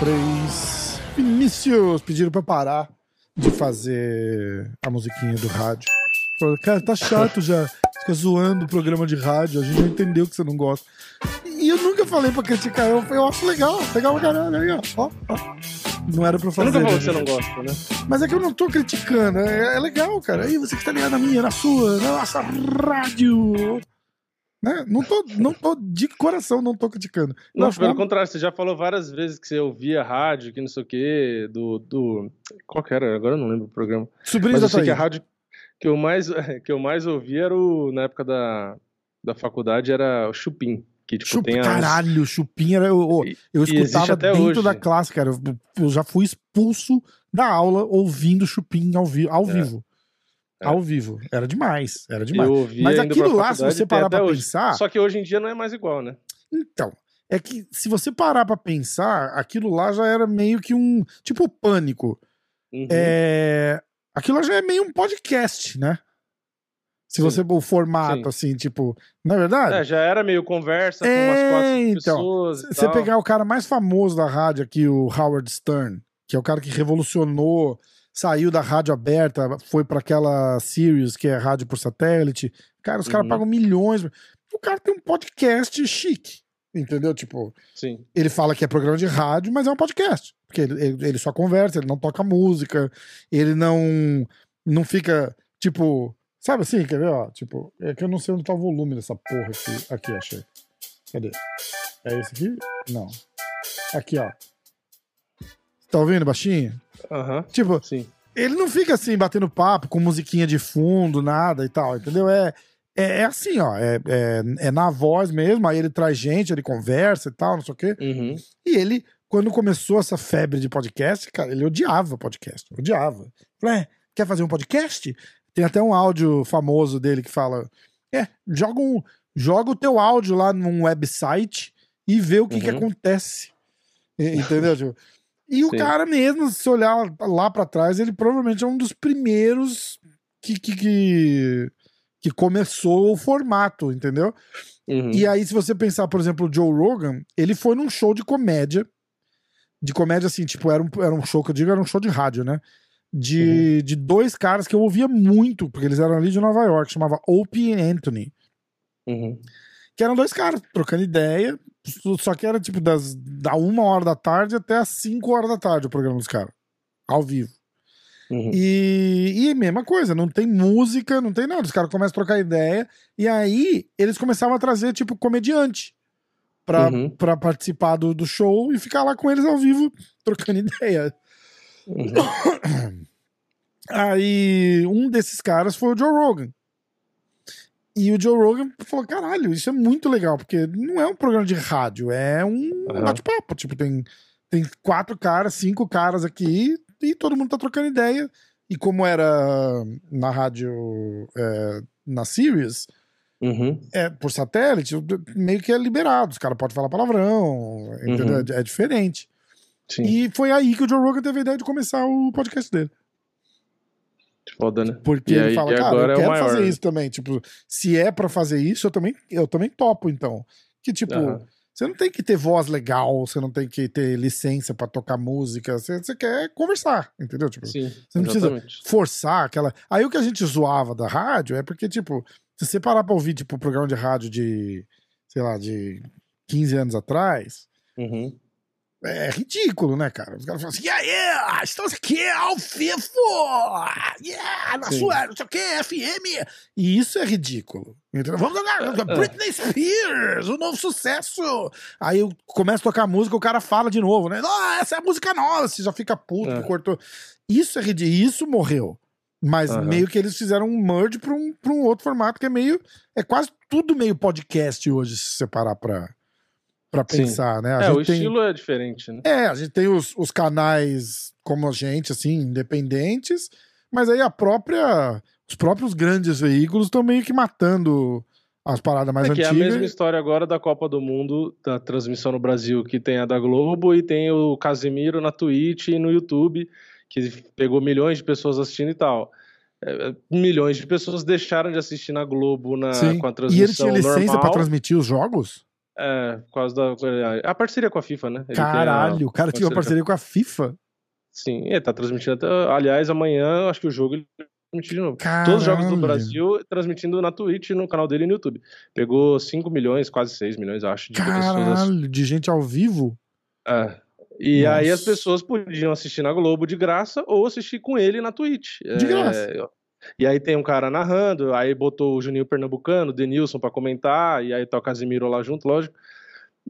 três. Vinícius pediram pra parar de fazer a musiquinha do rádio. Cara, tá chato já. Fica zoando o programa de rádio, a gente já entendeu que você não gosta. E eu nunca falei pra criticar, eu, eu acho legal, legal pra caralho, ó. ó, ó. Não era pra Você fazer. nunca falou né? que você não gosta, né? Mas é que eu não tô criticando, é, é legal, cara. Aí você que tá ligado na minha, na sua, na nossa rádio. Né? Não, tô, não tô, de coração, não tô criticando. Não, acho pelo contrário, você já falou várias vezes que você ouvia rádio, que não sei o quê, do. do... Qual que era? Agora eu não lembro o programa. Sobrinho Mas da eu sei que a rádio que eu mais, que eu mais ouvia era o, na época da, da faculdade, era o Chupim. Que, tipo, Chup- tem as... Caralho, Chupim era. Eu, eu- escutava dentro hoje. da classe, cara. Eu, eu já fui expulso da aula ouvindo Chupim ao, vi ao É. vivo. É. Ao vivo. Era demais. Era demais. Mas aquilo lá, se você parar pra hoje. pensar. Só que hoje em dia não é mais igual, né? Então, é que se você parar pra pensar, aquilo lá já era meio que um. Tipo pânico. Uhum. É, aquilo lá já é meio um podcast, né? Se Sim. você. O formato, Sim. assim, tipo. Não é verdade? É, já era meio conversa com É, umas quatro então, pessoas. Se você pegar o cara mais famoso da rádio aqui, o Howard Stern, que é o cara que revolucionou, saiu da rádio aberta, foi pra aquela Sirius, que é rádio por satélite. Cara, os caras Uhum. pagam milhões. O cara tem um podcast chique. Entendeu? Tipo, Sim. ele fala que é programa de rádio, mas é um podcast. Porque ele, ele, ele só conversa, ele não toca música, ele não, não fica, tipo. Sabe assim, quer ver? Ó, tipo, é que eu não sei onde tá o volume dessa porra aqui. Aqui, achei. Cadê? É esse aqui? Não. Aqui, ó. Tá ouvindo baixinho? Aham. Tipo, Sim. ele não fica assim, batendo papo, com musiquinha de fundo, nada e tal, entendeu? É, é, é assim, ó. É, é, é na voz mesmo, aí ele traz gente, ele conversa e tal, não sei o quê. Uhum. E ele, quando começou essa febre de podcast, cara, ele odiava podcast. Odiava. Falei, é, quer fazer um podcast? Tem até um áudio famoso dele que fala: É, joga, um, joga o teu áudio lá num website e vê o que, que Uhum. acontece. E- Entendeu? Tipo, e o Sim. cara mesmo, se olhar lá pra trás, ele provavelmente é um dos primeiros que, que, que, que começou o formato, entendeu? Uhum. E aí, se você pensar, por exemplo, o Joe Rogan, ele foi num show de comédia. De comédia, assim, tipo, era um, era um show que eu digo, era um show de rádio, né? De, de dois caras que eu ouvia muito, porque eles eram ali de Nova York, chamava Opie e Anthony. Uhum. Que eram dois caras trocando ideia, só que era tipo das, da uma hora da tarde até as cinco horas da tarde o programa dos caras. Ao vivo. Uhum. E, e mesma coisa, não tem música, não tem nada. Os caras começam a trocar ideia. E aí eles começavam a trazer, tipo, comediante pra, Uhum. pra participar do, do show e ficar lá com eles ao vivo, trocando ideia. Uhum. Aí um desses caras foi o Joe Rogan. E o Joe Rogan falou: caralho, isso é muito legal, porque não é um programa de rádio, é um Aham. bate-papo. Tipo, tem, tem quatro caras, cinco caras aqui, e todo mundo tá trocando ideia. E como era na rádio, é, na Sirius, Uhum. é, por satélite, meio que é liberado. Os caras podem falar palavrão? Uhum. É, é diferente. Sim. E foi aí que o Joe Rogan teve a ideia de começar o podcast dele. Foda, né? Porque E ele aí- fala, cara, eu é quero maior, fazer isso também. Tipo, se é pra fazer isso, eu também, eu também topo, então. Que, tipo, Aham. você não tem que ter voz legal, você não tem que ter licença pra tocar música, você, você quer conversar, entendeu? Tipo, Sim, Você não precisa- exatamente. forçar aquela. Aí o que a gente zoava da rádio é porque, tipo, se você parar pra ouvir, tipo, programa de rádio de, sei lá, de 15 anos atrás, Uhum. É ridículo, né, cara? Os caras falam assim, yeah, yeah, estamos aqui ao vivo! Yeah, na Sim. sua, não sei o que, FM! E isso é ridículo. Entendeu? Vamos jogar É, é. Britney Spears, o novo sucesso! Aí eu começo a tocar música, o cara fala de novo, né? Ah, essa é a música nova, você já fica puto, É. cortou. Isso é ridículo, isso morreu. Mas Aham. meio que eles fizeram um merge pra um, pra um outro formato que é meio. É quase tudo meio podcast hoje, se você parar pra, pra Sim. pensar, né? A É, gente o tem- estilo é diferente, né? é, a gente tem os, os canais como a gente, assim, independentes, mas aí a própria. Os próprios grandes veículos estão meio que matando as paradas mais É que é a antigas. mesma história agora da Copa do Mundo, da transmissão no Brasil, que tem a da Globo e tem o Casemiro na Twitch e no YouTube, que pegou milhões de pessoas assistindo e tal. é, milhões de pessoas deixaram de assistir na Globo na, Sim. com a E transmissão ele tinha licença normal. pra transmitir os jogos? É, por causa da a parceria com a FIFA, né? Ele Caralho, o cara tinha uma parceria com a FIFA. Sim, ele tá transmitindo até. Aliás, amanhã acho que o jogo ele vai transmitir de novo. Caralho. Todos os jogos do Brasil transmitindo na Twitch, no canal dele e no YouTube. Pegou 5 milhões, quase 6 milhões, eu acho, de pessoas. Caralho, de gente ao vivo? É. E aí as Nossa. pessoas podiam assistir na Globo de graça ou assistir com ele na Twitch. De É, graça. E aí tem um cara narrando, aí botou o Juninho Pernambucano, o Denilson pra comentar, e aí tá o Casimiro lá junto, lógico.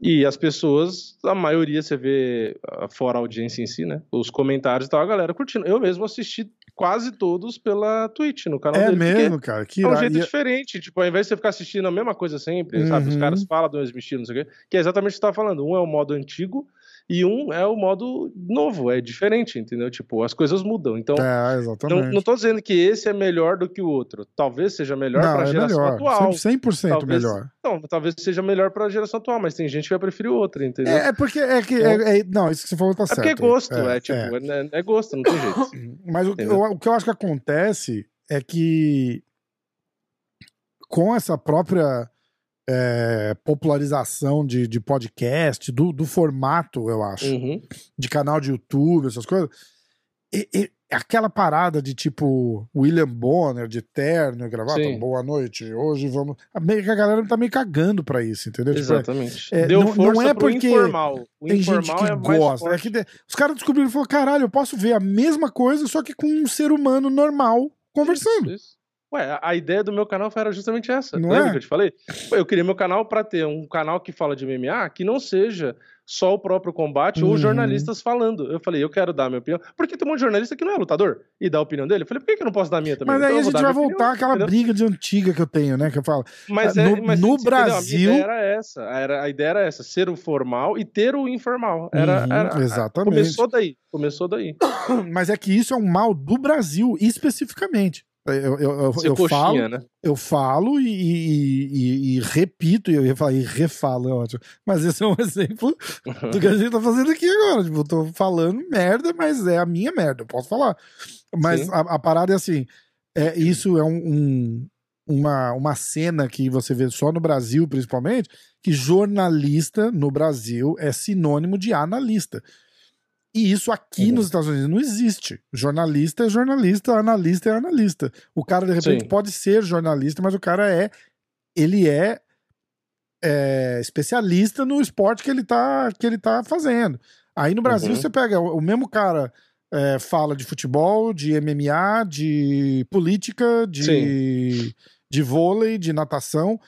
E as pessoas, a maioria você vê, ah, fora a audiência em si, né? Os comentários e tal, a galera curtindo. Eu mesmo assisti quase todos pela Twitch, no canal É dele. porque mesmo, cara. Que é um jeito E- diferente, tipo, ao invés de você ficar assistindo a mesma coisa sempre, sabe? Os Uhum. caras falam do mesmo estilo, não sei o quê, que é exatamente o que você tava falando. Um é o modo antigo e um é o modo novo, é diferente, entendeu? Tipo, as coisas mudam. Então, É, não, não tô dizendo que esse é melhor do que o outro. Talvez seja melhor Não, pra é geração melhor. atual. 100% Talvez- melhor. Não, talvez seja melhor pra geração atual, mas tem gente que vai preferir outra, entendeu? É, é porque é que. é- é- não, isso que você falou tá É certo. porque é gosto, é, é. tipo, é, é gosto, não tem jeito. Mas o, eu- o que eu acho que acontece é que com essa própria é, popularização de, de podcast, do, do formato, eu acho, Uhum. de canal de YouTube, essas coisas, e- e aquela parada de tipo William Bonner, de terno e gravata, Sim. boa noite, hoje vamos. A, meio que a galera tá meio cagando pra isso, entendeu? Tipo, é- Exatamente. é, Deu não- não força é pro porque informal. O tem gente informal que é gosta. É que de- os caras descobriram e falaram: caralho, eu posso ver a mesma coisa, só que com um ser humano normal conversando. Isso. Ué, a- ideia do meu canal era justamente essa. Não Lembra é? que eu te falei? Eu queria meu canal pra ter um canal que fala de MMA que não seja só o próprio combate Uhum. ou jornalistas falando. Eu falei, eu quero dar minha opinião. Porque tem um monte de jornalista que não é lutador e dá a opinião dele. Eu falei, por que que eu não posso dar a minha também? Mas Então aí a gente vai voltar opinião, àquela entendeu? briga de antiga que eu tenho, né? Que eu falo. Mas, Ah, é, no- mas no entendeu? A Brasil- ideia era essa. Era, a ideia era essa: ser o formal e ter o informal. Era, Uhum, era- exatamente. Começou daí. Começou daí. Mas é que isso é um mal do Brasil, especificamente. Eu, eu, eu, eu coxinha, falo, né? eu falo e, e- e- e repito, e eu ia falar e refalo, é ótimo. Mas esse é um exemplo do que a gente tá fazendo aqui agora. Tipo, eu tô falando merda, mas é a minha merda, eu posso falar. Mas a, a parada é assim: é, isso é um, um- uma, uma cena que você vê só no Brasil, principalmente, que jornalista no Brasil é sinônimo de analista. E isso aqui Uhum. nos Estados Unidos não existe. Jornalista é jornalista, analista é analista. O cara, de repente, Sim. pode ser jornalista, mas o cara é. Ele é, é, especialista no esporte que ele tá, que ele tá fazendo. Aí no Brasil Uhum. você pega o, o mesmo cara. é, fala de futebol, de MMA, de política, de, de vôlei, de natação.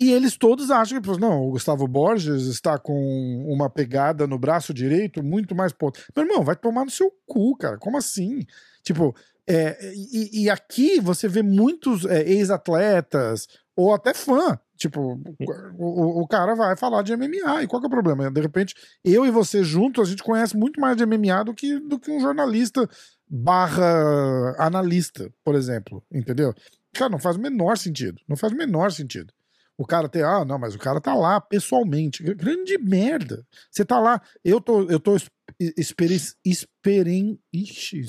E eles todos acham que, não, o Gustavo Borges está com uma pegada no braço direito muito mais potente. Meu irmão, vai tomar no seu cu, cara. Como assim? Tipo, é, e, e aqui você vê muitos é, ex-atletas ou até fã. Tipo, o, o- o cara vai falar de MMA. E qual que é o problema? De repente, eu e você juntos, a gente conhece muito mais de MMA do que, do que um jornalista barra analista, por exemplo. Entendeu? Cara, não faz o menor sentido. Não faz o menor sentido. O cara tem, ah, não, mas o cara tá lá pessoalmente. Grande merda. Você tá lá, eu tô, eu tô experi, experi, ixi,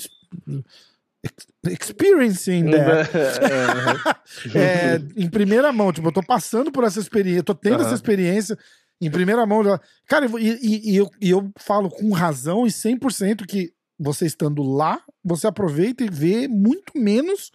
experiencing that. É, em primeira mão, tipo, eu tô passando por essa experiência, eu tô tendo Aham. essa experiência em primeira mão. Cara, e, e- e eu, e eu falo com razão e 100% que você estando lá, você aproveita e vê muito menos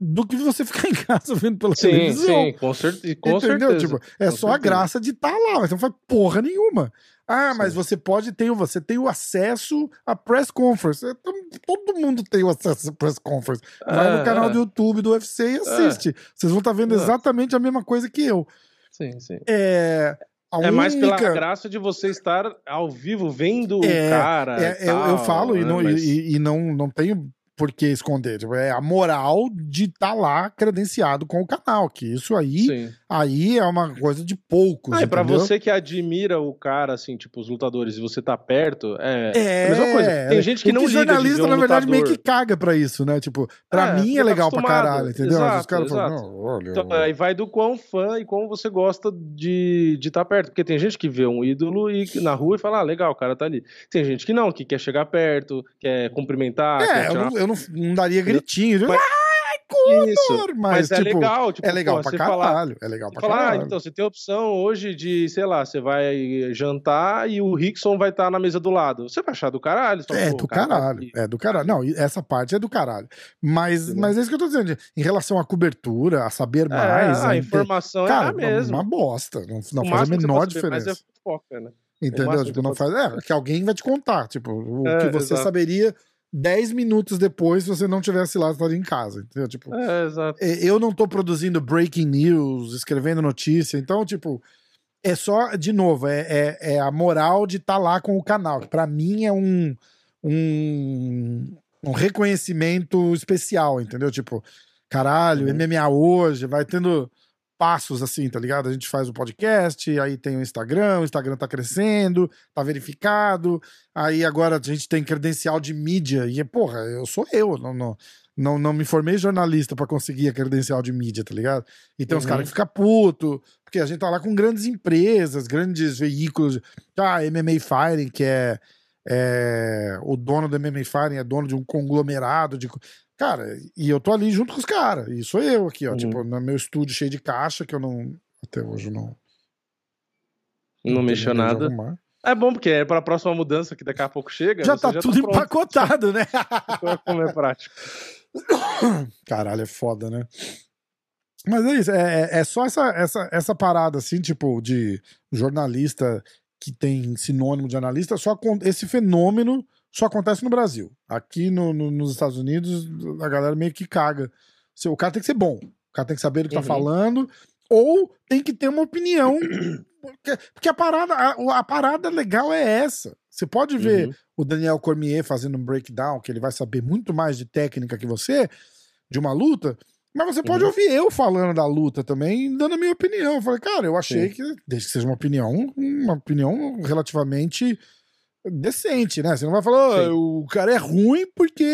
do que você ficar em casa vendo pela sim, televisão. sim, com, certe com Entendeu? certeza. Tipo, é com só a certeza. graça de estar lá, mas você não faz porra nenhuma. Ah, mas Sim. você pode ter, você tem o acesso à press conference. É, tam- Todo mundo tem o acesso à press conference. Vai no É, canal do YouTube do UFC e assiste. Vocês vão estar vendo Exato. exatamente a mesma coisa que eu. Sim, sim. É, a É mais pela única- graça de você estar ao vivo vendo É, o cara. é, e eu, eu falo e, né, não, mas- e, e não, não tenho por que esconder. Tipo, é a moral de estar lá credenciado com o canal. Que isso aí, Sim. aí é uma coisa de poucos. Ah, pra entendeu? você que admira o cara, assim, tipo, os lutadores, e você tá perto, é, É, a mesma coisa. Tem gente que o não de jornalista, um na verdade, meio que lutador. caga pra isso, né? Tipo, pra É, mim é tá legal pra acostumado. caralho, entendeu? Mas os Exato, caras falam, exato. não, olha. Então, aí vai do quão fã e quão você gosta de estar de tá perto. Porque tem gente que vê um ídolo e, na rua e fala, ah, legal, o cara tá ali. Tem gente que não, que quer chegar perto, quer cumprimentar, É, quer eu, tirar não, eu não, não daria gritinho. Mas- Isso, mas, Mas, é tipo, legal, tipo, é legal pô, pra caralho. falar, é legal pra falar, ah, caralho. então você tem a opção hoje de, sei lá, você vai jantar e o Rickson vai estar na mesa do lado. Você vai achar do caralho. fala, É do tá caralho, aqui. é do caralho. Não, essa parte é do caralho. Mas, Entendeu? mas é isso que eu tô dizendo. Em relação à cobertura, a saber É, mais, a a inte- informação é a mesma. uma bosta. Não, não O faz a menor pode saber mais diferença. é fofoca, né? Entendeu? Tipo, não faz. É, que alguém vai te contar. Tipo, o É, que você exato. saberia 10 minutos depois se você não tivesse lá, estaria em casa. Entendeu? Tipo, É, exato. eu não tô produzindo breaking news, escrevendo notícia. Então, tipo, é só, de novo, é, é, é a moral de estar lá com o canal. Que pra mim é um, um, um reconhecimento especial, entendeu? Tipo, caralho, Uhum. MMA hoje, vai tendo passos assim, tá ligado? A gente faz o podcast, aí tem o Instagram, o Instagram tá crescendo, tá verificado, aí agora a gente tem credencial de mídia, e porra, eu sou eu, não, não, não, não me formei jornalista pra conseguir a credencial de mídia, tá ligado? E tem uns Uhum. caras que ficam puto, porque a gente tá lá com grandes empresas, grandes veículos, tá, MMA Fighting, que é, é o dono do MMA Fighting, é dono de um conglomerado de... Cara, e eu tô ali junto com os caras, e sou eu aqui, ó, Uhum. tipo, no meu estúdio cheio de caixa, que eu não, até hoje não... Não mexeu terminei de nada. É bom, porque é pra próxima mudança que daqui a pouco chega. Já você tá tudo pronto. empacotado, né? Como é prático. Caralho, é foda, né? Mas é isso, é, é- é só essa, essa, essa parada, assim, tipo, de jornalista que tem sinônimo de analista, só acon- esse fenômeno só acontece no Brasil. Aqui no, no- nos Estados Unidos, a galera meio que caga. Se- O cara tem que ser bom, o cara tem que saber do que tá Uhum. falando, ou tem que ter uma opinião. Porque, porque a, parada, a, a parada legal é essa. Você pode ver Uhum. o Daniel Cormier fazendo um breakdown, que ele vai saber muito mais de técnica que você, de uma luta, mas você pode Uhum. ouvir eu falando da luta também, dando a minha opinião. Eu falei, cara, eu achei Sim. que, desde que seja uma opinião, uma opinião relativamente decente, né? Você não vai falar, "Ah, Sim. o cara é ruim porque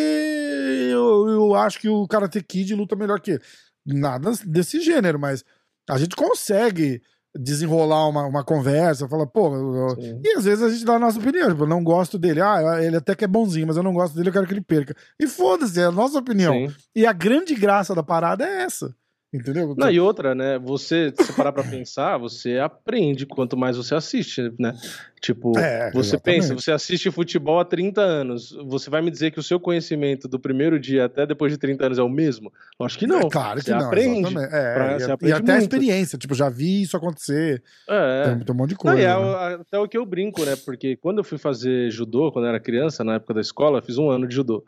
eu, eu acho que o Karate Kid luta melhor que ele. Nada desse gênero, mas a gente consegue desenrolar uma, uma conversa, falar, pô, eu- e às vezes a gente dá a nossa opinião, tipo, eu não gosto dele. Ah, ele até que é bonzinho, mas eu não gosto dele, eu quero que ele perca. E foda-se, é a nossa opinião. Sim. E a grande graça da parada é essa. Entendeu? Não, e outra, né? Você, se parar pra pensar, você aprende quanto mais você assiste, né? Tipo, É, você exatamente. pensa, você assiste futebol há 30 anos. Você vai me dizer que o seu conhecimento do primeiro dia até depois de 30 anos é o mesmo? Acho que não. É claro que você não. aprende. É, pra- e, você e aprende até a muito. experiência, tipo, já vi isso acontecer. É. Tem, tem um monte de Não, coisa. e é né? até o que eu brinco, né? Porque quando eu fui fazer judô, quando eu era criança, na época da escola, eu fiz um ano de judô.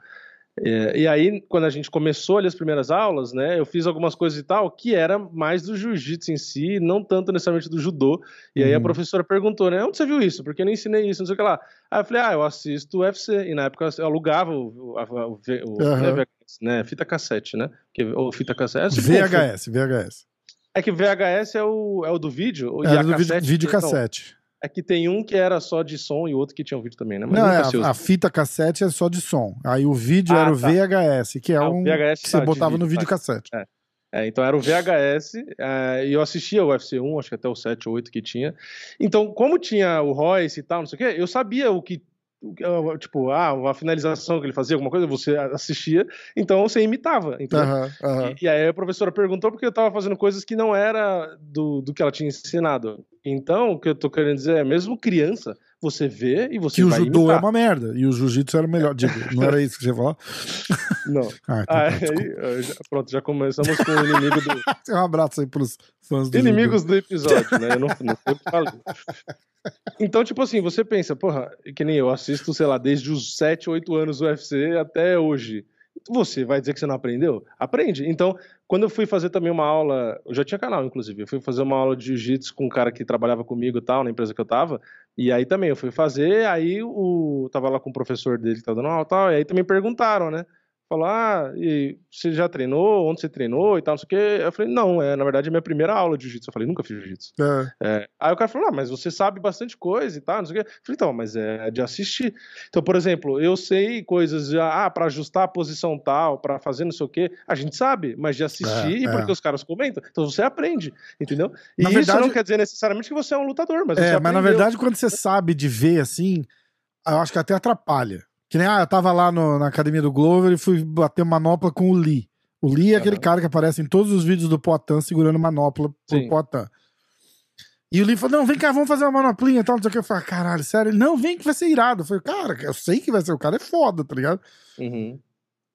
É, e aí, quando a gente começou ali as primeiras aulas, né, eu fiz algumas coisas e tal, que era mais do jiu-jitsu em si, não tanto necessariamente do judô. E aí a Uhum. professora perguntou, né, onde você viu isso? Porque eu não ensinei isso, não sei o que lá. Aí eu falei, ah, eu assisto UFC. E na época eu alugava o, o, o, né, VHS, né, fita cassete, né? Que, ou fita cassete. é tipo, VHS, VHS. É que VHS é o, é o do vídeo, e Era a do vídeo, cassete... vídeo não, cassete. é que tem um que era só de som e outro que tinha um vídeo também, né? Mas Não, é, a, fita cassete é só de som. Aí o vídeo Ah, era o tá. VHS, que é Ah, o um VHS que você tá, botava no vídeo, vídeo tá. cassete. É, então era o VHS, é, e eu assistia o UFC 1, acho que até o 7 ou 8 que tinha. Então, como tinha o Royce e tal, não sei o quê, eu sabia o que. Que- Tipo, ah, uma finalização que ele fazia, alguma coisa, você assistia, então você imitava. Então. E, e aí a professora perguntou porque eu tava fazendo coisas que não era do, do que ela tinha ensinado. Então, o que eu tô querendo dizer é, mesmo criança, você vê e você Que o vai judô é uma merda. E o jiu-jitsu era melhor. Digo, não era isso que você ia falar? Não. Ah, então, Ah, tá, desculpa. aí, pronto, já começamos com o inimigo do, Um abraço aí pros fãs do inimigos judô. do episódio, né? Eu não, não sei o que falei. Então, tipo assim, você pensa, porra, que nem eu assisto, sei lá, desde os 7, 8 anos do UFC até hoje. Você vai dizer que você não aprendeu? Aprende. Então, quando eu fui fazer também uma aula, eu já tinha canal, inclusive, eu fui fazer uma aula de jiu-jitsu com um cara que trabalhava comigo e tal, na empresa que eu tava, e aí também eu fui fazer, aí o tava lá com o professor dele que tava dando aula e tal, e aí também perguntaram, né? Falou, ah, e você já treinou? Onde você treinou e tal, não sei o quê. Eu falei, não, é, na verdade é minha primeira aula de jiu-jitsu. Eu falei, nunca fiz jiu-jitsu. É. É, aí o cara falou, ah, mas você sabe bastante coisa e tal, não sei o quê. Eu falei, então, mas é de assistir. Então, por exemplo, eu sei coisas já, ah, pra ajustar a posição tal, pra fazer não sei o quê, a gente sabe, mas de assistir É, e é. porque os caras comentam, então você aprende, entendeu? E Na isso verdade- não quer dizer necessariamente que você é um lutador, mas você É, mas na verdade, quando você sabe de ver assim, eu acho que até atrapalha. Que nem, ah, eu tava lá no- na academia do Glover e fui bater manopla com o Lee. O Lee é aquele Aham. cara que aparece em todos os vídeos do Poitin segurando manopla pro Sim. Poitin. E o Lee falou: Não, vem cá, vamos fazer uma manoplinha e tal. Não sei o que. Eu falei: Caralho, sério? Ele, não, vem que vai ser irado. Eu falei: Cara, eu sei que vai ser. O cara é foda, tá ligado? Uhum.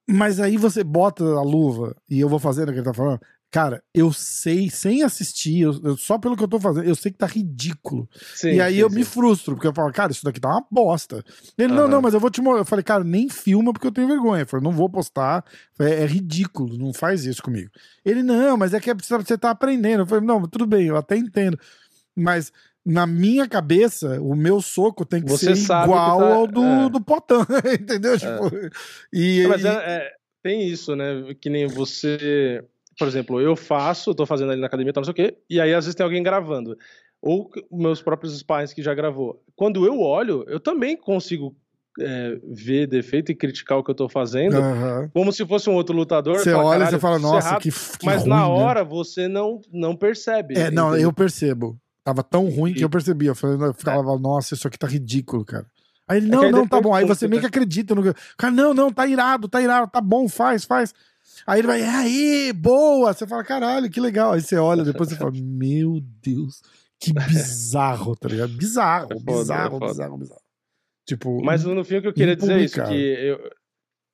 Mas aí você bota a luva e eu vou fazendo o que ele tá falando. Cara, eu sei, sem assistir, eu- eu- só pelo que eu tô fazendo, eu sei que tá ridículo. Sim, e aí sim, eu sim. me frustro, porque eu falo, cara, isso daqui tá uma bosta. Ele, não, Aham. não, mas eu vou te mostrar. Eu falei, cara, nem filma porque eu tenho vergonha. Eu falei, não vou postar. É, é ridículo, não faz isso comigo. Ele, não, mas é que é você tá aprendendo. Eu falei, não, tudo bem, eu até entendo. Mas na minha cabeça, o meu soco tem que Você ser igual que tá- ao do, é. do Potão, entendeu? Tipo, e, Mas e- é, é, tem isso, né? Que nem você. Por exemplo, eu faço, tô fazendo ali na academia, tá, não sei o quê, e aí às vezes tem alguém gravando. Ou que- meus próprios pais que já gravou. Quando eu olho, eu também consigo é, ver defeito e criticar o que eu tô fazendo, Aham. como se fosse um outro lutador. Você fala, olha e "Caralho, você fala, nossa, errado", que, que Mas ruim, na né? hora você não, não percebe. É, não, entendeu? eu percebo. Tava tão ruim que E- eu percebi. Eu, falei, eu ficava, nossa, isso aqui tá ridículo, cara. Aí ele, É não, que aí não, tá bom. Aí você meio né? que acredita no. Cara, não, não, tá irado, tá irado, tá bom, faz, faz. Aí ele vai, aí, boa! Você fala, caralho, que legal. Aí você olha, depois você fala, meu Deus, que bizarro, tá ligado? Bizarro, É foda, bizarro, é foda. bizarro, bizarro. Tipo, Mas no fim o que eu queria dizer é isso, que eu-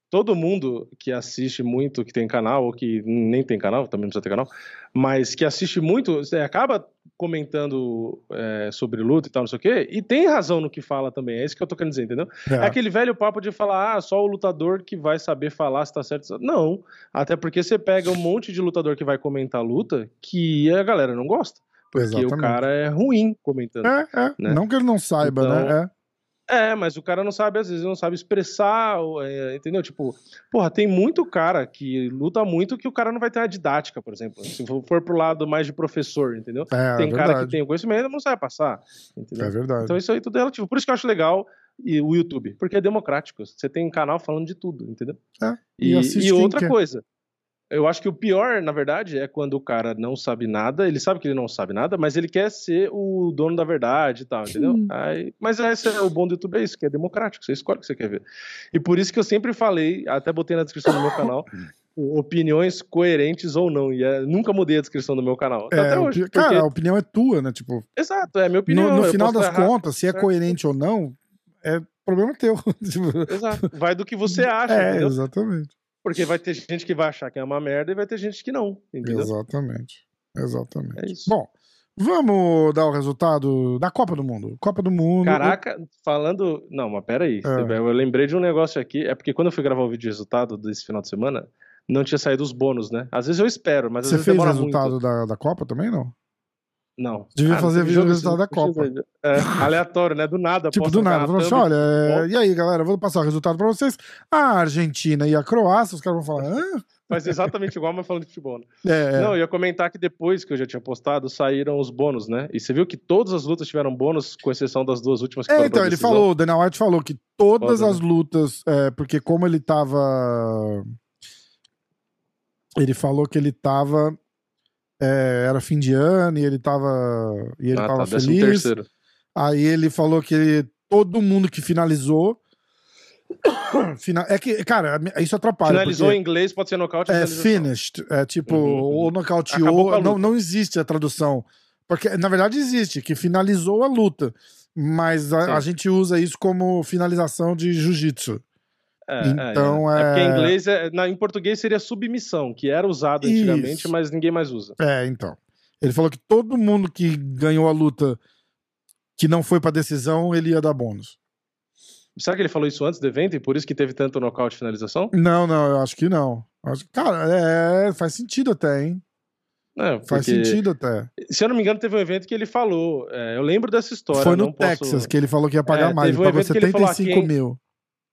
todo mundo que assiste muito, que tem canal, ou que nem tem canal, também não precisa ter canal, mas que assiste muito, você acaba comentando é, sobre luta e tal, não sei o quê, e tem razão no que fala também, é isso que eu tô querendo dizer, entendeu? É, é, aquele velho papo de falar, ah, só o lutador que vai saber falar se tá certo. Não, até porque você pega um monte de lutador que vai comentar a luta que a galera não gosta, porque exatamente. o cara é ruim comentando. É, é. né? Não que ele não saiba, Então, né? É. É, mas o cara não sabe, às vezes, não sabe expressar, é, entendeu? Tipo, porra, tem muito cara que luta muito que o cara não vai ter a didática, por exemplo. Se for pro lado mais de professor, entendeu? É, tem é cara que tem o conhecimento e não sabe passar, entendeu? É verdade. Então isso aí tudo é relativo. Por isso que eu acho legal e o YouTube, porque é democrático. Você tem um canal falando de tudo, entendeu? É, e E, e outra coisa, eu acho que o pior, na verdade, é quando o cara não sabe nada, ele sabe que ele não sabe nada, mas ele quer ser o dono da verdade e tal, entendeu? Aí, mas esse é o bom do YouTube, é isso, que é democrático, você escolhe o que você quer ver. E por isso que eu sempre falei, até botei na descrição do meu canal, opiniões coerentes ou não, e é- nunca mudei a descrição do meu canal. É, até hoje. porque- Cara, a opinião é tua, né? Tipo, Exato, é a minha opinião. no, no final das contas, se é certo? coerente ou não, é problema teu. Tipo, Exato, vai do que você acha, é, entendeu? exatamente. Porque vai ter gente que vai achar que é uma merda e vai ter gente que não, entendeu? Exatamente. Exatamente. É isso. Bom, vamos dar o resultado da Copa do Mundo. Copa do Mundo. Caraca, falando. Não, mas peraí. Ah. Eu lembrei de um negócio aqui. É porque quando eu fui gravar o vídeo de resultado desse final de semana, não tinha saído os bônus, né? Às vezes eu espero, mas às Você vezes fez o demora resultado muito. da, da Copa também, não? Não. Devia não fazer vídeo do resultado esse- da Copa. É, aleatório, né? Do nada. Tipo, do nada. assim, olha, é, e aí, galera, vou passar o resultado pra vocês. A Argentina e a Croácia, os caras vão falar, Hã? Faz exatamente igual, mas falando de futebol. Né? É, Não, eu ia comentar que depois que eu já tinha postado, saíram os bônus, né? E você viu que todas as lutas tiveram bônus, com exceção das duas últimas que É, então, ele falou, o Dana White falou que todas Foda, as lutas, é, porque como ele tava. Ele falou que ele tava. É, era fim de ano e ele tava. E ele ah, tava tá, feliz. terceiro. Aí ele falou que todo mundo que finalizou. fina- É que, cara, isso atrapalha. Finalizou porque em inglês, pode ser nocaute. é finished. É tipo, Uhum, uhum. ou com nocauteou. Não, não existe a tradução. Porque, na verdade, existe, que finalizou a luta. Mas a, a gente usa isso como finalização de jiu-jitsu. É, Então, é, é. é- porque em inglês, é- na, em português seria submissão, que era usado antigamente, Isso. mas ninguém mais usa. É, então. Ele falou que todo mundo que ganhou a luta que não foi pra decisão, ele ia dar bônus. Será que ele falou isso antes do evento e por isso que teve tanto nocaute e finalização? Não, não, eu acho que não. Acho- Cara, é, faz sentido até, hein? É, Faz sentido até. Se eu não me engano, teve um evento que ele falou. é, eu lembro dessa história. Foi no posso- Texas que ele falou que ia pagar É, mais. teve Ele pagou evento que ele falou, 75 quem- mil.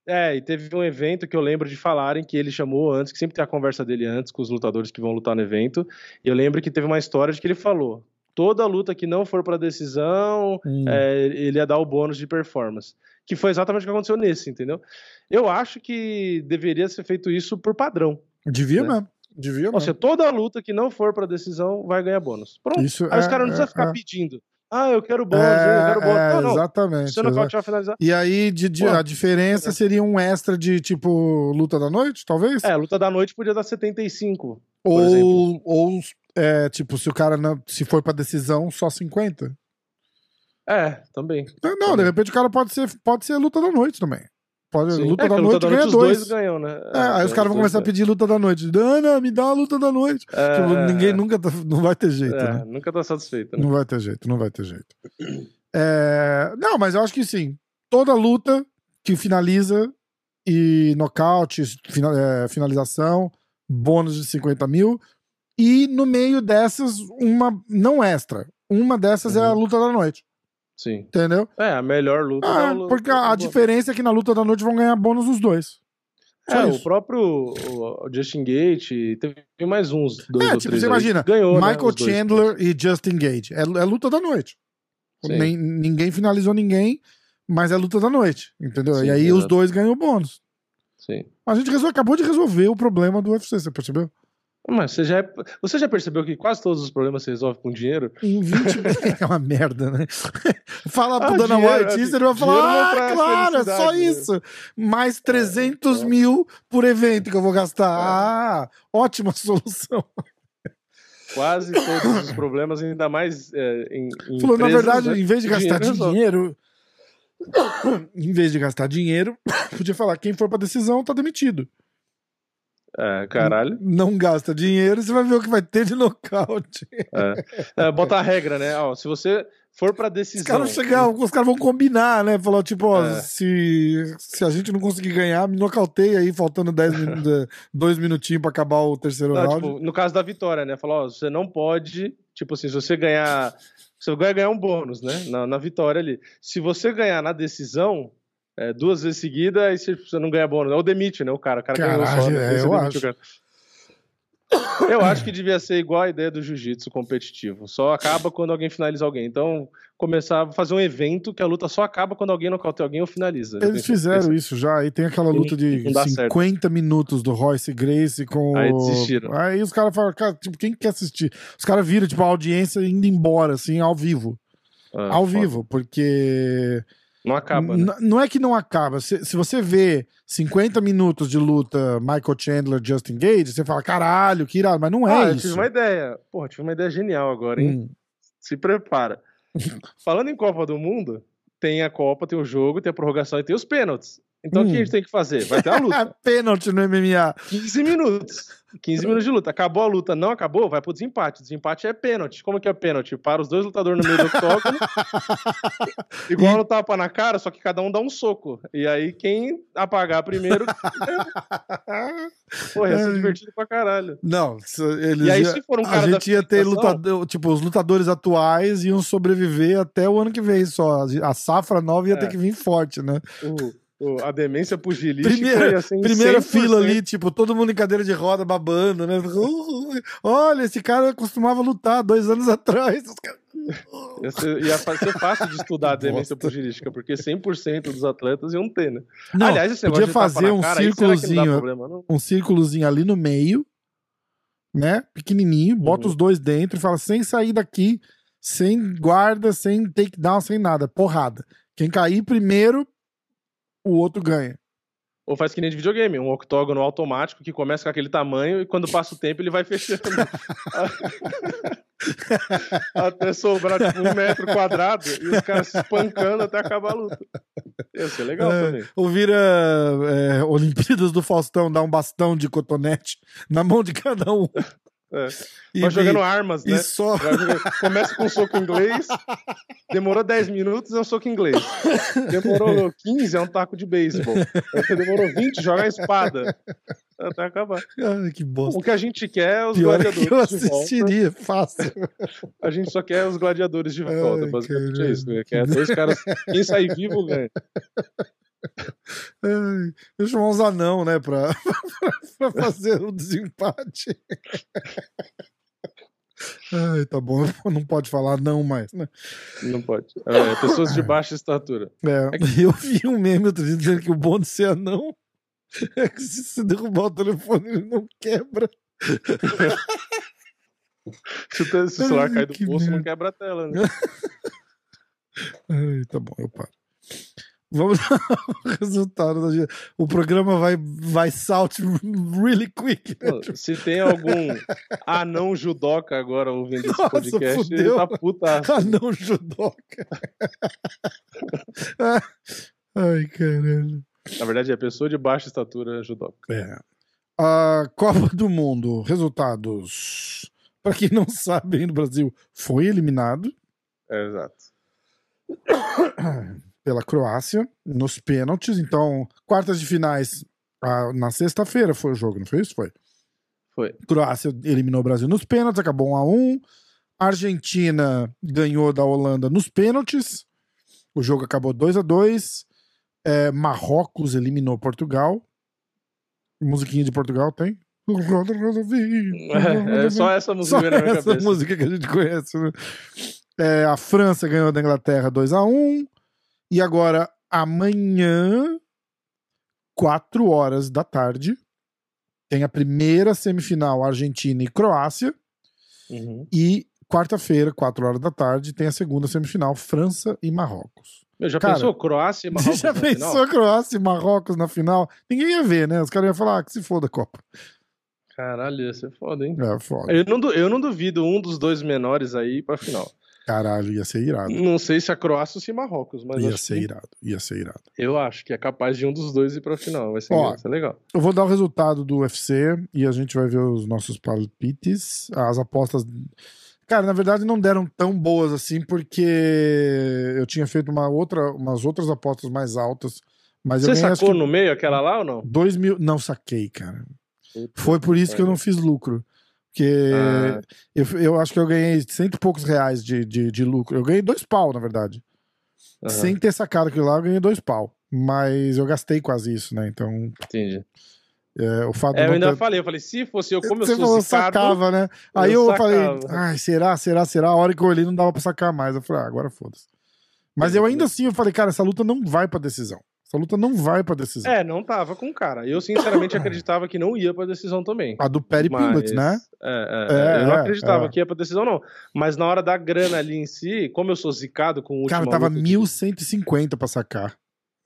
É, e teve um evento que eu lembro de falarem que ele chamou antes, que sempre tem a conversa dele antes com os lutadores que vão lutar no evento. E eu lembro que teve uma história de que ele falou: toda luta que não for pra decisão, Hum. é, ele ia dar o bônus de performance. Que foi exatamente o que aconteceu nesse, entendeu? Eu acho que deveria ser feito isso por padrão. Devia né? mesmo. Devia Ou seja, toda luta que não for pra decisão vai ganhar bônus. Pronto. Isso Aí os é- caras não precisam é- ficar é. pedindo. Ah, eu quero bônus, eu quero bônus. é, não, não. exatamente. Se eu não exa- finalizar. E aí, de, de- a diferença é. seria um extra de, tipo, luta da noite, talvez? É, luta da noite podia dar 75. por exemplo. ou, ou é, tipo, se o cara não, se for pra decisão, só 50. É, também. Não, não, de repente o cara pode ser, pode ser luta da noite também. Pode, Sim. luta é, da noite luta da ganha noite dois. dois ganham, né? É, aí os caras vão começar a pedir luta da noite. Ana, me dá a luta da noite. É, Tipo, é, ninguém é. nunca tá- não vai ter jeito, É, né? nunca tá satisfeito, né? Não vai ter jeito, não vai ter jeito. É, não, mas eu acho que sim. Toda luta que finaliza e nocaute, fina- é, finalização, bônus de 50 mil. E no meio dessas, uma não extra. Uma dessas é a Uhum. luta da noite. Sim. Entendeu? É, a melhor luta Ah, luta. porque a, a diferença é que na luta da noite vão ganhar bônus os dois. Só É, isso. o próprio o Justin Gate, teve mais uns dois É, ou tipo, três você imagina, ganhou, né, Michael os dois. Chandler e Justin Gage. É, é luta da noite. Nem- ninguém finalizou ninguém, mas é luta da noite. Entendeu? Sim, e aí os exato. dois ganham bônus. Sim. A gente resol- acabou de resolver o problema do UFC, você percebeu? Mas você já, é- você já percebeu que quase todos os problemas se resolvem com dinheiro? Em 20 É uma merda, né? Fala pro Ah, Dana dinheiro, White é, isso, ele vai falar: Ah, traz claro, é só né?" isso. Mais 300 é. mil por evento que eu vou gastar. Ah, ótima solução. Quase todos os problemas, ainda mais é, em, em Falou, na verdade, né? em vez de gastar Dinheiro dinheiro, em vez de gastar dinheiro, podia falar: quem for pra decisão tá demitido. É, caralho. Não gasta dinheiro, você vai ver o que vai ter de nocaute. É, bota a regra, né? Ó, se você for pra Os decisão. caras vão chegar, os caras vão combinar, né? Falar, tipo, ó, É. se, se a gente não conseguir ganhar, me nocauteia aí, faltando 10 minutos, dois minutinhos pra acabar o terceiro Não, round. tipo, no caso da vitória, né? Falou, ó, você não pode. Tipo assim, se você ganhar. Você vai ganhar um bônus, né? Na, na vitória ali. Se você ganhar na decisão. É, duas vezes seguida, aí você, você não ganha bônus. Ou demite, né? O cara. O cara ganhou Caralho, só, né? é, eu acho. Eu acho que devia ser igual a ideia do jiu-jitsu competitivo. Só acaba quando alguém finaliza alguém. Então, começar a fazer um evento que a luta só acaba quando alguém nocauteia alguém ou finaliza. Eles fizeram isso já, aí tem aquela E luta de não dá certo. 50 minutos do Royce Grace com Aí desistiram. Aí os caras falam, cara, tipo, quem quer assistir? Os caras viram, tipo, a audiência indo embora, assim, ao vivo. Ah, ao foda. vivo, porque... Não acaba, né? Não é que não acaba. Se, se você vê 50 minutos de luta Michael Chandler, Justin Gage, você fala, caralho, que irado, mas não é ah, eu isso. tive uma ideia. Porra, tive uma ideia genial agora, hein? Hum. Se prepara. Falando em Copa do Mundo, tem a Copa, tem o jogo, tem a prorrogação e tem os pênaltis. Então o que Hum. a gente tem que fazer? Vai ter a luta. Pênalti no MMA. 15 minutos. 15 minutos de luta. Acabou a luta, não acabou, vai pro desempate. Desempate é pênalti. Como que é pênalti? Para os dois lutadores no meio do octógono. igual no tapa na cara, só que cada um dá um soco. E aí quem apagar primeiro. Porra, ia ser Ai. divertido pra caralho. Não, eles E aí, ia- se for um a cara da gente ia ter lutador, tipo, os lutadores atuais iam sobreviver até o ano que vem só. A safra nova ia ter É. que vir forte, né? O- a demência pugilística Primeira, em primeira 100%. fila ali, tipo, todo mundo em cadeira de roda babando, né? Uh, Olha, esse cara costumava lutar dois anos atrás. Ia ser, fácil de estudar a demência pugilística, porque 100% dos atletas iam ter, né? Não, Aliás, esse podia fazer um cara, círculozinho, problema, um círculozinho ali no meio, né? Pequenininho, bota Uhum. os dois dentro e fala sem sair daqui, sem guarda, sem takedown, sem nada, porrada. Quem cair primeiro, o outro ganha. Ou faz que nem de videogame, um octógono automático que começa com aquele tamanho e quando passa o tempo ele vai fechando. até sobrar tipo, um metro quadrado e os caras se espancando até acabar a luta. Ia ser legal É. também. Ou vira é, Olimpíadas do Faustão, dá um bastão de cotonete na mão de cada um. É. E, Vai jogando armas, né? só. Começa com um soco inglês, demorou 10 minutos, é um soco inglês. Demorou 15, é um taco de beisebol. Demorou 20, joga a espada. Até acabar. Ai, que bosta. O que a gente quer é os Pior é gladiadores que eu de volta. assistiria, fácil. A gente só quer os gladiadores de volta. Ai, basicamente é isso. né? Quer dois caras. Quem sair vivo ganha. Eu chamar uns anão, né, pra, pra fazer o desempate. Ai, tá bom, não pode falar não mais, né? Não pode. É, pessoas de baixa estatura. É, eu vi um meme outro dia dizendo que o bom de ser anão é que se você derrubar o telefone ele não quebra. Se o, celular Ai, cair do que bolso, não quebra a tela, né? Ai, tá bom, eu paro. Vamos dar o resultado da. O programa vai, vai salt really quick. Né? Pô, Se tem algum anão judoca agora ouvindo esse Nossa, podcast, ele fudeu. tá puta. Ah, não, judoca. Ai, caralho. Na verdade, é pessoa de baixa estatura judoca. É. A Copa do Mundo, resultados. Pra quem não sabe, no Brasil foi eliminado É, exato. pela Croácia nos pênaltis. Então, quartas de finais ah, na sexta-feira foi o jogo, não foi isso? Foi. Foi. Croácia eliminou o Brasil nos pênaltis, acabou 1 a 1 Argentina ganhou da Holanda nos pênaltis. O jogo acabou 2 a 2 É, Marrocos eliminou Portugal. Musiquinha de Portugal tem? É, é só essa música Só essa música que a gente conhece. né? É, a França ganhou da Inglaterra 2 a 1 E agora, amanhã, 4 horas da tarde, tem a primeira semifinal Argentina e Croácia. Uhum. E quarta-feira, 4 horas da tarde, tem a segunda semifinal França e Marrocos. Meu, já Cara, pensou Croácia e Você Marrocos já na pensou final? Croácia e Marrocos na final? Ninguém ia ver, né? Os caras iam falar ah, que se foda a Copa. Caralho, ia ser foda, hein? É, foda. Eu não, eu não duvido um dos dois menores aí pra final. Caralho, ia ser irado. Não sei se a Croácia ou se Marrocos, mas Ia ser que- irado, ia ser irado. eu acho que é capaz de um dos dois ir pra final. Vai ser, Ó, vai ser legal. Eu vou dar o resultado do UFC e a gente vai ver os nossos palpites. As apostas. Cara, na verdade não deram tão boas assim, porque eu tinha feito uma outra, umas outras apostas mais altas. Mas Você sacou que, no meio aquela lá ou não? dois mil. Não saquei, cara. Puta Foi por isso que eu não fiz lucro. Porque Ah. eu, eu acho que eu ganhei cento e poucos reais de, de, de lucro. Eu ganhei dois pau, na verdade. Aham, Sem ter sacado aquilo lá, eu ganhei dois pau. Mas eu gastei quase isso, né? Então, Entendi. é, o fato É, eu ainda ter... falei, eu falei, se fosse eu, como eu Você sou falou zicado, sacava, né? Aí eu, eu falei, ai, será, será, será? A hora que eu olhei não dava pra sacar mais. Eu falei, ah, agora foda-se. Mas eu ainda assim, eu falei, cara, essa luta não vai pra decisão. Essa luta não vai pra decisão. É, não tava com cara. Eu, sinceramente, acreditava que não ia pra decisão também. A do Perry Mas- Pimblett, né? É, É, é, eu não é, acreditava é. que ia pra decisão, não. Mas na hora da grana ali em si, como eu sou zicado com o último. Cara, tava 1.150 pra sacar.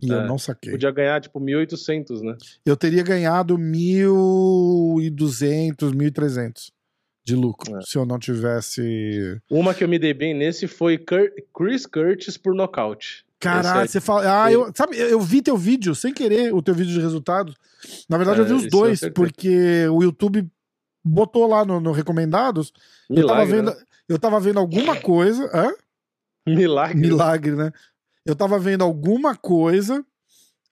E eu É, não saquei. Podia ganhar, tipo, 1.800, né? Eu teria ganhado 1.200, 1.300 de lucro É. se eu não tivesse. Uma que eu me dei bem nesse foi Cur- Chris Curtis por nocaute. Caralho, Esse você fala. Ah, eu, sabe, eu vi teu vídeo sem querer, o teu vídeo de resultados. Na verdade, É, eu vi os isso eu dois, porque o YouTube botou lá no, no recomendados. eu tava Milagre. vendo, né? eu tava vendo alguma coisa. Hã? Milagre. Milagre, né? Eu tava vendo alguma coisa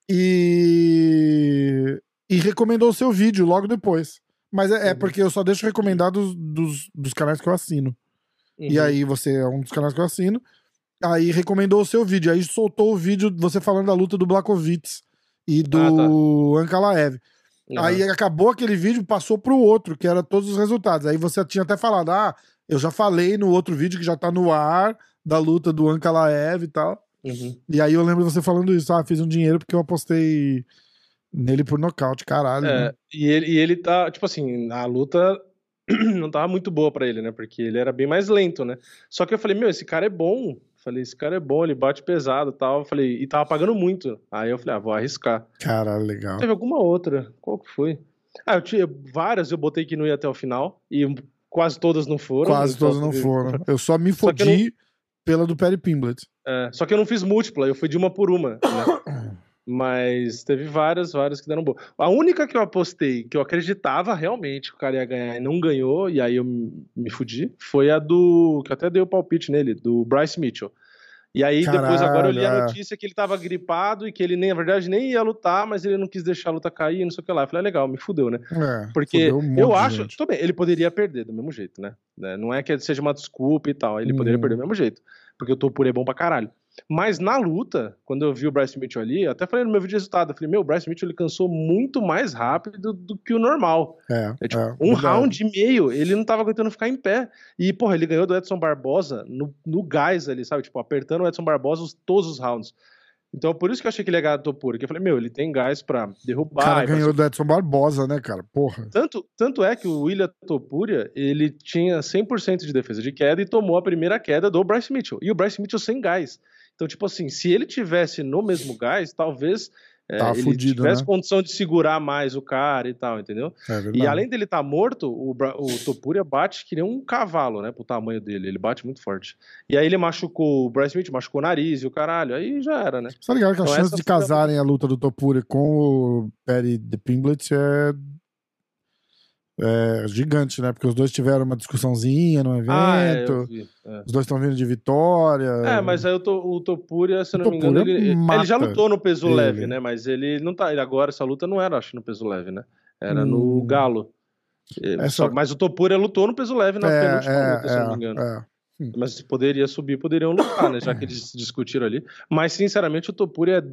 e. E recomendou o seu vídeo logo depois. Mas é, é Uhum. porque eu só deixo recomendados dos, dos canais que eu assino. E Uhum. aí você é um dos canais que eu assino. Aí recomendou o seu vídeo. Aí soltou o vídeo você falando da luta do Blakovitz e do Ah, Ankalaev. Uhum. Aí acabou aquele vídeo, passou pro outro, que era todos os resultados. Aí você tinha até falado, ah, eu já falei no outro vídeo que já tá no ar, da luta do Ankalaev e tal. Uhum. E aí eu lembro você falando isso, ah, fiz um dinheiro porque eu apostei nele por nocaute, caralho. É, né? e, ele, e ele tá, tipo assim, a luta não tava muito boa pra ele, né? Porque ele era bem mais lento, né? Só que eu falei, meu, esse cara é bom. Falei, esse cara é bom, ele bate pesado e tal. Falei, e tava pagando muito. Aí eu falei, ah, vou arriscar. Caralho, legal. Teve alguma outra. Qual que foi? Ah, eu tinha várias, eu botei que não ia até o final. E quase todas não foram. Quase todos não foram. Eu só me Só que eu fodi pela do Perry Pimblett. É, só que eu não fiz múltipla, eu fui de uma por uma, né? Mas teve várias, várias que deram boa. A única que eu apostei, que eu acreditava realmente que o cara ia ganhar e não ganhou, e aí eu me fudi, foi a do. que eu até dei o palpite nele, do Bryce Mitchell. E aí depois agora eu li a Caralho, é. notícia que ele tava gripado e que ele nem, na verdade, nem ia lutar, mas ele não quis deixar a luta cair, não sei o que lá. Eu falei, ah, legal, me fudeu, né? É, Porque fudeu um eu acho, gente. tudo bem, ele poderia perder do mesmo jeito, né? Né, Não é que seja uma desculpa e tal, ele poderia Uhum. perder do mesmo jeito, porque o Topur é bom pra caralho. Mas na luta, quando eu vi o Bryce Mitchell ali, até falei no meu vídeo de resultado, eu falei, meu, o Bryce Mitchell ele cansou muito mais rápido do que o normal. É, É, tipo, é, um verdade. round e meio, ele não tava aguentando ficar em pé. E, porra, ele ganhou do Edson Barbosa no, no gás ali, sabe? Tipo, apertando o Edson Barbosa os- todos os rounds. Então, por isso que eu achei que ele ia ganhar do Topura, que eu falei, meu, ele tem gás pra O derrubar. cara e pra ganhou do Edson Barbosa, né, cara? Porra. tanto, tanto é que o William Topuria, ele tinha 100% de defesa de queda e tomou a primeira queda do Bryce Mitchell. E o Bryce Mitchell sem gás. Então, tipo assim, se ele tivesse no mesmo gás, talvez é, ele fudido, tivesse né? condição de segurar mais o cara e tal, entendeu? É. E além dele estar morto, o, o Topuria bate que nem um cavalo, né? Pro tamanho dele. Ele bate muito forte. E aí ele machucou o Bryce Smith, machucou o nariz e o caralho. Aí já era, né? Você tá ligado que a Então, chance essa de a- casarem a luta do Topuri com o Perry de Pimblett é... é gigante, né? Porque os dois tiveram uma discussãozinha no Ah, é, evento. vi. É. Os dois estão vindo de vitória. É, mas aí o, To- o Topuria, se eu O não me engano, Topuria ele, ele já lutou no peso ele. leve, né? Mas ele não tá. ele Agora essa luta não era, acho, no peso leve, né? Era no Hum. Galo. Ele- Essa- só- mas o Topuria lutou no peso leve na é, penúltima luta, se eu não me é, engano. é, é. Mas poderia subir, poderiam lutar, né? Já que eles discutiram ali. Mas, sinceramente, o Topuria é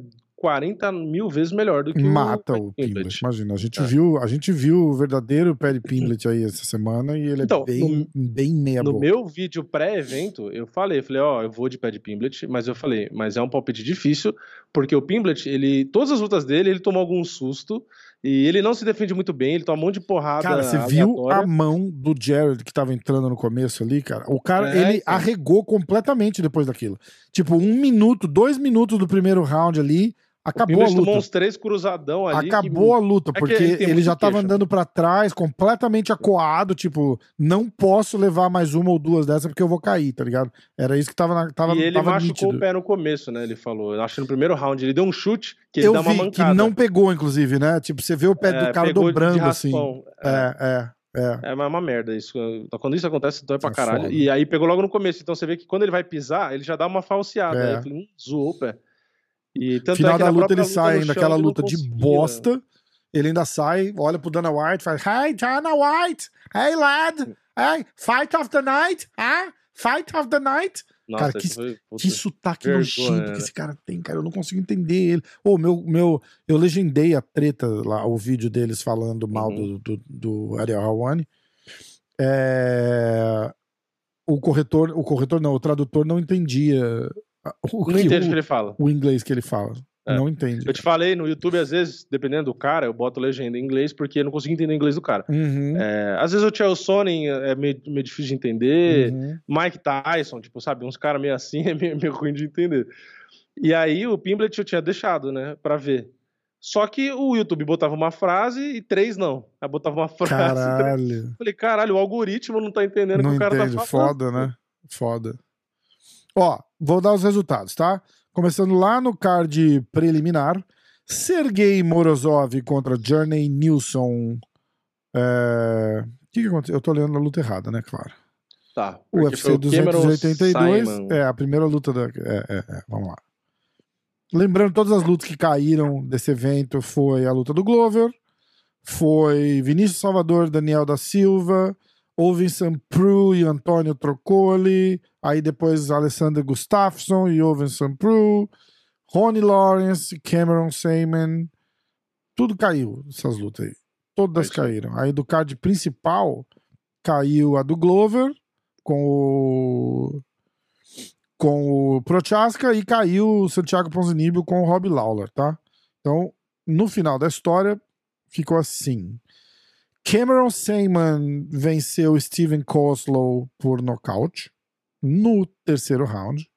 40 mil vezes melhor do que Mata o o. Imagina, a gente, É. viu, a gente viu o verdadeiro Perry Pimblett aí essa semana e ele Então, é bem, bem meia No boca. meu vídeo pré-evento, eu falei, falei, ó, eu vou de pé de Pimblet, mas eu falei, mas é um palpite difícil, porque o Pimblet, ele, todas as lutas dele, ele tomou algum susto, e ele não se defende muito bem, ele toma um monte de porrada Cara, você viu a mão do Jared que tava entrando no começo ali, cara? O cara, É, ele então. arregou completamente depois daquilo. Tipo, um minuto, dois minutos do primeiro round ali, acabou a tomou luta. uns três cruzadão ali. que- Acabou a luta, que porque ele tem ele muito já tava queixo. andando pra trás, completamente acuado, tipo, não posso levar mais uma ou duas dessas porque eu vou cair, tá ligado? Era isso que tava na, tava, e ele tava machucou nítido. o pé no começo, né? Ele falou. Eu acho que no primeiro round ele deu um chute que ele Eu dá uma vi mancada. que não pegou, inclusive, né? Tipo, você vê o pé É, do cara dobrando, assim. raspão. É, é, é. É uma uma merda isso. Quando isso acontece, dói pra É caralho. foda. E aí pegou logo no começo. Então você vê que quando ele vai pisar, ele já dá uma falseada. É. Aí hum, zoou o pé. E tanto Final é da luta ele sai no ainda, chão, aquela ele não luta de bosta. Ele ainda sai, olha pro Dana White, faz Hey, Dana White! Hey, lad! Hey, fight of the night! Ah? Fight of the night! Nossa, Cara, que- foi. Que sotaque vergonha, nojento que né? esse cara tem, cara. Eu não consigo entender ele. Ô, meu, meu, eu legendei a treta lá, o vídeo deles falando mal Uhum. do, do, do Ariel Hawani. É, O corretor, o corretor não, o tradutor não entendia o, Não entende o o, que ele fala. o inglês que ele fala. É. Não entende. Eu te falei, no YouTube, às vezes, dependendo do cara, eu boto legenda em inglês porque eu não consigo entender o inglês do cara. Uhum, É, às vezes o Chael Sonnen é meio, meio difícil de entender. uhum. Mike Tyson, tipo, sabe, uns caras meio assim é meio, meio ruim de entender. E aí o Pimblet eu tinha deixado, né, pra ver. Só que o YouTube botava uma frase e três não. Aí botava uma frase e três. Caralho. Falei, caralho, o algoritmo não tá entendendo o que o cara entende. tá falando. Foda, né? Foda. Ó, vou dar os resultados, tá? Começando lá no card preliminar. Sergei Morozov contra Journey Nilsson. É... O que, que aconteceu? Eu tô lendo a luta errada, né? Claro. Tá. UFC foi o Cameron 282 Simon. é a primeira luta da. É, é, é, vamos lá. Lembrando, todas as lutas que caíram desse evento foi a luta do Glover, foi Vinícius Salvador, Daniel da Silva, Ovinson Pru e Antônio Trocoli, aí depois Alessandro Gustafsson e Ovinson Pru, Ronnie Lawrence, Cameron Seaman, tudo caiu essas lutas aí. Todas caíram. Aí do card principal caiu a do Glover com o com o Prochaska e caiu o Santiago Ponzinibbio com o Rob Lawler, tá? Então, no final da história, ficou assim. Cameron Seaman venceu Steven Koslow por nocaute no terceiro round.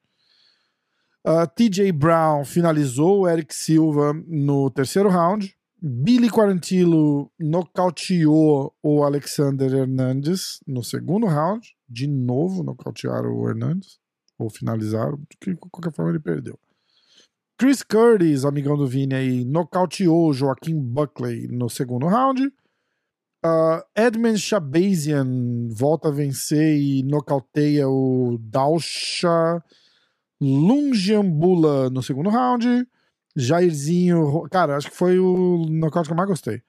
Uh, TJ Brown finalizou o Eric Silva no terceiro round. Billy Quarantillo nocauteou o Alexander Hernandes no segundo round. De novo, nocautearam o Hernandes. Ou finalizaram. De qualquer forma, ele perdeu. Chris Curtis, amigão do Vini aí, nocauteou Joaquim Buckley no segundo round. Uh, Edmund Shabazian volta a vencer e nocauteia o Dalsha Lungiambula no segundo round. Jairzinho, cara, acho que foi o nocaute que eu mais gostei.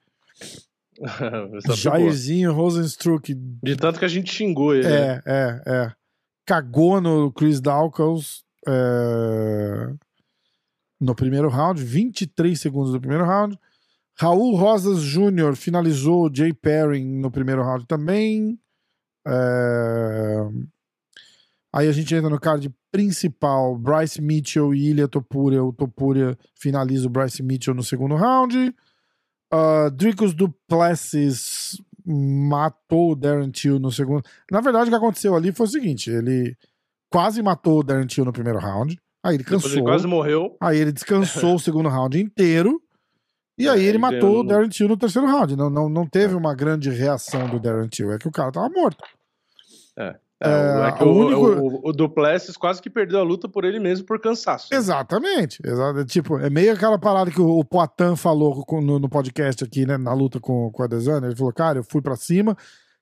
Jairzinho Rosenstruck. De tanto que a gente xingou ele. né? É, é, é. Cagou no Chris Dawkins é, no primeiro round, 23 segundos do primeiro round. Raul Rosas Jr. finalizou o Jay Perry no primeiro round também. É, Aí a gente entra no card principal, Bryce Mitchell e Ilya Topuria. O Topuria finaliza o Bryce Mitchell no segundo round. Uh, Dricus Duplessis matou o Darren Till no segundo. Na verdade, o que aconteceu ali foi o seguinte: ele quase matou o Darren Till no primeiro round. Aí ele Depois cansou. ele quase morreu. Aí ele descansou o segundo round inteiro. E aí É, ele matou o Darren Till no terceiro round. Não, não, não teve uma grande reação do Darren Till. É que o cara tava morto. É, É, o- é que o o, único- o, o Duplessis quase que perdeu a luta por ele mesmo por cansaço. Exatamente. Exato. Tipo, é meio aquela parada que o, o Poitin falou com- no, no podcast aqui, né? Na luta com, com a Adesanya. Ele falou, cara, eu fui pra cima,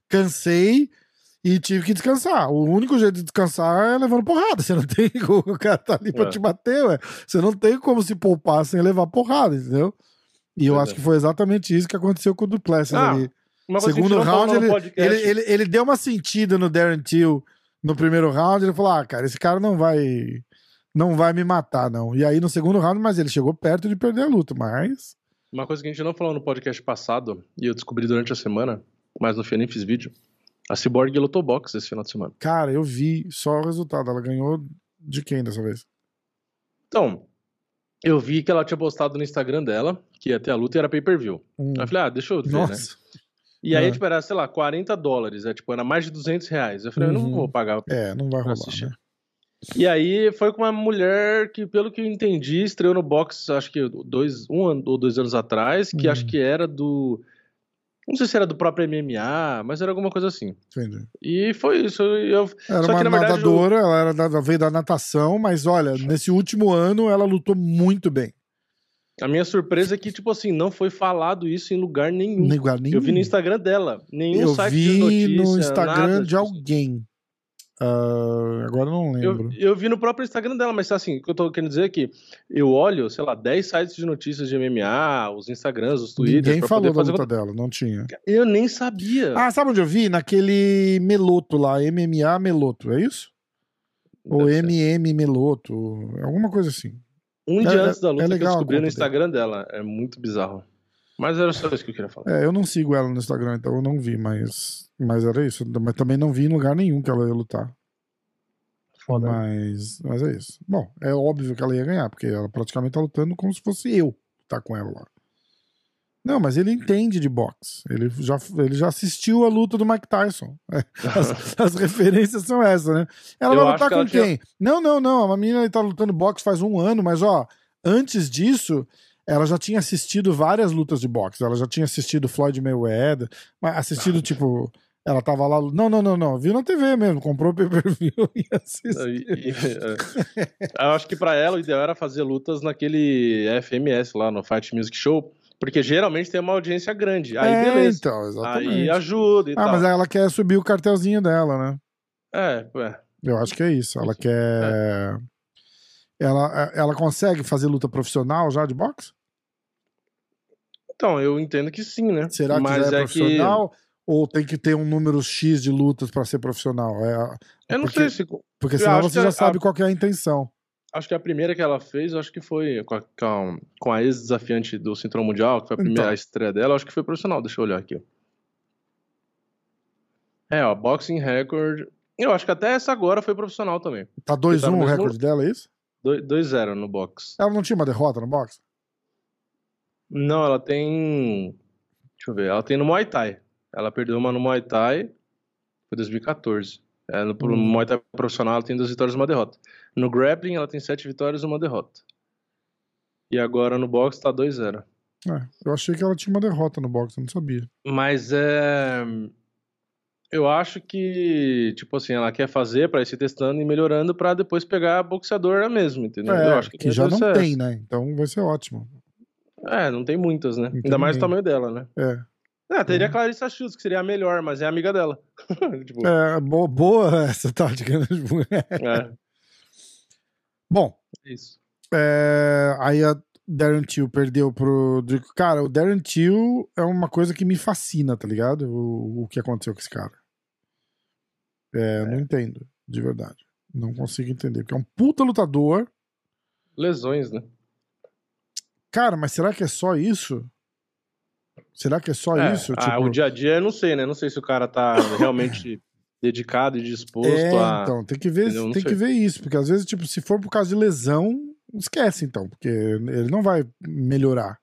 cansei e tive que descansar. O único jeito de descansar é levando porrada. Você não tem. O cara tá ali pra É. te bater, ué. Você não tem como se poupar sem levar porrada, entendeu? E eu acho é. que foi exatamente isso que aconteceu com o Duplessis Ah, ali. Segundo round, ele, ele, ele, ele deu uma sentida no Darren Till no primeiro round. Ele falou: Ah, cara, esse cara não vai. Não vai me matar, não. E aí no segundo round, mas ele chegou perto de perder a luta, mas. Uma coisa que a gente não falou no podcast passado, e eu descobri durante a semana, mas no fim eu nem fiz vídeo. A Cyborg lutou boxe esse final de semana. Cara, eu vi só o resultado. Ela ganhou de quem dessa vez? Então, eu vi que ela tinha postado no Instagram dela que ia ter a luta era pay-per-view. Hum. Aí eu falei, ah, deixa eu ver, né? Nossa. E aí, Ah. tipo, era, sei lá, 40 dólares. É, tipo, era mais de 200 reais. Eu falei, eu Uhum. não vou pagar É, não vai rolar. Né? E aí foi com uma mulher que, pelo que eu entendi, estreou no box, acho que dois, um ano ou dois anos atrás, que Hum. acho que era do. Não sei se era do próprio MMA, mas era alguma coisa assim. Entendi. E foi isso. Eu, Era Só uma que, na verdade, nadadora, ela era da, veio da natação, mas olha, nesse último ano ela lutou muito bem. A minha surpresa é que, tipo assim, não foi falado isso em lugar nenhum. Lugar nenhum. Eu vi no Instagram dela. Nenhum Eu site vi de notícia, no Instagram nada, de alguém. Ah, agora eu não lembro. Eu, eu vi no próprio Instagram dela, mas assim, o que eu tô querendo dizer é que eu olho, sei lá, 10 sites de notícias de MMA, os Instagrams, os Twitters. Ninguém falou da luta dela, não tinha. Eu nem sabia. Ah, sabe onde eu vi? Naquele Meloto lá, MMA Meloto, é isso? Ou Deve ser. MM Meloto, alguma coisa assim. Um dia é- antes da luta é que eu legal a descobri no Instagram dela. É muito bizarro. Mas era só isso que eu queria falar. É, eu não sigo ela no Instagram, então eu não vi, mas, mas era isso. Mas também não vi em lugar nenhum que ela ia lutar. Foda. Mas, mas é isso. Bom, é óbvio que ela ia ganhar, porque ela praticamente tá lutando como se fosse eu tá com ela lá. Não, mas ele entende de boxe. Ele já, ele já assistiu a luta do Mike Tyson. As, as referências são essas, né? Ela Eu vai lutar que com ela tinha- quem? Não, não, não. A menina tá lutando boxe faz um ano, mas ó, antes disso, ela já tinha assistido várias lutas de boxe. Ela já tinha assistido Floyd Mayweather, assistido, tipo. Ela tava lá. Não, não, não, não. Viu na TV mesmo. Comprou o pay-per-view e assistiu. E- e- é. Eu acho que pra ela o ideal era fazer lutas naquele FMS lá no Fight Music Show, porque geralmente tem uma audiência grande. Aí é, beleza. então, exatamente. Aí ajuda e ah, tal. mas ela quer subir o cartelzinho dela, né? É, é. Eu acho que é isso. Ela quer. Ela, ela consegue fazer luta profissional já de boxe? Então, eu entendo que sim, né? Será que mas já é, é profissional? Ou tem que ter um número X de lutas pra ser profissional? É, que. Eu não porque- sei se. porque senão você que já a- sabe qual que é a intenção. Acho que a primeira que ela fez, acho que foi com a, com a- ex-desafiante do Cinturão Mundial, que foi a primeira Então. estreia dela, acho que foi profissional. Deixa eu olhar aqui. É, ó, Boxing Record. Eu acho que até essa agora foi profissional também. Tá 2-1 tá o recorde dela, é isso? 2-0 no box. Ela não tinha uma derrota no boxe? Não, ela tem. Deixa eu ver. Ela tem no Muay Thai. Ela perdeu uma no Muay Thai. Foi 2014. É, no, no Hum. Muay Thai profissional ela tem duas vitórias e uma derrota. No grappling ela tem sete vitórias e uma derrota. E agora no boxe tá 2-0. É, eu achei que ela tinha uma derrota no boxe, eu não sabia. Mas é. Eu acho que, tipo assim, ela quer fazer pra ir se testando e melhorando pra depois pegar a boxeadora mesmo, entendeu? É, eu acho que já deve não tem, né? Então vai ser ótimo. É, não tem muitas, né? tem Ainda mais o tamanho dela, né? É. Ah, teria Uhum. a Clarissa Shields, que seria a melhor, mas é amiga dela. tipo, É, bo- boa essa tática. né? É, Bom, isso. é, aí a Darren Till perdeu pro. Cara, o Darren Till é uma coisa que me fascina, tá ligado? O, o que aconteceu com esse cara. É, não entendo, de verdade. Não consigo entender. Porque é um puta lutador. Lesões, né? Cara, mas será que é só isso? Será que é só É, isso? ah, Tipo, o dia a dia eu não sei, né? Não sei se o cara tá realmente dedicado e disposto é, a. então, tem que ver, tem que ver isso, porque às vezes, tipo, se for por causa de lesão, esquece então, porque ele não vai melhorar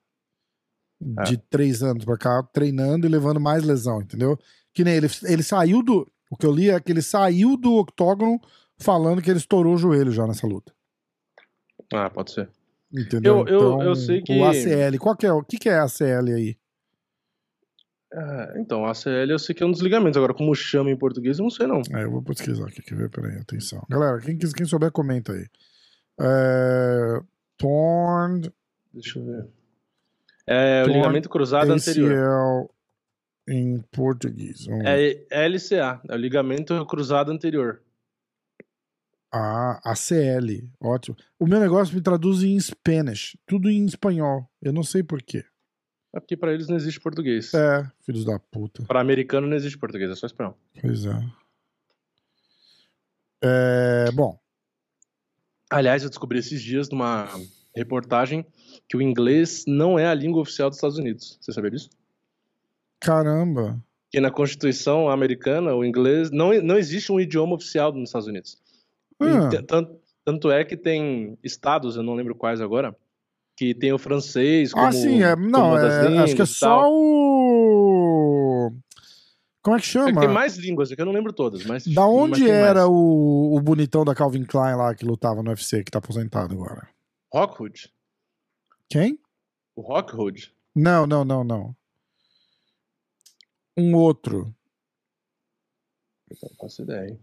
É. de três anos pra cá, treinando e levando mais lesão, entendeu? Que nem ele, ele saiu do. O que eu li é que ele saiu do octógono falando que ele estourou o joelho já nessa luta. Ah, pode ser. Entendeu? Eu- eu- então, eu sei que- O ACL, qual que é? O que, que é ACL aí? Ah, então, ACL eu sei que é um dos ligamentos. Agora, como chama em português, eu não sei não. É, eu vou pesquisar aqui, quer ver? Peraí, atenção. Galera, quem, quem souber, comenta aí. É, torn Deixa eu ver. É o Torn ligamento cruzado anterior. ACL em português. É LCA, é o ligamento cruzado anterior. Ah, ACL, ótimo. O meu negócio me traduz em Spanish, tudo em espanhol. Eu não sei porquê. É porque pra eles não existe português. É, filhos da puta. Pra americano não existe português, é só espanhol. Pois é. É, bom, Aliás, eu descobri esses dias numa reportagem que o inglês não é a língua oficial dos Estados Unidos. Você sabia disso? caramba. Que na Constituição americana, o inglês não, não existe um idioma oficial nos Estados Unidos. Ah, tanto, tanto é que tem estados, eu não lembro quais agora, que tem o francês como, ah, sim, é, como não, é, acho que é só o. Como é que É chama? que tem mais línguas, é que eu não lembro todas, mas Da mas onde tem era o, o bonitão da Calvin Klein lá que lutava no UFC, que tá aposentado agora? Rockwood? Quem? O Rockwood? Não, não, não, não. Um outro. Não faço ideia.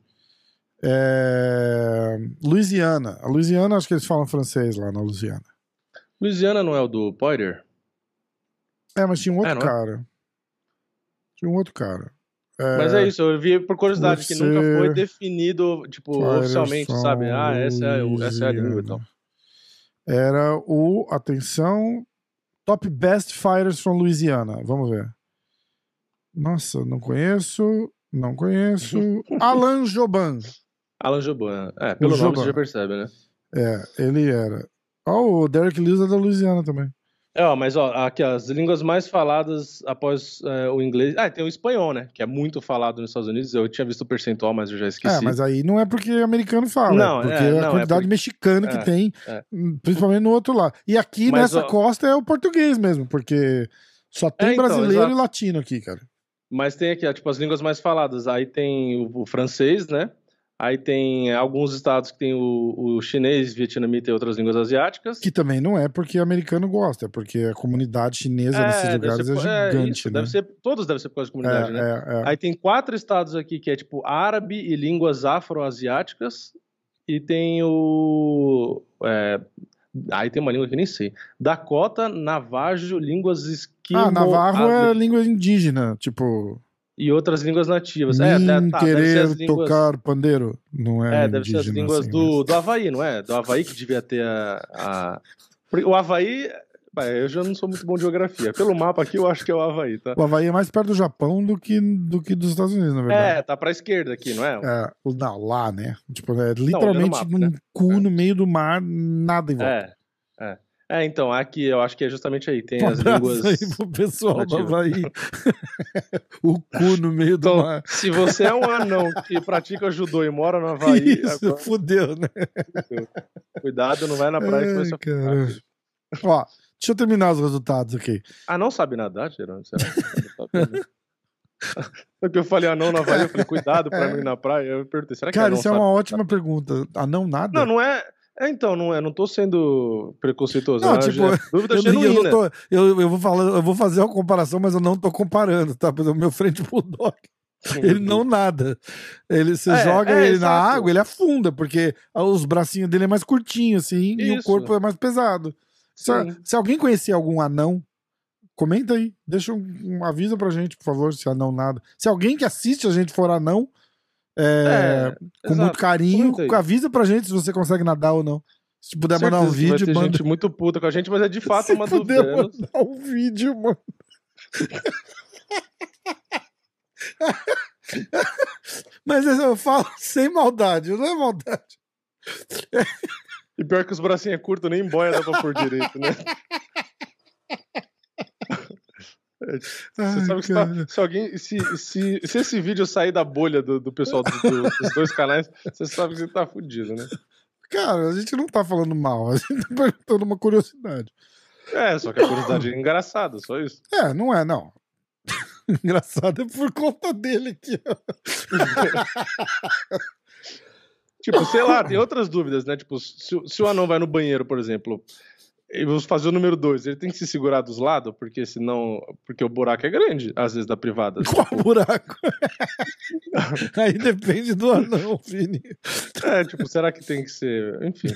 É... Louisiana. A Louisiana, acho que eles falam francês lá na Louisiana. Louisiana não é o do Poirier? É, mas tinha um outro É, não é? cara. Tinha um outro cara. Mas é isso, eu vi por curiosidade que UFC, nunca foi definido, tipo, oficialmente, from sabe? Ah, essa é, o- essa é a língua então. Era o, atenção, Top Best Fighters from Louisiana. Vamos ver. Nossa, não conheço, não conheço. Alan Joban. Alan Joban. É, pelo nome Joban. você já percebe, né? É, ele era. Ó, o Derek Lewis é da Louisiana também. É, ó, mas ó, aqui ó, as línguas mais faladas após é, o inglês. Ah, tem o espanhol, né? Que é muito falado nos Estados Unidos. Eu tinha visto o percentual, mas eu já esqueci. É, mas aí não é porque americano fala, Não, é porque é, a não, é quantidade porque- mexicana é, que tem, é. hum, principalmente no outro lado. E aqui Mas, nessa ó- costa é o português mesmo, porque só tem É, então, brasileiro exato. e latino aqui, cara. Mas tem aqui, ó, tipo, as línguas mais faladas. Aí tem o, o francês, né? Aí tem alguns estados que tem o, o chinês, vietnamita e outras línguas asiáticas. Que também não é porque americano gosta, é porque a comunidade chinesa nesses deve lugares ser é é, gigante, isso, né? deve ser, todos devem ser por causa da comunidade, é, né? é, é. Aí tem quatro estados aqui que é tipo árabe e línguas afro-asiáticas. E tem o. é, aí tem uma língua que eu nem sei. Dakota, Navajo, línguas esquimo. Ah, Navarro é língua indígena, tipo, E outras línguas nativas. É, nem tá, tá, deve ser querer as línguas. tocar pandeiro, não é, É, deve ser as línguas assim, do, mas- do Havaí, não é? Do Havaí que devia ter a. a... O Havaí. Eu já não sou muito bom de geografia. Pelo mapa aqui, eu acho que é o Havaí, tá? O Havaí é mais perto do Japão do que, do que dos Estados Unidos, na verdade. É, tá pra esquerda aqui, não é? É, não, lá, né? Tipo, é literalmente mapa, num né? cu É. no meio do mar, nada em volta. É, é. Então, aqui eu acho que é justamente aí. Tem Um as línguas. aí pro pessoal do. Havaí. o cu no meio do Então, mar. se você é um anão que pratica judô e mora no Havaí, Isso, agora, fudeu, né? cuidado, não vai na praia que vai Ai, se afogar, filho. Ó, deixa eu terminar os resultados aqui. Ah, não sabe nadar, Gerando? Será? Porque eu falei anão no Havaí, eu falei, cuidado pra ir na praia. Eu perguntei, será que Cara, anão isso é uma ótima pergunta. Ah, não, nada? Não, não é. É, então, não é. Não tô sendo preconceituoso. Não, é tipo, ge- dúvida eu, eu, genuína. não tô, eu, eu vou falar, eu vou fazer uma comparação, mas eu não tô comparando, tá? O meu frente bulldog, ele não nada. Ele, você É, joga é, ele na água, ele afunda, porque os bracinhos dele é mais curtinho, assim, e o Isso. corpo é mais pesado. Se, se alguém conhecer algum anão, comenta aí. Deixa um, um aviso pra gente, por favor, se anão nada. Se alguém que assiste a gente for anão, é, com exato. muito carinho, Comenta aí. avisa pra gente se você consegue nadar ou não. Se puder mandar um vai vídeo, ter manda. gente muito puta com a gente, mas é de fato Se uma puder dúvida. Mandar um vídeo, mano. Mas eu falo sem maldade, não é maldade. E pior que os bracinhos é curto, nem boia dá pra pôr direito, né? Você Ai, sabe que se, tá- se alguém. Se, se, se esse vídeo sair da bolha do, do pessoal do- do- dos dois canais, você sabe que você tá fudido, né? Cara, a gente não tá falando mal, a gente tá perguntando uma curiosidade. É, só que a curiosidade é engraçada, só isso. É, não é, não. Engraçado é por conta dele aqui. Tipo, sei lá, tem outras dúvidas, né? Tipo, se, se o anão vai no banheiro, por exemplo, e vamos fazer o número dois, ele tem que se segurar dos lados, porque senão. Porque o buraco é grande, às vezes, da privada. Qual buraco? Aí depende do anão, Vini. É, tipo, será que tem que ser. Enfim.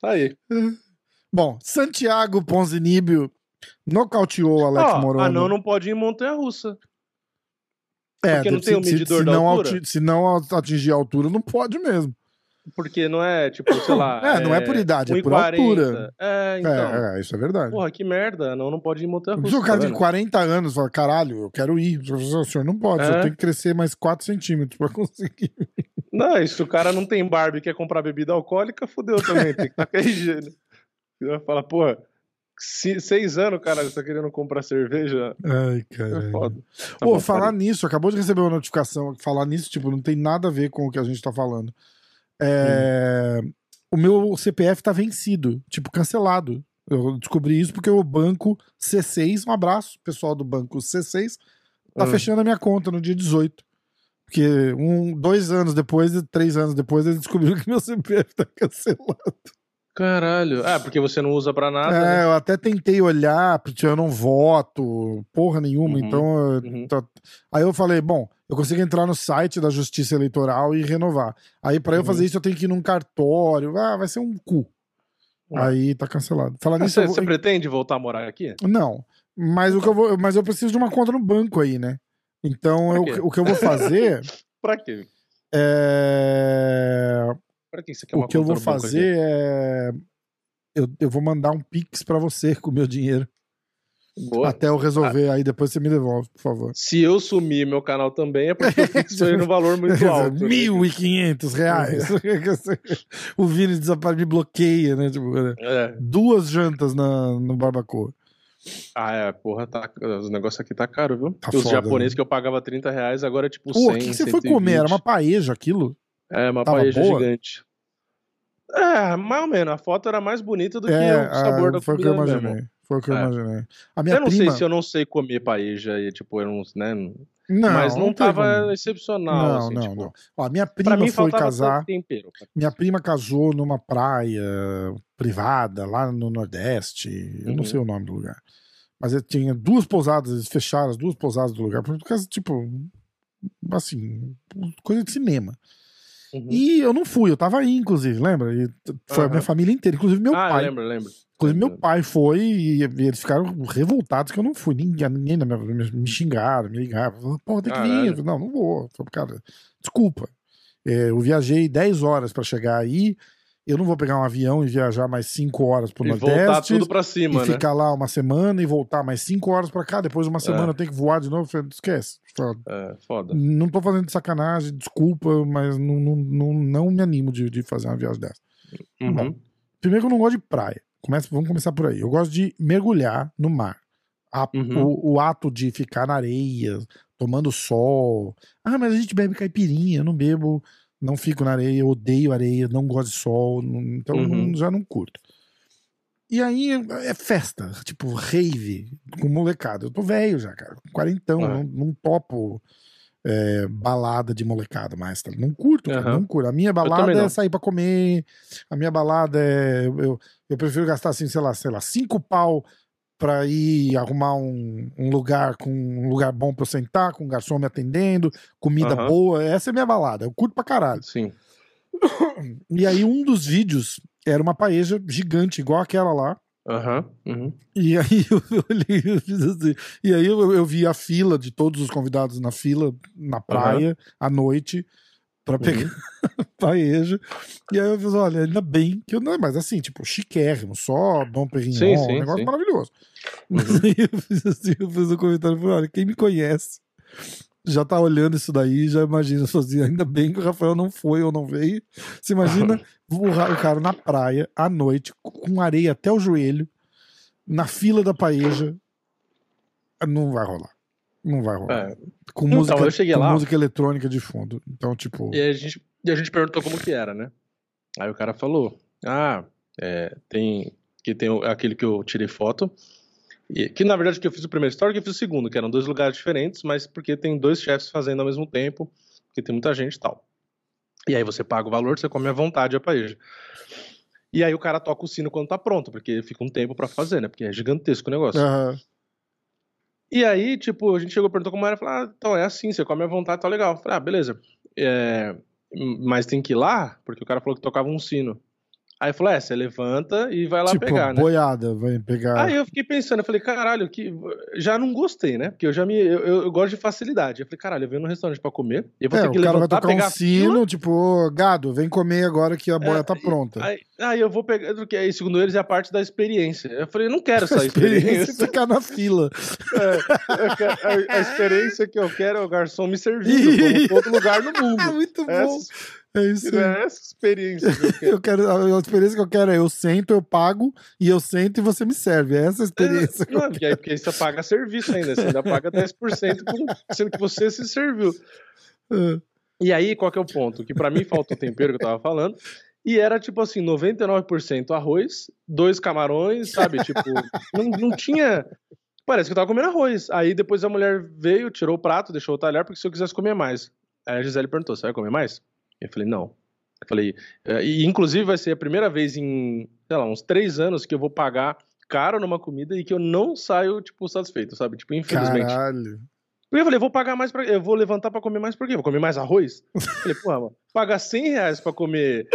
Tá aí. Bom, Santiago Ponzinibbio nocauteou Alex Ó, Morono. anão não pode ir em montanha russa. é, porque não tem um se- medidor se, da não altura? se não atingir a altura, não pode mesmo. Porque não é, tipo, sei lá. É, não é por idade, é por 1,40. altura. É, então. É, é, isso é verdade. Porra, que merda. Não, não pode ir em montanha Se russa. o cara tá de vendo? 40 anos fala, caralho, eu quero ir. O senhor não pode, É. tem que crescer mais 4 centímetros pra conseguir. Não, e se o cara não tem barba e quer comprar bebida alcoólica, fudeu também. Tem que né? Você vai falar, porra, se- seis anos, cara, você tá querendo comprar cerveja? Ai, É caralho. foda. Tá falar nisso, acabou de receber uma notificação. Falar nisso, tipo, não tem nada a ver com o que a gente tá falando. É, O meu CPF tá vencido, tipo, cancelado. Eu descobri isso porque o banco C6, um abraço, pessoal do banco C6, tá Hum. fechando a minha conta no dia 18. Porque um, dois anos depois, três anos depois, eles descobriram que meu CPF tá cancelado. Caralho. Ah, porque você não usa pra nada, É, né? eu até tentei olhar, porque eu não voto, porra nenhuma, Uhum, então. eu- uhum. tá- Aí eu falei, bom, eu consigo entrar no site da Justiça Eleitoral e renovar. Aí pra eu Uhum. fazer isso eu tenho que ir num cartório, ah, vai ser um cu. Ah. Aí tá cancelado. Falar nisso, Você, eu vou... você pretende voltar a morar aqui? Não, mas o que eu vou, mas eu preciso de uma conta no banco aí, né? Então eu- o que eu vou fazer Pra quê? é Pra que você quer o uma que eu vou fazer é eu, eu vou mandar um pix pra você com o meu dinheiro. Boa. Até eu resolver, aí depois você me devolve, por favor. Se eu sumir meu canal também, é porque eu fixo ele no valor muito alto. né? 1.500 reais. o Vini desaparece, me bloqueia, né? Tipo, né? É. duas jantas na, no barbacoa. Ah, é, porra, tá, os negócios aqui tá caro, viu? Tá Os foda, japoneses né? que eu pagava 30 reais, agora é tipo Pô, 100, o que, você foi 120. comer? Era uma paeja aquilo? É, uma Tava paeja boa? gigante. É, mais ou menos. A foto era mais bonita do que É, o sabor ah, da foi o que eu comida imaginei. mesmo. Foi o que eu É. imaginei. A minha Eu não prima. sei se eu não sei comer paeja e, tipo, eu não, né? Não, mas não, tem tava como. excepcional, Não, assim, não, tipo. não. Ó, a minha prima foi casar. tempero. Minha prima casou numa praia privada lá no Nordeste. Eu não Uhum. sei o nome do lugar. Mas tinha duas pousadas, eles fecharam as duas pousadas do lugar. Por causa, tipo, assim, coisa de cinema. Uhum. E eu não fui, eu tava aí, inclusive, lembra? E foi a minha família inteira, inclusive meu ah, pai. lembro, lembro. Inclusive, meu pai foi e, eles ficaram revoltados que eu não fui. Ninguém, ninguém me, xingaram, me ligaram. Pô, tem que vir. Caralho. Não, não vou. Falei, cara, desculpa. É, eu viajei 10 horas pra chegar aí. Eu não vou pegar um avião e viajar mais 5 horas pro E voltar Nordeste. tudo pra E cima, né? ficar lá uma semana e voltar mais 5 horas pra cá. Depois de uma semana É. eu tenho que voar de novo. Esquece. Falei, É, foda. Não tô fazendo de sacanagem, desculpa, mas não, não, não, não me animo de, de fazer uma viagem dessa. Uhum. Bom, Primeiro que eu não gosto de praia. Começa, vamos começar por aí. Eu gosto de mergulhar no mar. A- Uhum. o, o ato de ficar na areia, tomando sol. Ah, mas a gente bebe caipirinha. Eu não bebo, não fico na areia, odeio areia, não gosto de sol. não- então Uhum. já não curto. E aí é festa, tipo rave, com molecada. Eu tô velho já, cara. Quarentão, É. não, não topo é, balada de molecada mais. Tá? Não curto, cara, Aham. não curto. A minha balada é sair pra comer. A minha balada é. Eu, eu, eu prefiro gastar, assim, sei lá, sei lá, cinco pau pra ir arrumar um, um lugar com um lugar bom pra eu sentar, com um garçom me atendendo, comida Aham. boa. Essa é minha balada. Eu curto pra caralho. Sim. E aí, um dos vídeos era uma paeja gigante, igual aquela lá. Aham. Uhum. E aí eu olhei, eu fiz assim. E aí eu, eu vi a fila de todos os convidados na fila, na praia, à noite, pra pegar a paeja. E aí eu fiz, olha, ainda bem que eu não, mas assim, tipo, chiquérrimo, só Dom Perignon, Sim, sim, um negócio sim. maravilhoso. Mas aí eu fiz assim, eu fiz um comentário, falei, olha, quem me conhece já tá olhando isso daí, já imagina, assim, ainda bem que o Rafael não foi ou não veio. Você imagina o cara na praia, à noite, com areia até o joelho, na fila da paeja. Não vai rolar. Não vai rolar. É. Com, Então, música, eu cheguei com lá- música eletrônica de fundo. Então, tipo. E a, gente, e a gente perguntou como que era, né? Aí o cara falou: Ah, é, tem. Que tem o- aquele que eu tirei foto. E, que na verdade que eu fiz o primeiro story que eu fiz o segundo, que eram dois lugares diferentes, mas porque tem dois chefes fazendo ao mesmo tempo, porque tem muita gente e tal. E aí você paga o valor, você come à vontade a paeja. E aí o cara toca o sino quando tá pronto, porque fica um tempo pra fazer, né? Porque é gigantesco o negócio. Aham. E aí, tipo, a gente chegou e perguntou como era. Falou, ah, então é assim, você come à vontade, tá legal. Falei, ah, beleza. É, mas tem que ir lá, porque o cara falou que tocava um sino. Aí falou, é, você levanta e vai lá tipo, pegar, né? boiada, vai pegar. Aí eu fiquei pensando, eu falei, caralho, que já não gostei, né? Porque eu já me. Eu, eu- eu gosto de facilidade. Eu falei, caralho, eu venho no restaurante pra comer, e eu vou É, ter o que cara vai levantar, tocar um sino, fila, tipo, "Ô, gado, vem comer agora que a boia tá pronta. Aí, aí eu vou pegar. Porque aí, segundo eles, é a parte da experiência. Eu falei, não quero essa experiência é experiência. ficar na fila. É, quero- a, a experiência que eu quero é o garçom me servindo, como em todo lugar no mundo. muito bom. Essa, É isso aí. é essa experiência que eu quero. Eu quero, a experiência que eu quero é eu sento, eu pago, e eu sento e você me serve. É essa a experiência que eu Não, porque aí, porque aí você paga serviço ainda, você ainda paga 10%, com- sendo que você se serviu. quero. E aí, qual que é o ponto? Que pra mim falta o tempero que eu tava falando. E era tipo assim, 99% arroz, dois camarões, sabe? Tipo, não, não tinha. Parece que eu tava comendo arroz. Aí depois a mulher veio, tirou o prato, deixou o talher, porque se eu quisesse comer mais. Aí a Gisele perguntou: você vai comer mais? Eu falei, não. Eu falei, eh, e inclusive vai ser a primeira vez em, sei lá, uns três anos que eu vou pagar caro numa comida e que eu não saio, tipo, satisfeito, sabe? Tipo, infelizmente. Caralho. Eu falei, vou pagar mais pra. Eu vou levantar pra comer mais por quê? Vou comer mais arroz? Eu falei, porra, mano, pagar 100 reais pra comer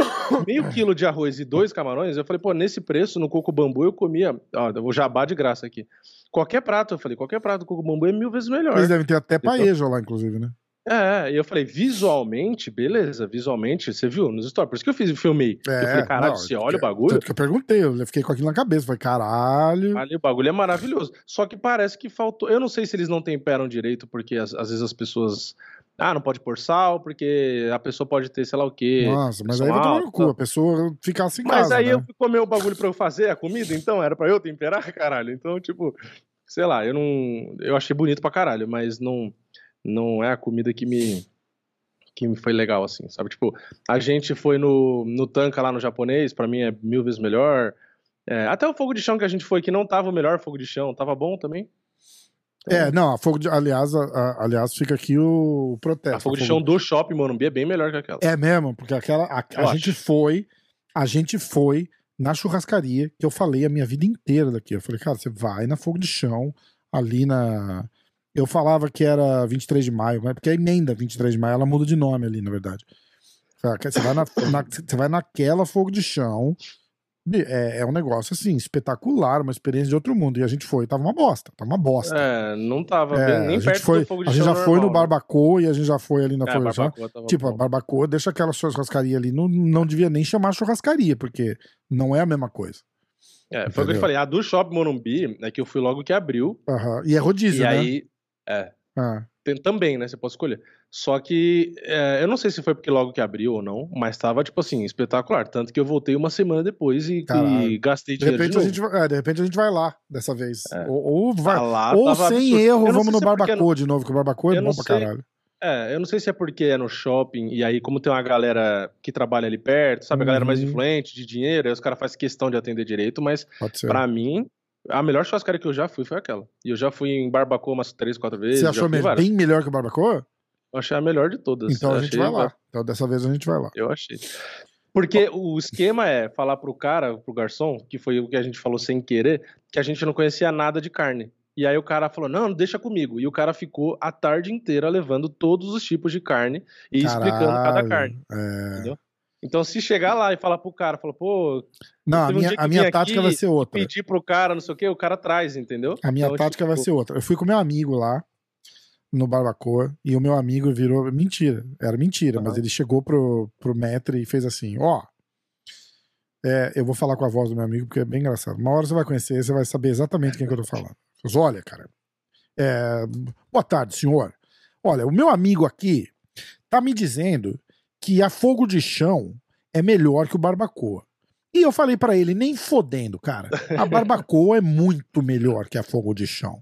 meio quilo de arroz e dois camarões. Eu falei, pô, nesse preço, no Coco Bambu, eu comia. Ó, eu vou jabá de graça aqui. Qualquer prato, eu falei, qualquer prato do Coco Bambu é mil vezes melhor. Eles devem ter até Então- paeja lá, inclusive, né? É, e eu falei, visualmente, beleza, visualmente, você viu nos stories. Por isso que eu fiz, filmei. É, eu falei, caralho, não, você olha o bagulho. Tanto que eu perguntei, eu fiquei com aquilo na cabeça. Falei, caralho. Ali o bagulho é maravilhoso. Só que parece que faltou. Eu não sei se eles não temperam direito, porque às, às vezes as pessoas. Ah, não pode pôr sal, porque a pessoa pode ter sei lá o quê. Nossa, mas aí vai tomar no cu. A pessoa ficasse em Mas casa. aí né? eu fui comer o bagulho pra eu fazer a comida, então era pra eu temperar, caralho. Então, tipo, sei lá, eu não. Eu achei bonito pra caralho, mas não, não é a comida que me. Que me foi legal, assim, sabe? Tipo, a gente foi no, no Tanca lá no japonês, pra mim é mil vezes melhor. É, até o fogo de chão que a gente foi, que não tava o melhor fogo de chão, tava bom também. É, não, a fogo de. Aliás, a- a- aliás, fica aqui o, o protesto. A fogo de A chão do shopping Morumbi é bem melhor que aquela. É mesmo, porque aquela. A, a gente foi. A gente foi na churrascaria, que eu falei a minha vida inteira daqui. Eu falei, cara, você vai na fogo de chão, ali na. Eu falava que era 23 de maio, mas porque a emenda 23 de maio, ela muda de nome ali, na verdade. Você vai, na, na- você vai naquela fogo de chão. É, é um negócio assim, espetacular, uma experiência de outro mundo. E a gente foi, tava uma bosta, tava uma bosta. É, não tava É, bem, nem a gente perto foi, do fogo de a gente já foi no normal, né? Barbacoa e a gente já foi ali na É, fogo de chão. Tipo, a bom. barbacoa deixa aquela churrascaria ali, não, não devia nem chamar churrascaria, porque não é a mesma coisa. É, foi o que eu falei. A do Shopping Morumbi é que eu fui logo que abriu. E é rodízio, e né? aí. É, Ah, tem, também, né? Você pode escolher. Só que é, eu não sei se foi porque logo que abriu ou não, mas tava, tipo assim, espetacular. Tanto que eu voltei uma semana depois e, e gastei de, dinheiro repente de a gente, vai- é, de repente a gente vai lá dessa vez. É. Ou, ou vai. Ah, lá ou sem absurdo. erro, vamos no é Barbacoa de novo, que o Barbacoa é bom pra sei. caralho. É, eu não sei se é porque é no shopping, e aí, como tem uma galera que trabalha ali perto, sabe, a galera mais Uhum. influente, de dinheiro, aí os caras fazem questão de atender direito, mas pra mim, a melhor churrascaria que eu já fui foi aquela. E eu já fui em Barbacoa umas três, quatro vezes. Você achou fui me- várias. bem melhor que o Barbacoa? Eu achei a melhor de todas. Então Eu a gente vai lá. Então dessa vez a gente vai lá. Eu achei. Porque o esquema é falar pro cara, pro garçom, que foi o que a gente falou sem querer, que a gente não conhecia nada de carne. E aí o cara falou, não, deixa comigo. E o cara ficou a tarde inteira levando todos os tipos de carne e explicando cada Caralho. carne. É. Entendeu? Então se chegar lá e falar pro cara, falar, pô, Não, a um minha, que a minha tática vai ser outra. pedir pro cara, não sei o quê, o cara traz, entendeu? A minha Então, tática vai tipo, ser outra. Eu fui com meu amigo lá no Barbacoa e o meu amigo virou. Mentira, era mentira, mas Aham. ele chegou pro, pro Metre e fez assim: Ó, é, eu vou falar com a voz do meu amigo porque é bem engraçado. Uma hora você vai conhecer, você vai saber exatamente quem que eu tô falando. Ele falou, Olha, cara, é, boa tarde, senhor. Olha, o meu amigo aqui tá me dizendo que a fogo de chão é melhor que o Barbacoa. E eu falei pra ele, nem fodendo, cara. A barbacoa é muito melhor que a fogo de chão.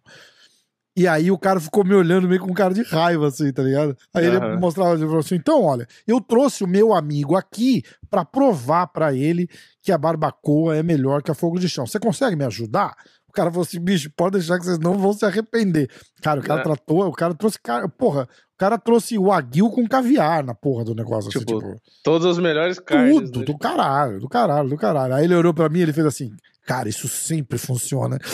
E aí o cara ficou me olhando meio com cara de raiva, assim, tá ligado? Aí ele Aham. mostrava, ele falou assim, então, olha, eu trouxe o meu amigo aqui pra provar pra ele que a barbacoa é melhor que a fogo de chão. Você consegue me ajudar? O cara falou assim, bicho, pode deixar que vocês não vão se arrepender. Cara, o cara É. tratou, o cara trouxe, cara, porra, O cara trouxe o aguil com caviar na porra do negócio. Assim, Tipo, tipo, Todas as melhores carnes. tudo, do caralho, do caralho, do caralho. Aí ele olhou pra mim e ele fez assim, cara, isso sempre funciona.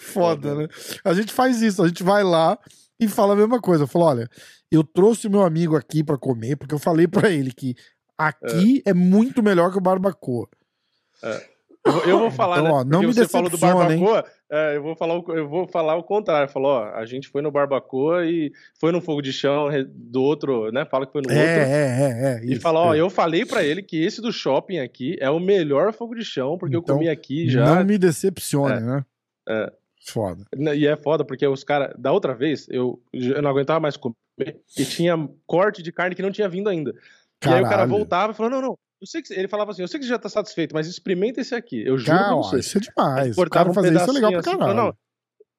Foda, né? A gente faz isso, a gente vai lá e fala a mesma coisa. Fala, olha, eu trouxe meu amigo aqui pra comer, porque eu falei pra ele que aqui é, muito melhor que o barbacoa. Eu, vou- eu vou falar, Então, né? ó, não me você falou do barbacoa, é, eu, vou falar o, eu vou falar o contrário. Falou, ó, a gente foi no barbacoa e foi no fogo de chão do outro, né? Fala que foi no É, outro. é, é, é. E isso, fala, ó, é. eu falei pra ele que esse do shopping aqui é o melhor fogo de chão, porque Então, eu comi aqui já. Não me decepcione, É, né? é. Foda. E é foda, porque os caras, da outra vez, eu, eu não aguentava mais comer, e tinha corte de carne que não tinha vindo ainda. E aí o cara Caralho. voltava e falou: não, não. Eu sei que você-" ele falava assim: eu sei que você já tá satisfeito, mas experimenta esse aqui. Eu juro pra Cara, ó, você. isso é demais. O cara um fazer isso é legal pra pedacinho caralho. assim,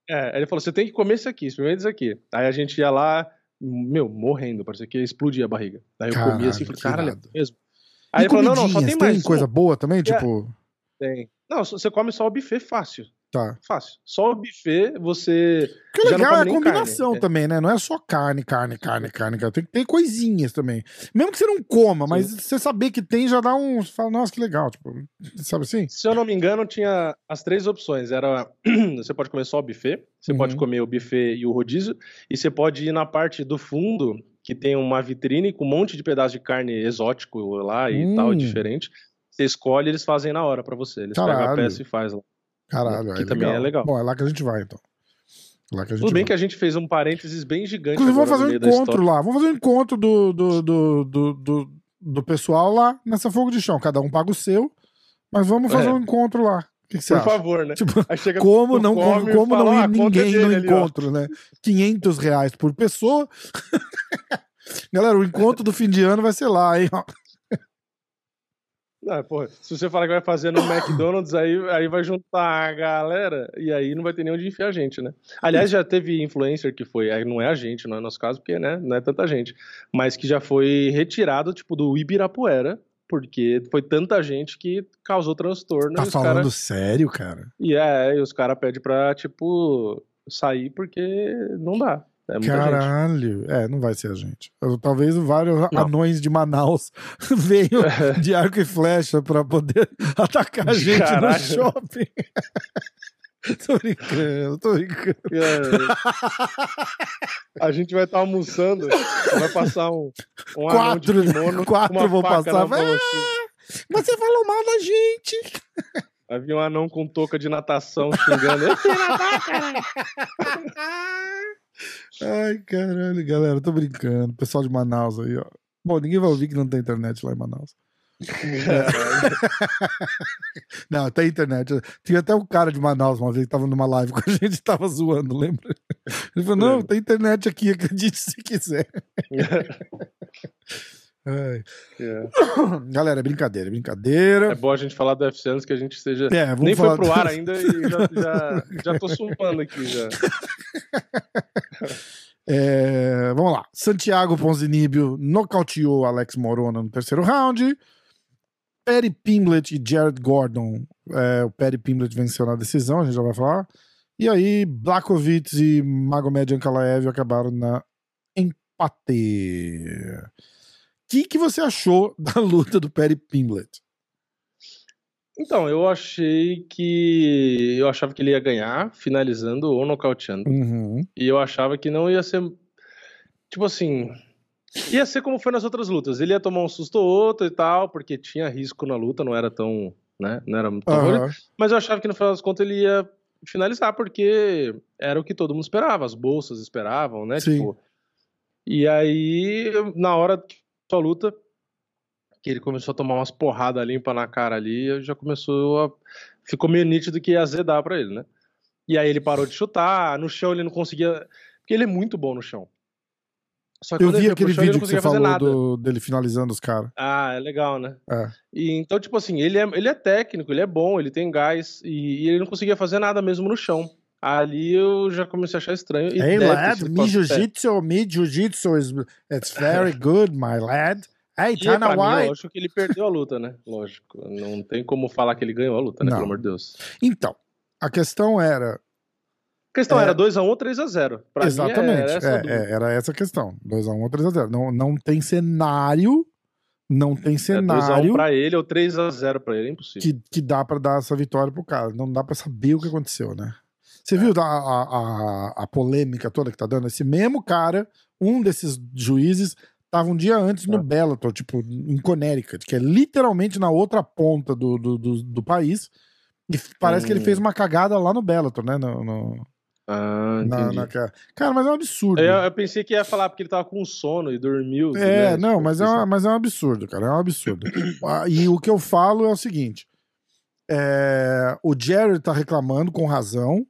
não. É, ele falou: você tem que comer esse aqui, experimenta esse aqui. Aí a gente ia lá, meu, morrendo, parecia que ia explodir a barriga. Aí eu comia assim e Caralho, falei: caralho, é mesmo. E Aí ele falou: não, não, só tem mais. coisa uma. boa também? É. Tipo, Tem. Não, você come só o buffet fácil. Tá. Fácil. Só o buffet você. O que é legal é a combinação carne. É. também, né? Não é só carne, carne, carne, carne. cara. Tem que ter coisinhas também. Mesmo que você não coma, mas você saber que tem já dá um. Você fala, nossa, que legal. Tipo, sabe assim? Se eu não me engano, tinha as três opções. Era você pode comer só o buffet, você Uhum. pode comer o buffet e o rodízio, e você pode ir na parte do fundo, que tem uma vitrine com um monte de pedaço de carne exótico lá e Hum. tal, diferente. Você escolhe, eles fazem na hora pra você. Eles pegam a Caralho. peça e faz lá. Caralho, Que aí também é legal. Bom, é lá que a gente vai, então. Lá que a gente Tudo bem vai. que a gente fez um parênteses bem gigante. Inclusive, vamos fazer um encontro lá. Vamos fazer um encontro do, do, do, do, do, do pessoal lá nessa fogo de chão. Cada um paga o seu, mas vamos fazer É. um encontro lá. Que, que Por acha? favor, né? Tipo, como não, come como fala, não "Ah, ir é ninguém no ali, ó." encontro, né? 500 reais por pessoa. Galera, o encontro do fim de ano vai ser lá, hein? Não, porra, se você falar que vai fazer no McDonald's, aí, aí vai juntar a galera e aí não vai ter nem onde enfiar a gente, né? Aliás, já teve influencer que foi, aí não é a gente, não é nosso caso, porque né, não é tanta gente, mas que já foi retirado, tipo, do Ibirapuera, porque foi tanta gente que causou transtorno. Tá e os falando cara, sério, cara? E é, e os caras pedem pra, tipo, sair porque não dá. É muita gente. Caralho. É, não vai ser a gente. Talvez vários Não. anões de Manaus venham de arco e flecha pra poder atacar a gente Caralho. no shopping. tô brincando, tô brincando. É. A gente vai estar almoçando, vai passar um, um anão de Quatro, né? kimono, Quatro vão passar, vai- mão, assim. Você falou mal da gente. Vai vir um anão com touca de natação xingando. "Ei, Ai, caralho, galera, tô brincando. Pessoal de Manaus aí, ó. Bom, ninguém vai ouvir que não tem internet lá em Manaus. Não, tem internet. Tinha até um cara de Manaus uma vez que tava numa live com a gente e tava zoando, lembra? Ele falou: não, tem internet aqui, acredite se quiser. É. Galera, é brincadeira, é brincadeira. É bom a gente falar do UFC antes que a gente seja. É, Nem foi pro do- ar ainda e já, já, já tô sumando aqui já. É, vamos lá. Santiago Ponzinibio nocauteou Alex Morona no terceiro round. Perry Pimblett e Jared Gordon. é, o Perry Pimblett venceu na decisão, a gente já vai falar. E aí, Blakovic e Magomed Ankalaev acabaram na empate. O que, que você achou da luta do Perry Pimblett? Então, eu achei que. Eu achava que ele ia ganhar, finalizando ou nocauteando. Uhum. E eu achava que não ia ser. Tipo assim. Ia ser como foi nas outras lutas. Ele ia tomar um susto ou outro e tal, porque tinha risco na luta, não era tão. Né? Não era muito. Aham. Mas eu achava que no final das contas ele ia finalizar, porque era o que todo mundo esperava, as bolsas esperavam, né? Sim. Tipo, e aí, na hora que a luta, que ele começou a tomar umas porradas limpa na cara ali, já começou a. Ficou meio nítido que ia azedar pra ele, né? E aí ele parou de chutar, no chão ele não conseguia. Porque ele é muito bom no chão. Só Eu quando ele vi aquele chão, vídeo não que você falou do- dele finalizando os caras. Ah, é legal, né? É. E, então, tipo assim, ele é, ele é técnico, ele é bom, ele tem gás, e, e ele não conseguia fazer nada mesmo no chão. Ali eu já comecei a achar estranho. E Hey lad, me é. jiu-jitsu, me jiu-jitsu is it's very good, my lad. Hey, E China pra mim, White. lógico que ele perdeu a luta, né? Lógico. Não tem como falar que ele ganhou a luta, né? Não. Pelo amor de Deus. Então, a questão era A questão É. era 2x1 ou 3x0. Pra Exatamente. mim, era essa a é, é, era essa a questão. 2x1 ou 3x0. Não, não tem cenário. Não tem É 2x1 cenário pra ele ou 3x0 pra ele, é impossível. que, que dá pra dar essa vitória pro cara. Não dá pra saber o que aconteceu, né? Você É. viu a, a, a, a polêmica toda que tá dando? Esse mesmo cara, um desses juízes, tava um dia antes no É. Bellator, tipo, em Connecticut, que é literalmente na outra ponta do, do, do, do país. E parece que ele Hum. fez uma cagada lá no Bellator, né? No, no- Ah, na, na ca- Cara, mas é um absurdo. Eu, eu pensei que ia falar porque ele tava com sono e dormiu. É, né? não, Tipo, mas é, uma- mas é um absurdo, cara. É um absurdo. Ah, e o que eu falo é o seguinte: é, o Jerry tá reclamando com razão.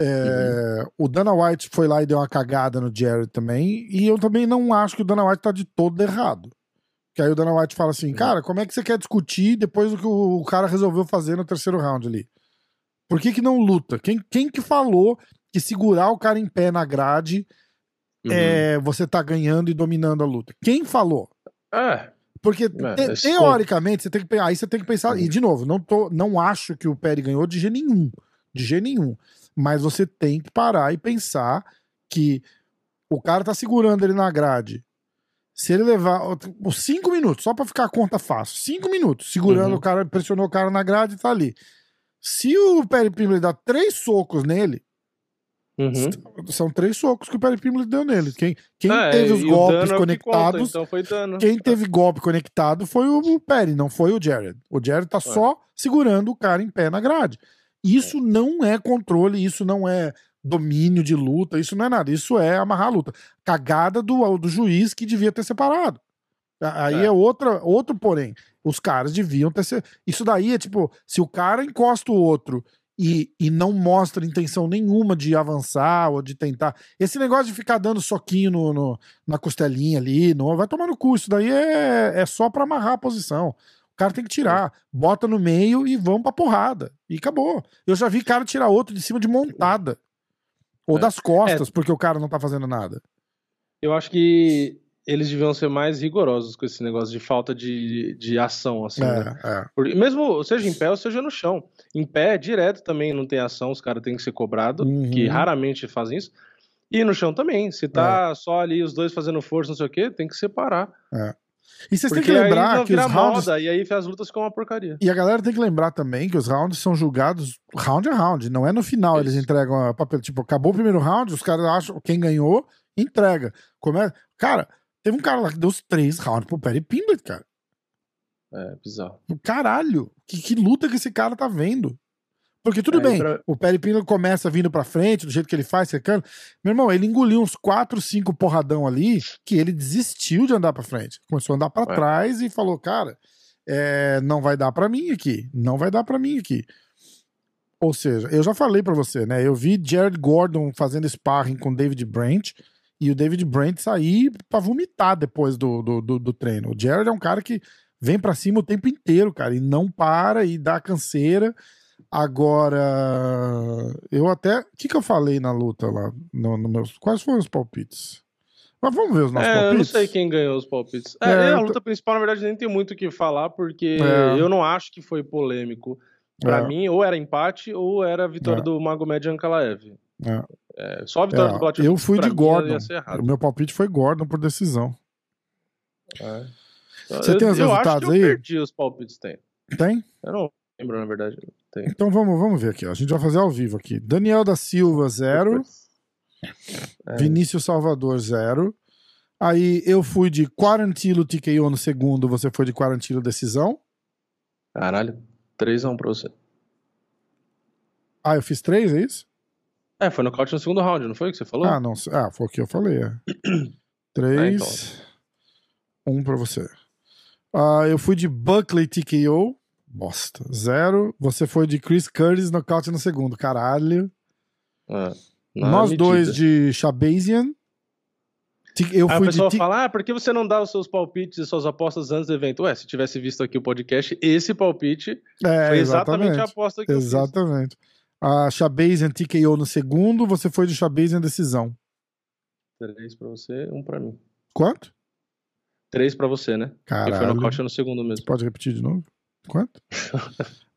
É, O Dana White foi lá e deu uma cagada no Jerry também. E eu também não acho que o Dana White tá de todo errado. Que aí o Dana White fala assim: cara, como é que você quer discutir depois do que o cara resolveu fazer no terceiro round ali? Por que, que não luta? Quem, quem que falou que segurar o cara em pé na grade Uhum. é, você tá ganhando e dominando a luta? Quem falou? É, Porque É, te- teoricamente você tem que aí você tem que pensar e de novo não tô não acho que o Perry ganhou de jeito nenhum de jeito nenhum mas você tem que parar e pensar que o cara tá segurando ele na grade se ele levar os cinco minutos só pra ficar a conta fácil cinco minutos segurando Uhum. o cara pressionou o cara na grade e tá ali se o Perry Pimbley dá três socos nele uhum. são três socos que o Perry Pimbley deu nele quem, quem É, teve os golpes é que conta, conectados então quem teve golpe conectado foi o Perry, não foi o Jared. O Jared tá só segurando o cara em pé na grade. Isso não é controle, isso não é domínio de luta, isso não é nada. Isso é amarrar a luta. Cagada do, do juiz que devia ter separado. Aí é, É. outra, outro porém. Os caras deviam ter. Se... Isso daí é tipo, se o cara encosta o outro e, e não mostra intenção nenhuma de avançar ou de tentar. Esse negócio de ficar dando soquinho no, no- na costelinha ali, não, vai tomar no cu. Isso daí é, é só pra amarrar a posição. O cara tem que tirar, bota no meio e vamos pra porrada. E acabou. Eu já vi cara tirar outro de cima de montada. Ou É. das costas, porque o cara não tá fazendo nada. Eu acho que eles deviam ser mais rigorosos com esse negócio de falta de, de ação, assim, né? É, é. Porque mesmo seja em pé ou seja no chão. Em pé, direto também não tem ação, os caras têm que ser cobrados, Uhum. que raramente fazem isso. E no chão também. Se tá só ali os dois fazendo força, não sei o quê, tem que separar. E vocês têm que lembrar que os rounds. moda, e aí as lutas ficam uma porcaria. E a galera tem que lembrar também que os rounds são julgados round a round, não é no final eles Isso. entregam a papel. Tipo, acabou o primeiro round, os caras acham quem ganhou, entrega. Como é? Cara, teve um cara lá que deu os três rounds pro Perry Pimblett, cara. É bizarro. Caralho, que, que luta que esse cara tá vendo. Porque tudo É, bem, pra- o Perry Pimblett começa vindo pra frente, do jeito que ele faz, secando. Meu irmão, ele engoliu uns 4, 5 porradão ali que ele desistiu de andar pra frente. Começou a andar pra trás e falou, cara, é, não vai dar pra mim aqui. Não vai dar pra mim aqui. Ou seja, eu já falei pra você, né? Eu vi Jared Gordon fazendo sparring com David Brent e o David Brent sair pra vomitar depois do, do, do, do treino. O Jared é um cara que vem pra cima o tempo inteiro, cara, e não para e dá canseira. Agora, eu até. O que, que eu falei na luta lá? No, no meus, quais foram os palpites? Mas vamos ver os nossos É, eu não palpites. sei quem ganhou os palpites. É, É, a eu luta principal, na verdade, nem tem muito o que falar, porque É. eu não acho que foi polêmico. Pra É. mim, ou era empate, ou era a vitória É. do Magomed Ankalaev. É. É, só a vitória É, do Blatters, eu fui de Gordon. O meu palpite foi Gordon por decisão. É. Você eu, tem os eu resultados acho que aí? Eu perdi os palpites, tem. Tem? Eu não lembro, na verdade. Tem. Então vamos, vamos ver aqui. ó. A gente vai fazer ao vivo aqui. Daniel da Silva, zero. É. Vinícius Salvador, zero. Aí eu fui de Quarantilo TKO no segundo, você foi de Quarantilo decisão. Caralho, 3x1 pra você. Ah, eu fiz três, é isso? É, foi nocaute no segundo round, não foi o que você falou? Ah, não. Ah, foi o que eu falei. É. Três. Um pra você. Ah, eu fui de Buckley TKO. Bosta. Zero. Você foi de Chris Curtis nocaute no segundo. Caralho. Na Nós medida. dois de Shabazian. Eu Aí o fui de. pessoal T- fala, ah, por que você não dá os seus palpites e suas apostas antes do evento? Ué, se tivesse visto aqui o podcast, esse palpite É, foi exatamente, exatamente. a aposta que Exatamente. A Shabazian TKO no segundo, você foi de Shabazian decisão. Três pra você, um pra mim. Quanto? Três pra você, né? Porque foi Caralho. nocaute no segundo Você mesmo. pode repetir de novo? Quanto?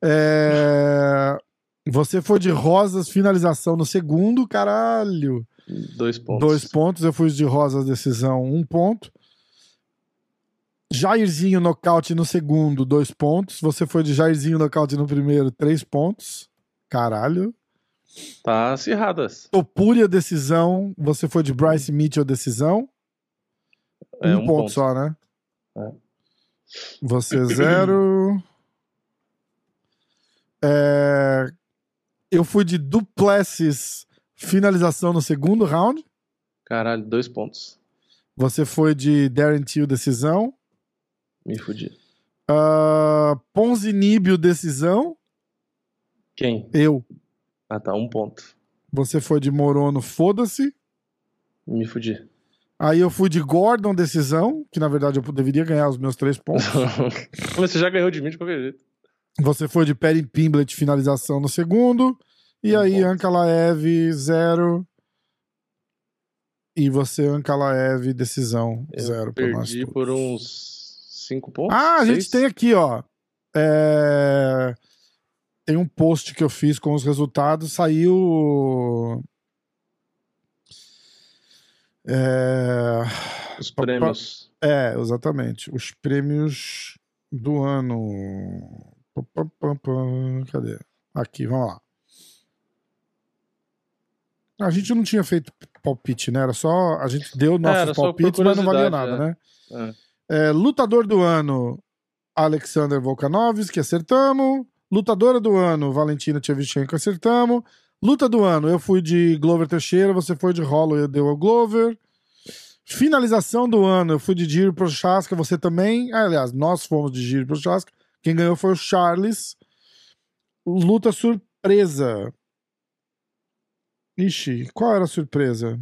É, Você foi de rosas, finalização no segundo, caralho. Dois pontos. Dois pontos. Eu fui de rosas, decisão, um ponto. Jairzinho nocaute no segundo, dois pontos. Você foi de Jairzinho nocaute no primeiro, três pontos. Caralho. Tá acirradas. Topúria decisão. Você foi de Bryce Mitchell decisão. É, um, um ponto, ponto. só, né? É. Você zero. É, Eu fui de Duplessis finalização no segundo round. Caralho, dois pontos. Você foi de Darren Till decisão. Me fudi. Uh, Ponzinibio decisão. Quem? Eu. Ah, tá, um ponto. Você foi de Morono, foda-se. Me fudi. Aí eu fui de Gordon decisão, que na verdade eu deveria ganhar os meus três pontos. Mas você já ganhou de mim de qualquer jeito. Você foi de Perry Pimblet finalização no segundo. E Um aí. Ankalaev zero. E você Ankalaev decisão Eu zero Perdi todos. por uns cinco pontos. Ah, a gente seis? tem aqui, ó. É, Tem um post que eu fiz com os resultados. Saiu. É... os prêmios. É, exatamente. Os prêmios do ano. Cadê? Aqui, vamos lá. A gente não tinha feito palpite, né? Era só. A gente deu nossos por palpites, mas não valia nada, curiosidade, né? É. É, lutador do ano, Alexander Volkanovski, acertamos. Lutadora do ano, Valentina Tchevchenko, acertamos. Luta do ano, eu fui de Glover Teixeira, você foi de Holloway, deu ao Glover. Finalização do ano, eu fui de Giro Prochaska, você também. Ah, aliás, nós fomos de Giro Prochaska. Quem ganhou foi o Charles. Luta surpresa. Ixi, qual era a surpresa?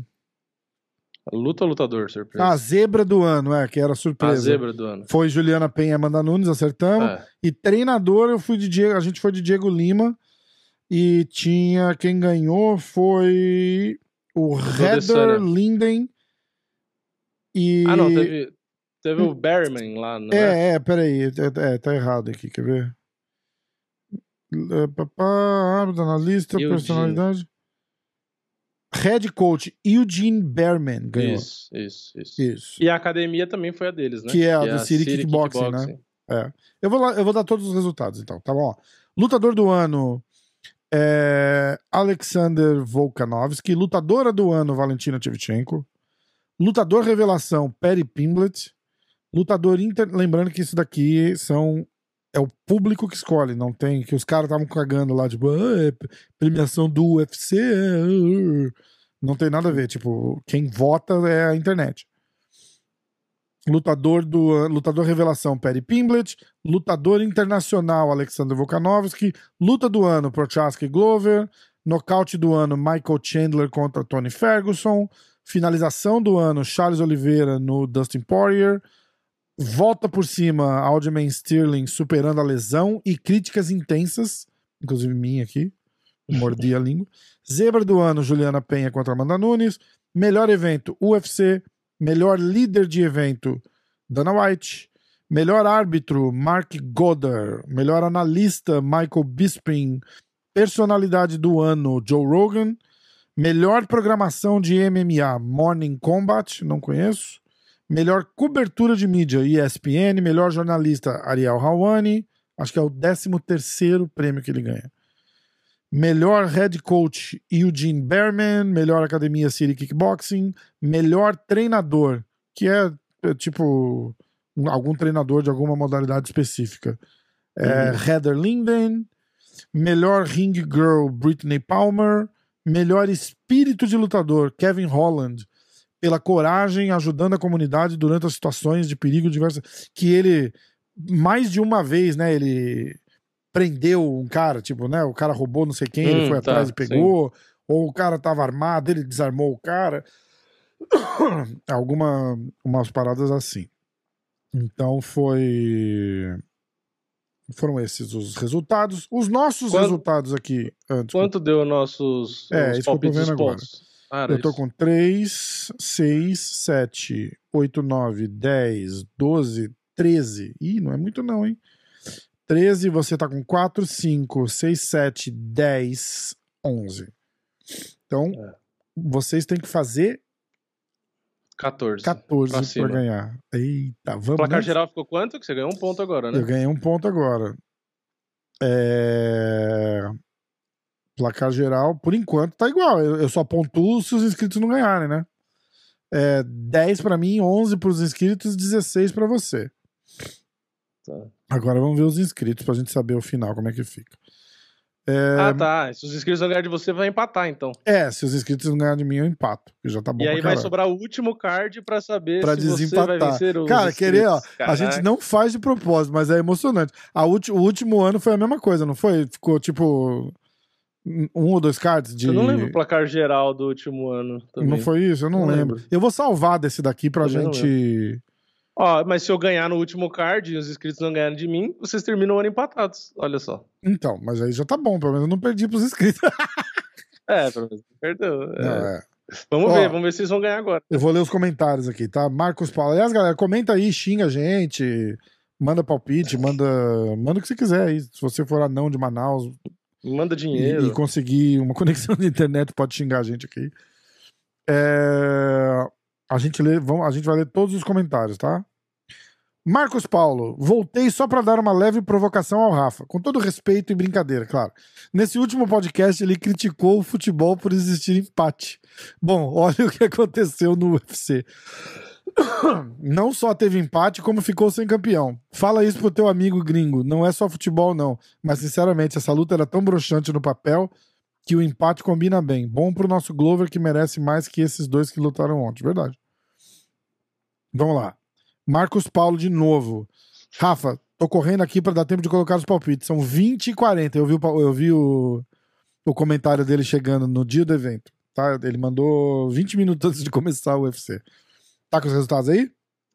Luta ou lutador, surpresa? Ah, a zebra do ano, é, que era a surpresa. a zebra do ano. Foi Juliana Penha e Amanda Nunes, acertamos. É. E treinador, eu fui de Diego, a gente foi de Diego Lima. E tinha. Quem ganhou foi o Heather. Linden. E. Ah, não, teve, teve o Berryman lá, não é? É, é, peraí. É, é, tá errado aqui, quer ver? É, papá, na lista, Eugene. personalidade. Head coach Eugene Behrman ganhou. Isso, isso, isso. Isso. E a academia também foi a deles, né? Que é a do City City Kickboxing, né? Eu vou, lá- eu vou dar todos os resultados, então, tá bom? Lutador do ano é Alexander Volkanovski. Lutadora do ano, Valentina Shevchenko. Lutador revelação, Perry Pimblet. Lutador inter... Lembrando que isso daqui são. É o público que escolhe, não tem. Que os caras estavam cagando lá, tipo, ah, é premiação do UFC. é, ah, ah." Não tem nada a ver. Tipo, quem vota é a internet. Lutador do lutador revelação Perry Pimblet, lutador internacional Alexander Volkanovski, luta do ano Prochaska e Glover, nocaute do ano Michael Chandler contra Tony Ferguson, finalização do ano Charles Oliveira no Dustin Poirier, volta por cima Aljamain Sterling superando a lesão e críticas intensas, inclusive minha aqui, mordi a língua. Zebra do ano Juliana Penha contra Amanda Nunes, melhor evento UFC, melhor líder de evento Dana White, melhor árbitro Mark Goddard, melhor analista Michael Bisping, personalidade do ano Joe Rogan, melhor programação de MMA Morning Combat, não conheço, melhor cobertura de mídia ESPN, melhor jornalista Ariel Hawani, acho que é o 13 terceiro prêmio que ele ganha. Melhor head coach Eugene Behrman, melhor academia City Kickboxing, melhor treinador, que é, é, tipo um- algum treinador de alguma modalidade específica. É, Heather Linden, melhor ring girl Brittany Palmer, melhor espírito de lutador Kevin Holland, pela coragem ajudando a comunidade durante as situações de perigo diversas que ele mais de uma vez, né, ele prendeu um cara, tipo, né, o cara roubou não sei quem, ele Hum, foi tá, atrás e pegou, ou o cara tava armado, ele desarmou o cara. Alguma umas paradas assim. Então foi foram esses os resultados. Os nossos Quanto- resultados aqui antes. Quanto deu nossos É, os isso que eu tô vendo agora. pontos? Era Eu tô isso. com 3, 6, 7, 8, 9, 10, 12, 13. Ih, não é muito não, hein? 13, você tá com 4, 5, 6, 7, 10, 11. Então, É. vocês têm que fazer 14. 14 Pra pra ganhar. Eita, O vamos. placar né? geral ficou quanto? Que você ganhou um ponto agora, né? Eu ganhei um ponto agora. É... Placar geral, por enquanto, tá igual. Eu, eu só pontuo se os inscritos não ganharem, né? É 10 pra mim, 11 pros inscritos, 16 pra você. Tá. Agora vamos ver os inscritos pra gente saber o final, como é que fica. É, Ah, tá. Se os inscritos não ganharem de você, vai empatar, então. é, se os inscritos não ganharem de mim, eu empato. Que já tá bom e aí vai sobrar o último card pra saber Pra se você vai desempatar. vencer os Cara, querer, ó, inscritos. a gente Caraca. não faz de propósito, mas é emocionante. A ulti- o último ano foi a mesma coisa, não foi? Ficou tipo um ou dois cards de. Eu não lembro o placar geral do último ano. Também. Não foi isso? Eu não, Não lembro. lembro. Eu vou salvar desse daqui pra Também gente. Ó, mas se eu ganhar no último card e os inscritos não ganharem de mim, vocês terminam o ano empatados. Olha só. Então, mas aí já tá bom, pelo menos eu não perdi pros inscritos. É, pelo menos perdeu. É. Não, é. Vamos Ó. ver, vamos ver se eles vão ganhar agora. Eu vou ler os comentários aqui, tá? Marcos Paulo. Aliás, galera, comenta aí, xinga a gente, manda palpite, manda, manda o que você quiser aí. Se você for anão de Manaus Manda e, dinheiro. e conseguir uma conexão de internet, pode xingar a gente aqui. É, A, gente lê, vamos, a gente vai ler todos os comentários, tá? Marcos Paulo, voltei só pra dar uma leve provocação ao Rafa, com todo respeito e brincadeira, claro. Nesse último podcast, ele criticou o futebol por existir empate. Bom, olha o que aconteceu no UFC. Não só teve empate, como ficou sem campeão. Fala isso pro teu amigo gringo. Não é só futebol, não. Mas, sinceramente, essa luta era tão broxante no papel que o empate combina bem. Bom pro nosso Glover, que merece mais que esses dois que lutaram ontem. Verdade. Vamos lá. Marcos Paulo de novo. Rafa, tô correndo aqui para dar tempo de colocar os palpites. São 20 e 40. Eu vi, o, eu vi o, o comentário dele chegando no dia do evento. Tá? Ele mandou 20 minutos antes de começar o UFC. Tá com os resultados aí?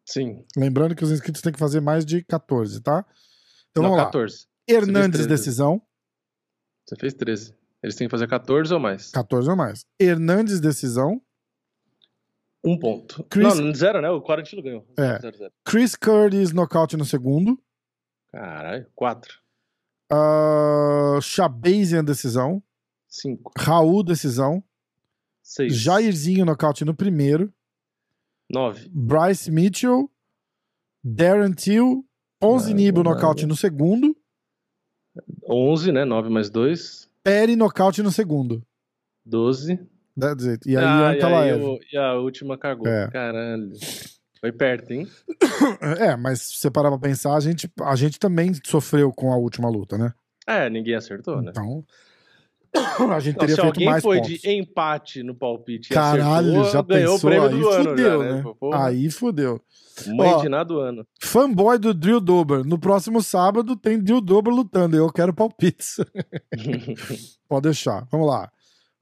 Sim. Lembrando que os inscritos têm que fazer mais de 14, tá? Então não, vamos lá. 14. Hernandes, Você fez 13. decisão. Você fez 13. Eles têm que fazer 14 ou mais. 14 ou mais. Hernandes, decisão. Um ponto. Chris- Não, zero, né? O Quarantino ganhou. É. Zero, zero. Chris Curtis, nocaute no segundo. Caralho. 4. Uh, Shabazian, decisão. 5. Raul, decisão. 6. Jairzinho, nocaute no primeiro. 9. Bryce Mitchell. Darren Till. 11 Nada, Nibo, nada. nocaute no segundo. 11, né? 9 mais 2. Perry, nocaute no segundo. 12. That's it. E aí, ah, e, Ankalaev. aí o- e a última cagou. É. Caralho. Foi perto, hein? É, mas se você parar pra pensar, a gente, a gente também sofreu com a última luta, né? É, ninguém acertou, né? Então, a gente Então, teria se feito alguém mais foi pontos. de empate no palpite Caralho, acertou, já ganhou pensou? o prêmio Aí do ano fudeu, já, né? né? Aí fudeu. Mãe Ó, de nada do ano. Fanboy do Drill Dober. No próximo sábado tem Drill Dober lutando. Eu quero palpites. Pode deixar. Vamos lá.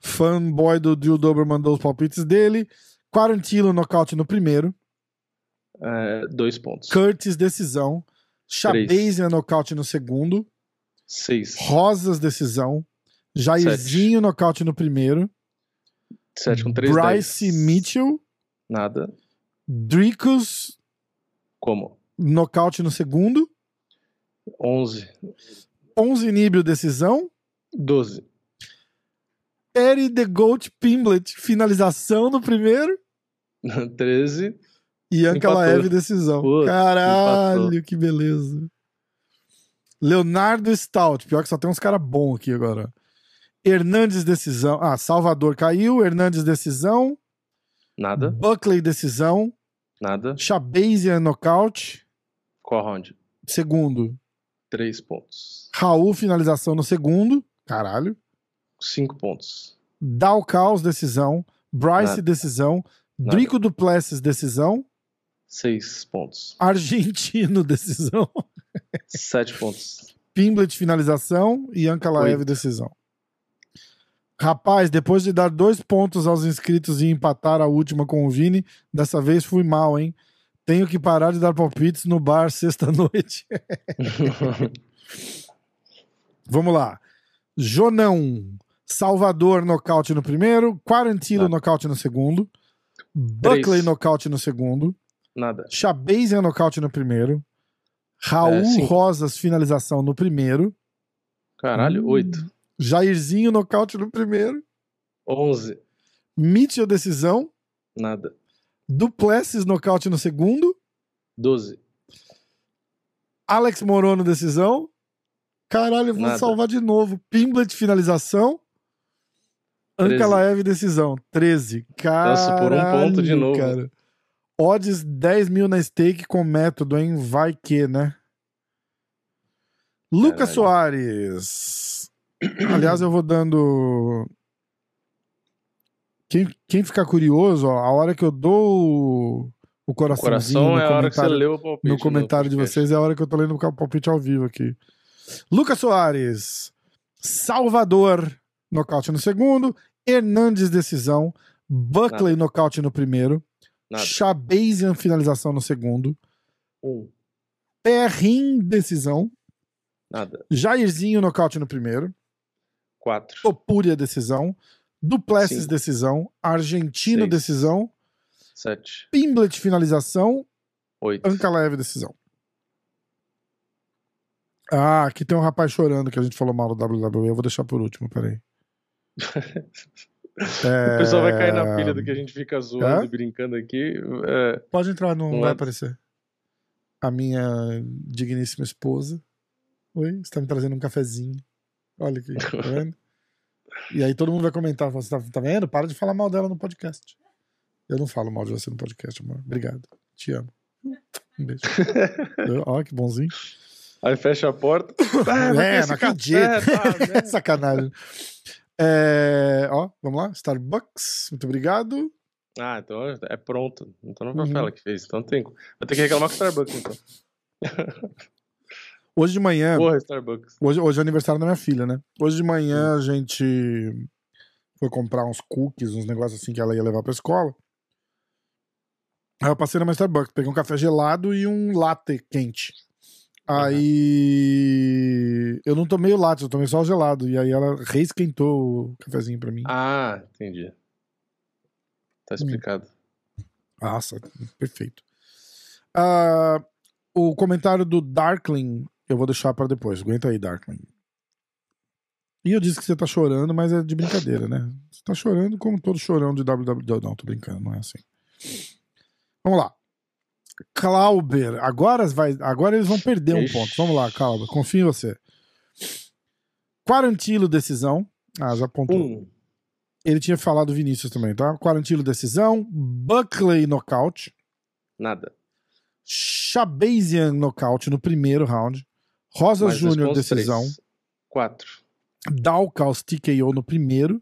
Fanboy do Drill Dober mandou os palpites dele. Quarantilo nocaute no primeiro. É, dois pontos. Curtis, decisão. Chabazian nocaute no segundo. Seis. Rosas, decisão. Jairzinho nocaute no primeiro. Sete com três, Bryce dez. Mitchell. Nada. Dricus Como? nocaute no segundo. Onze. 11 Níbio, decisão. Doze. Perry The Goat Pimblet, finalização no primeiro. Treze. E Ankalaev, decisão. Putz, Caralho, empatou. que beleza. Leonardo Stout, pior que só tem uns caras bons aqui agora. Hernandes, decisão. Ah, Salvador caiu. Hernandes, decisão. Nada. Buckley, decisão. Nada. Shabazian, nocaute. Qual round? Segundo. Três pontos. Raul, finalização no segundo. Caralho. Cinco pontos. Dal Caos, decisão. Bryce, Nada. decisão. Nada. Drico Duplessis, decisão. Seis pontos. Argentino, decisão. Sete pontos. Pimblet, finalização. E Ankalaev, decisão. Rapaz, depois de dar dois pontos aos inscritos e empatar a última com o Vini, dessa vez fui mal, hein? Tenho que parar de dar palpites no bar sexta-noite. Vamos lá. Jonão. Salvador, nocaute no primeiro. Quarantilo, Nada. nocaute no segundo. Buckley, Três. nocaute no segundo. Nada. Nocaute no primeiro. Raul É. Rosas, finalização no primeiro. Caralho, Hum. 8. Jairzinho, nocaute no primeiro. 11. Mitchell, decisão. Nada. Duplessis, nocaute no segundo. 12. Alex Morono, decisão. Caralho, vou Nada. salvar de novo. Pimblet, finalização. 13. Ankalaev, decisão. 13. Caralho, Nossa, por um ponto de novo. Cara. Odds 10 mil na stake com método, hein? Vai que, né? Lucas. Soares. Aliás, eu vou dando. Quem, quem ficar curioso, ó, a hora que eu dou o- o O coraçãozinho coração no é a hora que você leu o palpite. no comentário de vocês é a hora que eu tô lendo o palpite ao vivo aqui. Lucas Soares, Salvador, nocaute no segundo. Hernandes, decisão. Buckley, nocaute no primeiro. Nada. Chabazian, finalização no segundo. Um. Perrin, decisão. Nada. Jairzinho, nocaute no primeiro. 4. Topuria, decisão. Duplessis, Cinco. decisão. Argentino, Seis. decisão. 7. Pimblet, finalização. 8. Ankalaev, decisão. Ah, aqui tem um rapaz chorando que a gente falou mal do WWE. Eu vou deixar por último, peraí. É... O pessoal vai cair na pilha do que a gente fica zoando É? e brincando aqui. É, Pode entrar, não, Não vai é? aparecer. A minha digníssima esposa. Oi, você tá me trazendo um cafezinho. Olha aqui, tá vendo? e aí todo mundo vai comentar, você tá, tá vendo? Para de falar mal dela no podcast. Eu não falo mal de você no podcast, amor. Obrigado. Te amo. Um beijo. Ó, que bonzinho. Aí fecha a porta. Ah, É, não café, acredito. tá, né? Sacanagem. É, ó, vamos lá. Starbucks, muito obrigado. Ah, então é pronto. Então não foi Uhum. ela que fez. Então tem. Vai ter que reclamar com o Starbucks, então. Hoje de manhã, Porra, Starbucks. hoje, hoje é aniversário da minha filha, né? Hoje de manhã a gente foi comprar uns cookies, uns negócios assim que ela ia levar pra escola. Aí eu passei minha Starbucks, peguei um café gelado e um latte quente. Aí eu não tomei o latte, eu tomei só o gelado. E aí ela reesquentou o cafezinho pra mim. Ah, entendi. Hum. Tá explicado. Nossa, perfeito. Ah, o comentário do Darkling eu vou deixar pra depois. Aguenta aí, Darkling. E eu disse que você tá chorando, mas é de brincadeira, né? Você tá chorando como todo chorão de WWE. Não, tô brincando, não é assim. Vamos lá. Clauber, agora, vai, agora eles vão perder um Ixi. ponto. Vamos lá, Clauber, confio em você. Quarantilo, decisão. Ah, já apontou. Um. Ele tinha falado Vinícius também, tá? Quarantilo, decisão. Buckley, nocaute. Nada. Shabazian nocaute no primeiro round. Rosa Júnior decisão. três. Quatro. Dalkaus TKO no primeiro.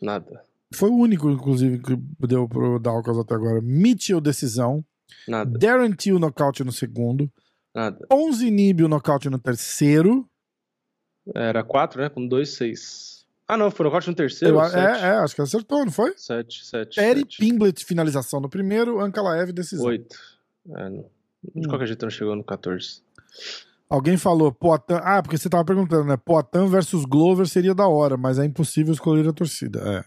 Nada. Foi o único, inclusive, que deu pro Dalkaus até agora. Mitchell decisão. Nada. Darren Till nocaute no segundo. Nada. 11 Nibio nocaute no terceiro. Era quatro, né? Com dois, seis. Ah, não. Foi no corte no terceiro? Eu, é, é, acho que acertou, não foi? Sete, sete. Perry sete. Pimblet finalização no primeiro. Ankalaev decisão. Oito. É. De Hum. qualquer jeito não chegou no 14. Alguém falou Poatan. Ah, porque você tava perguntando, né? Poatan versus Glover seria da hora, mas é impossível escolher a torcida. É.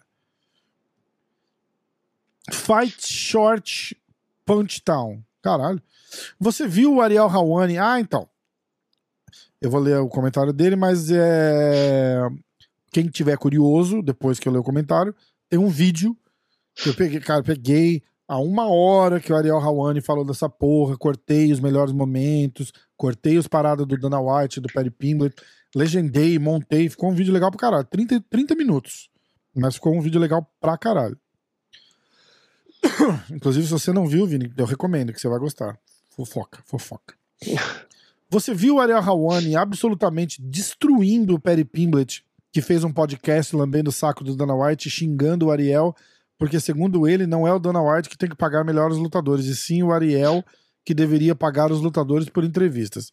Fight Short Punch Town. Caralho. Você viu o Ariel Hawani? Ah, então. Eu vou ler o comentário dele, mas é. Quem tiver curioso, depois que eu ler o comentário, tem um vídeo que eu peguei, cara, peguei há uma hora que o Ariel Hawani falou dessa porra, cortei os melhores momentos, cortei os paradas do Dana White, do Perry Pimblet, legendei, montei, ficou um vídeo legal pra caralho. 30, 30 minutos. Mas ficou um vídeo legal pra caralho. Inclusive, se você não viu, Vini, eu recomendo que você vai gostar. Fofoca, fofoca. Você viu o Ariel Hawani absolutamente destruindo o Perry Pimblet, que fez um podcast lambendo o saco do Dana White, xingando o Ariel, porque segundo ele, não é o Dana White que tem que pagar melhor os lutadores, e sim o Ariel que deveria pagar os lutadores por entrevistas.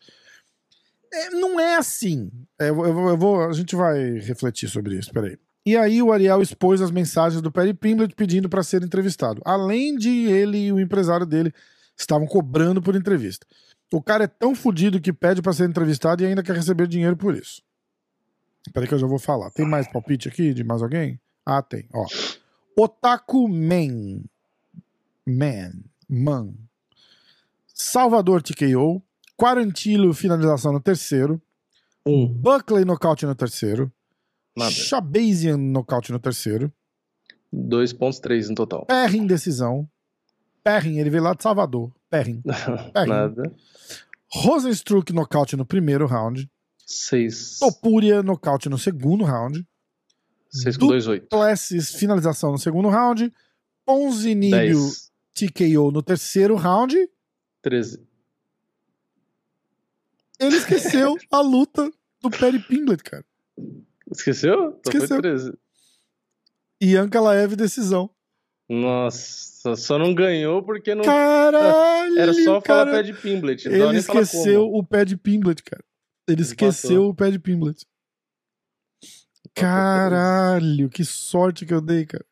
É, não é assim. É, eu, eu vou- a gente vai refletir sobre isso, peraí. E aí o Ariel expôs as mensagens do Perry Pimblet pedindo para ser entrevistado. Além de ele e o empresário dele estavam cobrando por entrevista. O cara é tão fodido que pede para ser entrevistado e ainda quer receber dinheiro por isso. Peraí que eu já vou falar. Tem mais palpite aqui de mais alguém? Ah, tem. Ó. Otaku Man. Man. Man. Salvador TKO. Quarantilho, finalização no terceiro. Um. Buckley, nocaute no terceiro. Nada. Shabazian, nocaute no terceiro. 2.3 no total. Perrin, decisão. Perrin, ele veio lá de Salvador. Perrin. Perrin. Nada. Rosenstruck, nocaute no primeiro round. 6. Topuria, nocaute no segundo round. 6 com Du- 2,8. Classes, finalização no segundo round. Ponzinibio, 10. TKO no terceiro round. 13. Ele esqueceu a luta do Perry Pinglet, cara. Esqueceu? Então Esqueceu. foi 13. E Ankalaev, decisão. Nossa, só não ganhou porque não. Caralho! Era só falar cara. pé de Pimblet. Ele falar esqueceu o pé de Pinglet, cara. Ele esqueceu o pé de Pinglet. Caralho, que sorte que eu dei, cara.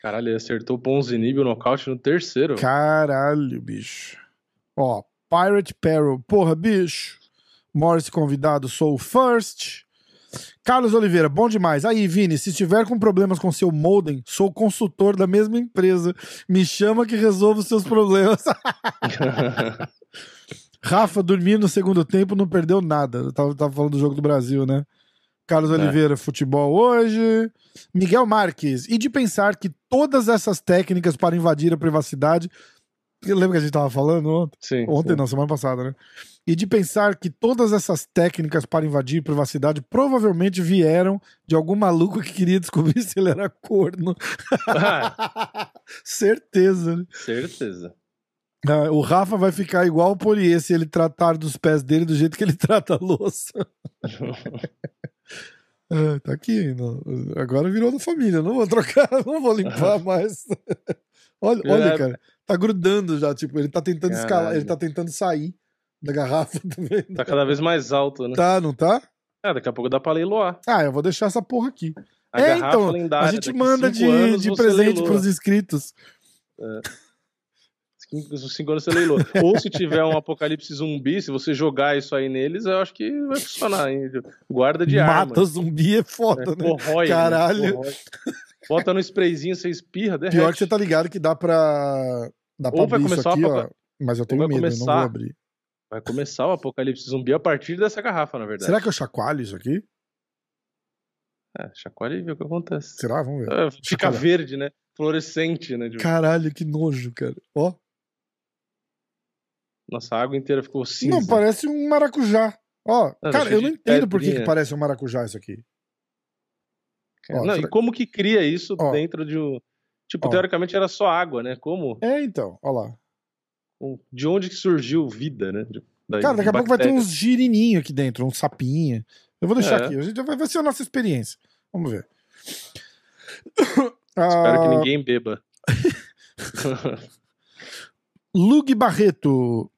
Caralho, ele acertou o Ponzinib o nocaute no terceiro. Caralho, bicho. Ó, Pirate Peril. Porra, bicho. Morris convidado, sou o first. Carlos Oliveira, bom demais. Aí, Vini, se estiver com problemas com seu modem, sou consultor da mesma empresa. Me chama que resolvo os seus problemas. Rafa, dormir no segundo tempo, não perdeu nada. Eu tava, tava falando do jogo do Brasil, né? Carlos É. Oliveira, futebol hoje. Miguel Marques, e de pensar que todas essas técnicas para invadir a privacidade. Lembra que a gente tava falando ontem? Sim. Ontem sim. não, semana passada, né? E de pensar que todas essas técnicas para invadir privacidade provavelmente vieram de algum maluco que queria descobrir se ele era corno. Ah, Certeza. né? certeza. Ah, o Rafa vai ficar igual o Polier se ele tratar dos pés dele do jeito que ele trata a louça. Ah, tá aqui. não- Agora virou da família. Não vou trocar, não vou limpar mais. olha, olha, É. cara. Tá grudando já. Tipo, ele tá tentando escalar. Caralho. Ele tá tentando sair da garrafa também. Tá cada vez mais alto, né? Tá, não tá? Ah, daqui a pouco dá pra leiloar. Ah, eu vou deixar essa porra aqui. A é, então. lendária. A gente manda de, de presente pros inscritos. Cinco, cinco anos você leiloa. Ou se tiver um apocalipse zumbi, se você jogar isso aí neles, eu acho que vai funcionar. Hein? Guarda de arma. Mata zumbi é foda, É, né? corrói, né? Caralho. Corrói. Bota no sprayzinho, você espirra, derrete. Pior que você tá ligado que dá pra. Dá pra Ou vai começar aqui, ó. Mas eu tenho medo, eu não começar- vou abrir. Vai começar o apocalipse zumbi a partir dessa garrafa, na verdade. Será que eu chacoalho isso aqui? É, chacoalha e vê o que acontece. Será? Vamos ver. É, fica Chacoalhar. verde, né? Fluorescente, né? Caralho, que nojo, cara. Ó. Nossa, a água inteira ficou cinza. Não, parece um maracujá. Ó, Não, cara, eu não entendo por que, que parece um maracujá isso aqui. Ó, Não, será- e como que cria isso Ó. dentro de um. Tipo, Ó. teoricamente era só água, né? Como? É, então, ó lá. De onde que surgiu vida, né? Da- Cara, daqui a pouco vai ter uns girininhos aqui dentro, um sapinho. Eu vou deixar É. aqui. A gente vai, vai ser a nossa experiência. Vamos ver. Espero que Ah, ninguém beba. Lug Barreto.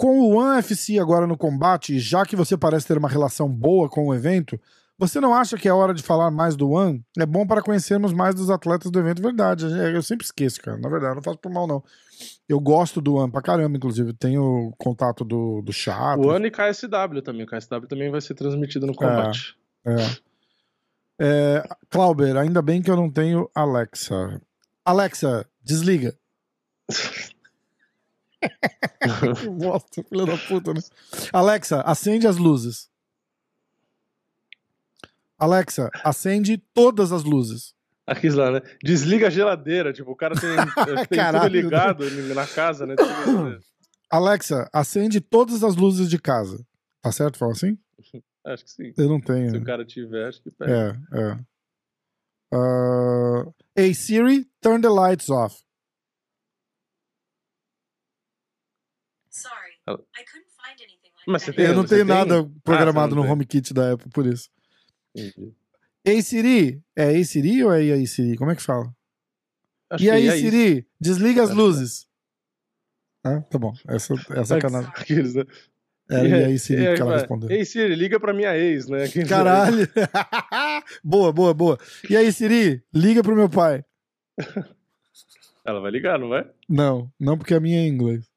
Com o One FC agora no combate, já que você parece ter uma relação boa com o evento, você não acha que é hora de falar mais do One? É bom para conhecermos mais dos atletas do evento, verdade. É, Eu sempre esqueço, cara. Na verdade, eu não faço por mal, não. Eu gosto do One pra caramba, inclusive. Tenho contato do, do Chato. o ano e KSW também. O KSW também vai ser transmitido no combate. É. É, Clauber, ainda bem que eu não tenho Alexa. Alexa, desliga. Que bosta, filha da puta, né? Alexa, acende as luzes. Alexa, acende todas as luzes. Aqui lá, né? Desliga a geladeira. Tipo, o cara tem, tem tudo Caralho. ligado na casa, né? Alexa, acende todas as luzes de casa. Tá certo falar assim? Acho que sim. Eu não Se o tenho. cara tiver, acho que pega. É, é. Ah, hey Siri, turn the lights off. Mas você tem- Eu não você tenho tem? nada programado Ah, você não no tem. HomeKit da Apple por isso. Entendi. Ei Siri, é Ei Siri ou é Ei Siri? Como é que fala? Acho e aí, é isso. Siri, desliga as é. luz. Ah, tá bom. Essa, essa canal. Aqueles, né? Era e aí, Siri, E aí que ela respondeu. Ei, Siri, liga pra minha ex, né? Aqueles- Caralho! boa, boa, boa. E aí, Siri, liga pro meu pai. Ela vai ligar, não vai? Não, não porque a minha é em inglês.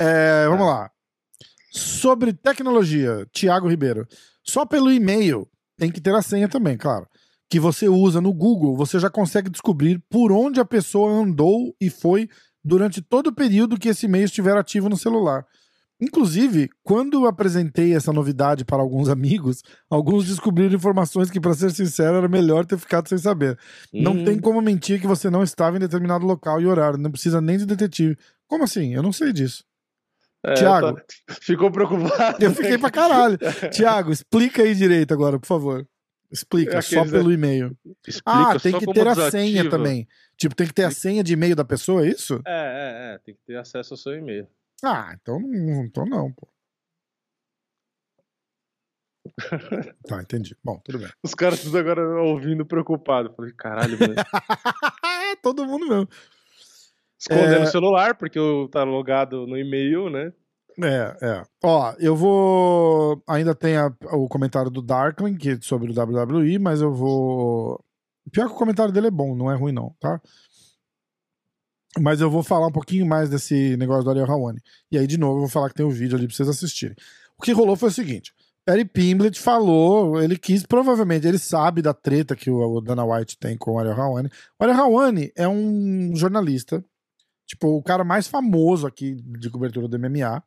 É, vamos lá. Sobre tecnologia, Tiago Ribeiro. Só pelo e-mail, tem que ter a senha também, claro. Que você usa no Google, você já consegue descobrir por onde a pessoa andou e foi durante todo o período que esse e-mail estiver ativo no celular. Inclusive, quando eu apresentei essa novidade para alguns amigos, alguns descobriram informações que, para ser sincero, era melhor ter ficado sem saber. Hum. Não tem como mentir que você não estava em determinado local e horário, não precisa nem de detetive. Como assim? Eu não sei disso. É, Tiago. Tô... Ficou preocupado. Eu fiquei pra caralho. Tiago, explica aí direito agora, por favor. Explica, é só pelo e-mail. ah, tem que ter a senha também. Tipo, tem que ter a senha de e-mail da pessoa, é isso? É, é, é. Tem que ter acesso ao seu e-mail. Ah, então não, então não, pô. tá, entendi. Bom, tudo bem. Os caras tudo agora ouvindo preocupado. Falei, caralho, mano. Todo mundo mesmo. Escondendo é... o celular, porque tá logado no e-mail, né? É, é. Ó, eu vou. Ainda tem a, o comentário do Darkling que é sobre o WWE, mas eu vou. Pior que o comentário dele é bom, não é ruim, não, tá? Mas eu vou falar um pouquinho mais desse negócio do Ariel Raoni. E aí, de novo, eu vou falar que tem um vídeo ali pra vocês assistirem. O que rolou foi o seguinte: Perry Pimblett falou, ele quis, provavelmente, ele sabe da treta que o, Dana White tem com o Ariel Raoni. O Ariel Raoni é um jornalista, tipo, o cara mais famoso aqui de cobertura do MMA.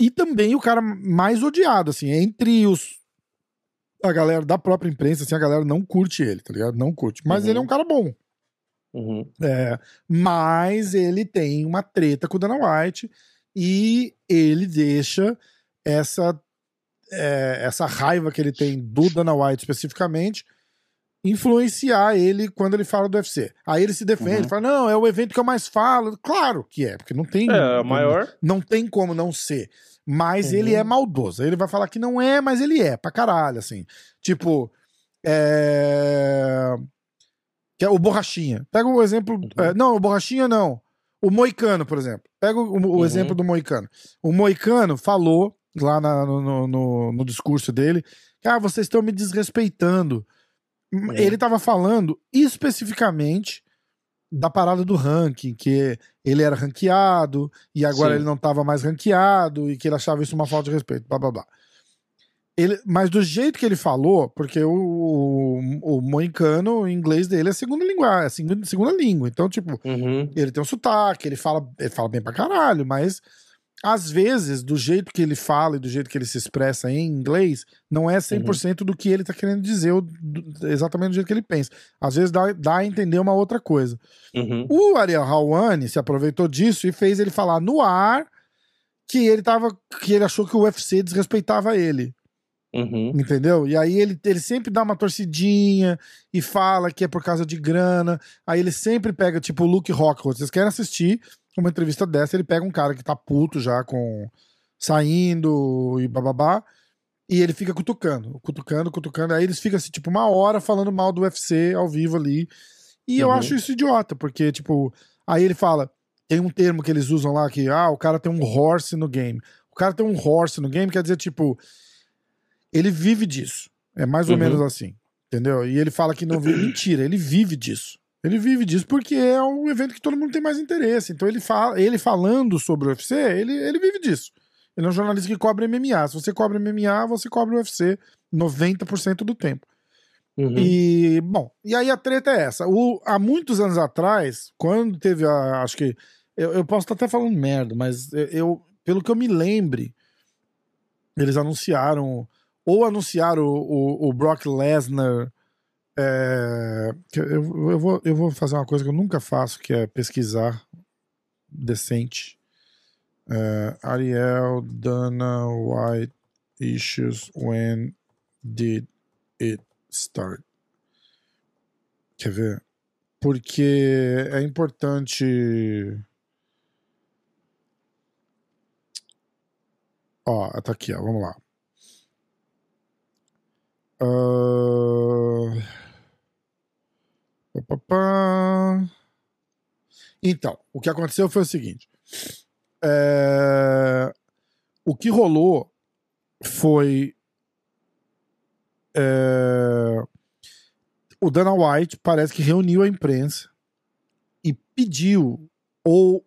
E também o cara mais odiado, assim, entre os. A galera da própria imprensa, assim, a galera não curte ele, tá ligado? Não curte. Mas uhum. ele é um cara bom. Uhum. É, mas ele tem uma treta com o Dana White e ele deixa essa, é, essa raiva que ele tem do Dana White especificamente influenciar ele quando ele fala do UFC. Aí ele se defende, uhum. fala: não, é o evento que eu mais falo. Claro que é, porque não tem. É, maior. Não tem como não ser. Mas uhum. ele é maldoso. Ele vai falar que não é, mas ele é, pra caralho, assim. Tipo. É que é o Borrachinha. Pega o exemplo. Uhum. É, não, o Borrachinha não. O Moicano, por exemplo. Pega o, o uhum. exemplo do Moicano. O Moicano falou lá na, no, no, no, discurso dele ah, vocês estão me desrespeitando. Uhum. Ele estava falando especificamente da parada do ranking, que ele era ranqueado e agora Sim. ele não estava mais ranqueado e que ele achava isso uma falta de respeito, blá blá blá. Ele, mas do jeito que ele falou, porque o, o, o moicano, o inglês dele é segunda língua, é segunda, segunda língua. Então, tipo, uhum. ele tem um sotaque, ele fala, ele fala bem pra caralho, mas às vezes, do jeito que ele fala e do jeito que ele se expressa em inglês, não é 100% uhum. do que ele tá querendo dizer, do, exatamente do jeito que ele pensa. Às vezes dá, dá a entender uma outra coisa. Uhum. O Ariel Hawani se aproveitou disso e fez ele falar no ar que ele tava que ele achou que o UFC desrespeitava ele. Uhum. Entendeu? E aí ele, ele sempre dá uma torcidinha e fala que é por causa de grana. Aí ele sempre pega, tipo, o Luke Rockhold. Vocês querem assistir uma entrevista dessa? Ele pega um cara que tá puto já com. saindo e bababá. E ele fica cutucando, cutucando, cutucando. Aí eles ficam assim, tipo, uma hora falando mal do UFC ao vivo ali. E uhum. eu acho isso idiota, porque, tipo, aí ele fala. Tem um termo que eles usam lá que, ah, o cara tem um horse no game. O cara tem um horse no game, quer dizer, tipo, ele vive disso. É mais ou uhum. menos assim. Entendeu? E ele fala que não vive. Mentira, ele vive disso. Ele vive disso porque é um evento que todo mundo tem mais interesse. Então ele fala, ele falando sobre o UFC, ele, ele vive disso. Ele é um jornalista que cobre MMA. Se você cobre MMA, você cobre o UFC 90% do tempo. Uhum. E, bom, e aí a treta é essa. O, há muitos anos atrás, quando teve a. Acho que. Eu, eu posso estar até falando merda, mas eu, eu, pelo que eu me lembre, eles anunciaram ou anunciar o, o, o Brock Lesnar. É, eu, eu, vou, eu vou fazer uma coisa que eu nunca faço, que é pesquisar decente. É, Ariel Dana White issues when did it start? Quer ver? Porque é importante. Ó, tá aqui, ó, vamos lá. Uh... Então, o que aconteceu foi o seguinte: é... o que rolou foi é... o Dana White parece que reuniu a imprensa e pediu ou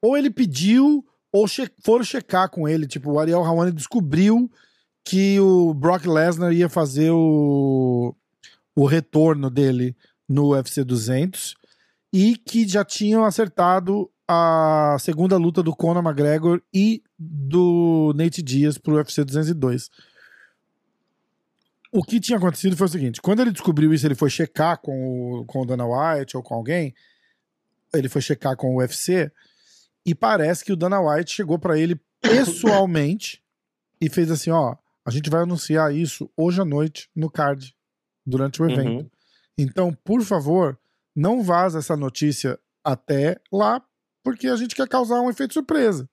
ou ele pediu ou che foram checar com ele, tipo o Ariel Hawani descobriu que o Brock Lesnar ia fazer o, o retorno dele no UFC 200 e que já tinham acertado a segunda luta do Conor McGregor e do Nate Diaz pro UFC 202. O que tinha acontecido foi o seguinte: quando ele descobriu isso, ele foi checar com o, com o Dana White ou com alguém. Ele foi checar com o UFC e parece que o Dana White chegou para ele pessoalmente e fez assim: ó, a gente vai anunciar isso hoje à noite no card durante o evento. Uhum. Então, por favor, não vaza essa notícia até lá, porque a gente quer causar um efeito surpresa.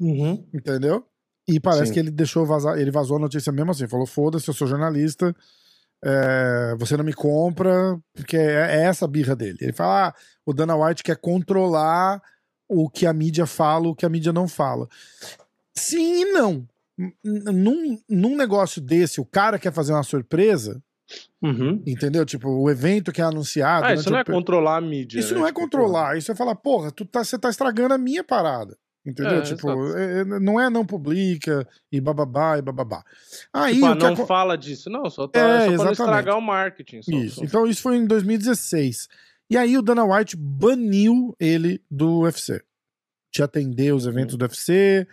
Uhum. Entendeu? E parece Sim. que ele deixou vazar, ele vazou a notícia mesmo assim, falou: foda-se, eu sou jornalista, é, você não me compra, porque é, é, essa a birra dele. Ele fala: ah, o Dana White quer controlar o que a mídia fala, o que a mídia não fala. Sim e não. Num, num negócio desse, o cara quer fazer uma surpresa, Uhum. Entendeu? Tipo, o evento que é anunciado. Ah, isso não é controlar a mídia. Isso né? não é tipo, controlar. Isso é falar, porra, tu tá, você tá estragando a minha parada. Entendeu? É, tipo, é, é, não é não publica e bababá e bababá. Aí, tipo, ah, não que... fala disso. Não, só, tá, é, só para estragar o marketing. Só, isso. Só. Então isso foi em 2016. E aí o Dana White baniu ele do UFC. De atender os eventos uhum. do UFC,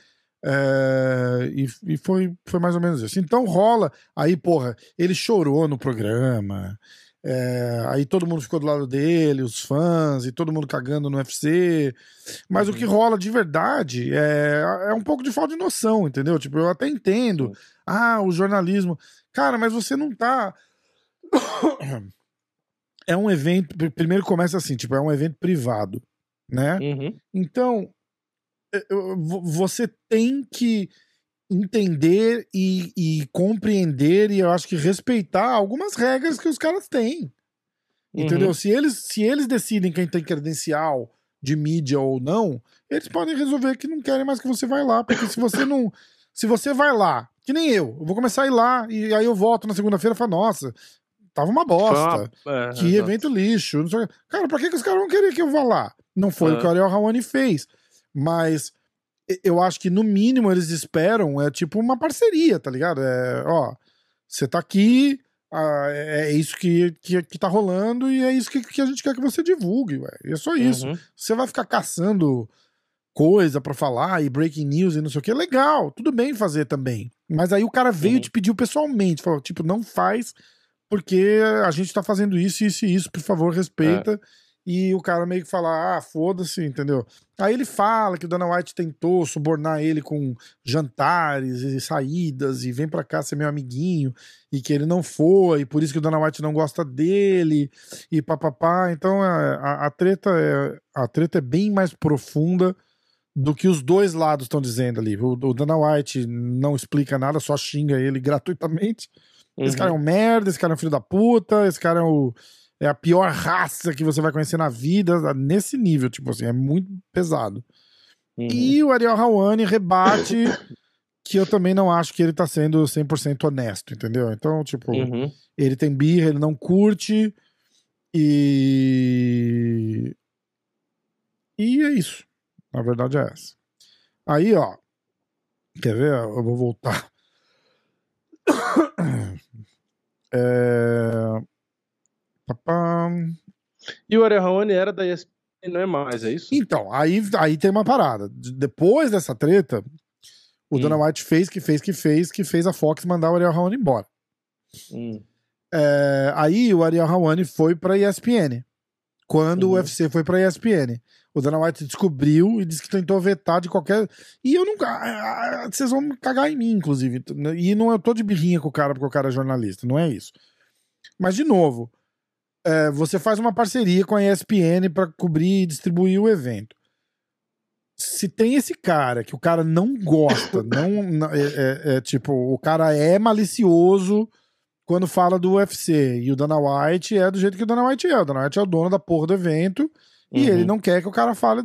é, e, e foi, foi mais ou menos isso. Então rola. Aí, porra, ele chorou no programa. É, aí todo mundo ficou do lado dele, os fãs, e todo mundo cagando no UFC. Mas uhum. o que rola de verdade é, é um pouco de falta de noção, entendeu? Tipo, eu até entendo. Uhum. Ah, o jornalismo. Cara, mas você não tá. é um evento. Primeiro começa assim, tipo, é um evento privado, né? Uhum. Então, você tem que entender e, e, compreender e eu acho que respeitar algumas regras que os caras têm. Entendeu? Uhum. Se, eles, se eles decidem quem tem credencial de mídia ou não, eles podem resolver que não querem mais que você vai lá, porque se você não. Se você vai lá, que nem eu, eu vou começar a ir lá e aí eu volto na segunda-feira e falo, nossa, tava uma bosta. É, que evento lixo. Cara, pra que, que os caras vão querer que eu vá lá? Não foi o que o Ariel Raoni fez. Mas eu acho que no mínimo eles esperam é tipo uma parceria, tá ligado? É, ó, você tá aqui, ah, é, é isso que, que, que tá rolando e é isso que, que a gente quer que você divulgue, ué. E é só isso. Uhum. Você vai ficar caçando coisa para falar e breaking news e não sei o que, legal, tudo bem fazer também. Mas aí o cara veio uhum. te pediu pessoalmente, falou, tipo, não faz porque a gente tá fazendo isso, isso e isso, por favor, respeita. É e o cara meio que fala, ah, foda-se, entendeu? Aí ele fala que o Dana White tentou subornar ele com jantares e saídas e vem pra cá ser meu amiguinho e que ele não foi, e por isso que o Dana White não gosta dele e papapá. Então é, a, a, treta é, a treta é bem mais profunda do que os dois lados estão dizendo ali. O, o Dana White não explica nada, só xinga ele gratuitamente. Uhum. Esse cara é um merda, esse cara é um filho da puta, esse cara é o é a pior raça que você vai conhecer na vida, nesse nível, tipo assim, é muito pesado. Uhum. E o Ariel Hawani rebate que eu também não acho que ele tá sendo 100% honesto, entendeu? Então, tipo, uhum. ele tem birra, ele não curte e. E é isso. Na verdade é essa. Aí, ó. Quer ver? Eu vou voltar. É... E o Ariel era da ESPN, não é mais, é isso? Então, aí, aí tem uma parada. Depois dessa treta, o hum. Dana White fez que fez que fez, que fez a Fox mandar o Ariel Raoni embora. Hum. É, aí o Ariel Raoni foi pra ESPN. Quando uhum. o UFC foi pra ESPN. O Dana White descobriu e disse que tentou vetar de qualquer. E eu nunca. Vocês vão cagar em mim, inclusive. E não eu tô de birrinha com o cara porque o cara é jornalista, não é isso. Mas, de novo, é, você faz uma parceria com a ESPN para cobrir e distribuir o evento. Se tem esse cara que o cara não gosta, não é, é, é, tipo, o cara é malicioso quando fala do UFC e o Dana White é do jeito que o Dana White é. O Dana White é o dono da porra do evento e uhum. ele não quer que o cara fale,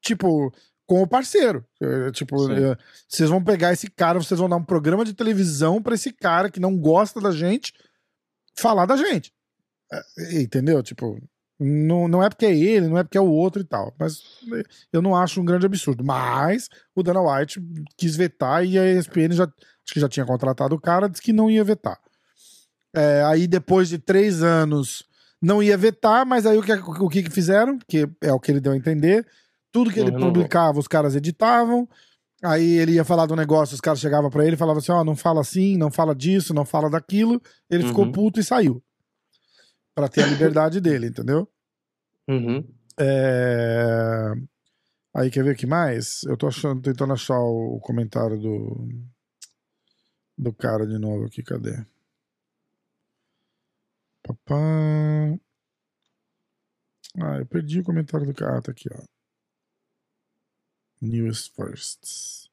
tipo, com o parceiro. É, tipo, é, vocês vão pegar esse cara, vocês vão dar um programa de televisão para esse cara que não gosta da gente falar da gente. É, entendeu? Tipo, não, não é porque é ele, não é porque é o outro e tal. Mas eu não acho um grande absurdo. Mas o Dana White quis vetar e a ESPN já, acho que já tinha contratado o cara, disse que não ia vetar. É, aí depois de três anos não ia vetar, mas aí o que, o que fizeram? Que é o que ele deu a entender. Tudo que ele Não publicava, os caras editavam. Aí ele ia falar do negócio, os caras chegavam pra ele e falavam assim: ó, não fala assim, não fala disso, não fala daquilo. Ele ficou Uhum. puto e saiu. Pra ter a liberdade dele, entendeu? Uhum. É... Aí quer ver o que mais? Eu tô achando, tentando achar o comentário do do cara de novo aqui, cadê? Papá. Ah, eu perdi o comentário do cara, ah, tá aqui, ó. News first.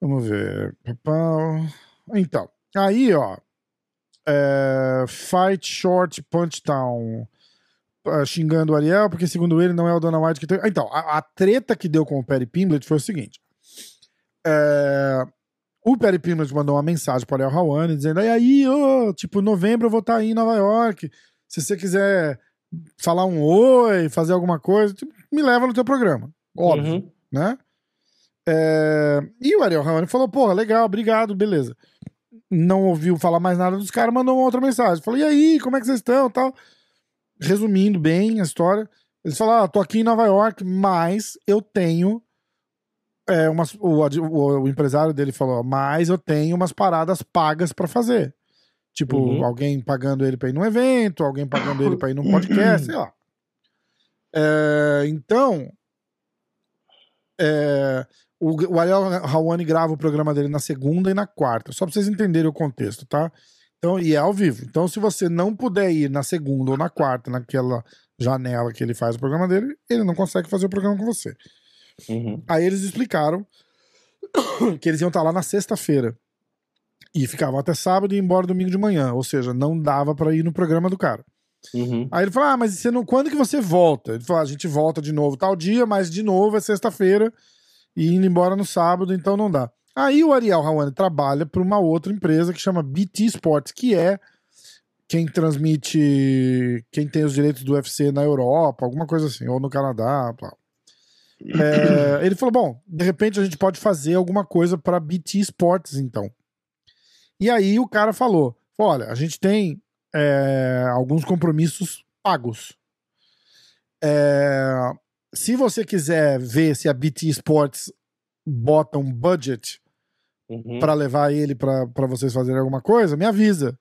Vamos ver. Papá. Então, aí, ó. É, Fight Short Punch Down ah, xingando o Ariel, porque segundo ele não é o Dana White que tem. Então, a, a treta que deu com o Perry Pimblett foi o seguinte: É, o Perry Pimblett mandou uma mensagem para o Ariel Hawani dizendo: e aí, ô, tipo, em novembro eu vou estar aí em Nova York. Se você quiser falar um oi, fazer alguma coisa, tipo, me leva no teu programa. Óbvio, Uhum. né? É, E o Ariel Hawani falou: porra, legal, obrigado, beleza. Não ouviu falar mais nada dos caras, mandou uma outra mensagem. Falou: e aí, como é que vocês estão? Tal resumindo bem a história, eles falaram: ah, tô aqui em Nova York, mas eu tenho. É, umas, o, o- o empresário dele falou: mas eu tenho umas paradas pagas pra fazer. Tipo, Uhum. alguém pagando ele pra ir num evento, alguém pagando ele pra ir num podcast, sei lá. É, então, é, o, o Ariel Hawani grava o programa dele na segunda e na quarta, só pra vocês entenderem o contexto, tá? Então, e é ao vivo. Então, se você não puder ir na segunda ou na quarta, naquela janela que ele faz o programa dele, ele não consegue fazer o programa com você. Uhum. Aí eles explicaram que eles iam estar lá na sexta-feira. E ficavam até sábado e iam embora domingo de manhã. Ou seja, não dava pra ir no programa do cara. Uhum. Aí ele falou: Ah, mas você não... quando que você volta? Ele falou: "Ah, a gente volta de novo tal dia, mas de novo é sexta-feira e indo embora no sábado, então não dá. Aí o Ariel Hawani trabalha para uma outra empresa que chama BT Sports, que é quem transmite, quem tem os direitos do UFC na Europa, alguma coisa assim, ou no Canadá. É, ele falou: bom, de repente a gente pode fazer alguma coisa para BT Sports, então. E aí o cara falou: olha, a gente tem é, alguns compromissos pagos. É, se você quiser ver se a BT Sports bota um budget Uhum. para levar ele para vocês fazerem alguma coisa, me avisa.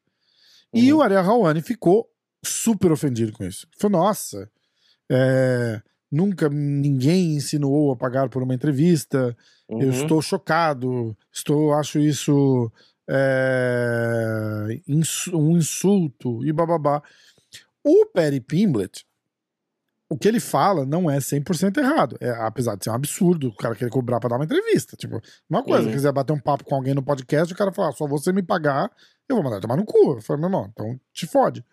E Uhum. o Ariel Hawani ficou super ofendido com isso. Falou, nossa, é, nunca ninguém insinuou a pagar por uma entrevista. Eu Uhum. estou chocado. Estou, acho isso é, um insulto e bababá. O Perry Pimblett, o que ele fala não é 100% errado. É, apesar de ser um absurdo o cara querer cobrar pra dar uma entrevista. Tipo, uma coisa, Uhum. quiser bater um papo com alguém no podcast, o cara fala, "Ah, só você me pagar, eu vou mandar tomar no cu. Eu falei, meu irmão, então te fode.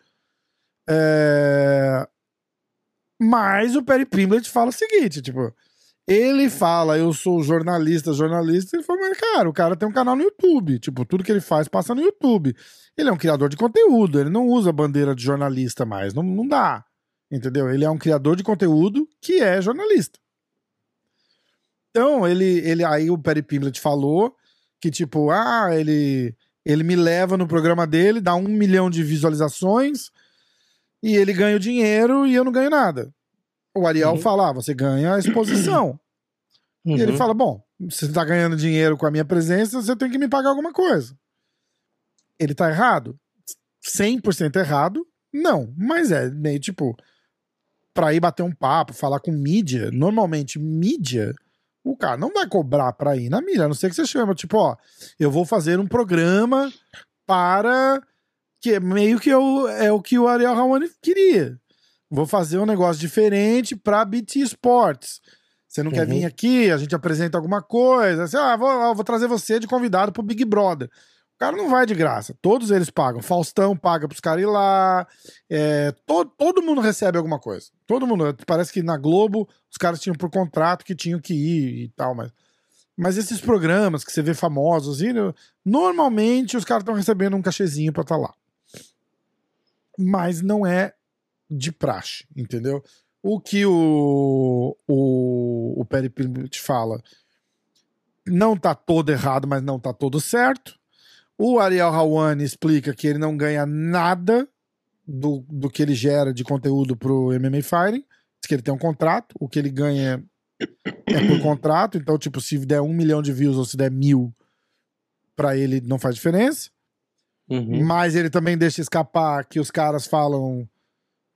É... Mas o Perry Pimblett fala o seguinte, tipo, ele fala, eu sou jornalista, jornalista, ele fala, mas cara, o cara tem um canal no YouTube, tipo, tudo que ele faz passa no YouTube. Ele é um criador de conteúdo, ele não usa bandeira de jornalista mais, não, não dá, entendeu? Ele é um criador de conteúdo que é jornalista. Então, ele, ele aí o Perry Pimblett falou que, tipo, ah, ele, ele me leva no programa dele, dá um milhão de visualizações e ele ganha o dinheiro e eu não ganho nada. O Ariel Uhum. fala, ah, você ganha a exposição. E ele Uhum. fala, bom, se você tá ganhando dinheiro com a minha presença, você tem que me pagar alguma coisa. Ele tá errado? 100% errado? Não, mas é meio tipo, pra ir bater um papo, falar com mídia, normalmente mídia, o cara não vai cobrar pra ir na mídia, a não ser que você chama, tipo, ó, eu vou fazer um programa para que é meio que eu, é o que o Ariel Hawani queria. Vou fazer um negócio diferente pra BT Sports. Você não quer Uhum. vir aqui, a gente apresenta alguma coisa. Assim, ah, vou, vou trazer você de convidado pro Big Brother. O cara não vai de graça. Todos eles pagam. Faustão paga pros caras ir lá. É, to- todo mundo recebe alguma coisa. Todo mundo. Parece que na Globo os caras tinham por contrato que tinham que ir e tal, mas. Mas esses programas que você vê famosos, e, normalmente os caras estão recebendo um cachezinho pra estar lá. Mas não é de praxe, entendeu? O que o, o, o Perry Pimblett fala não tá todo errado, mas não tá todo certo. O Ariel Hawani explica que ele não ganha nada do, do que ele gera de conteúdo pro MMA Fighting. Diz que ele tem um contrato, o que ele ganha é por contrato, então, tipo, se der um milhão de views ou se der mil, pra ele não faz diferença. Uhum. Mas ele também deixa escapar que os caras falam,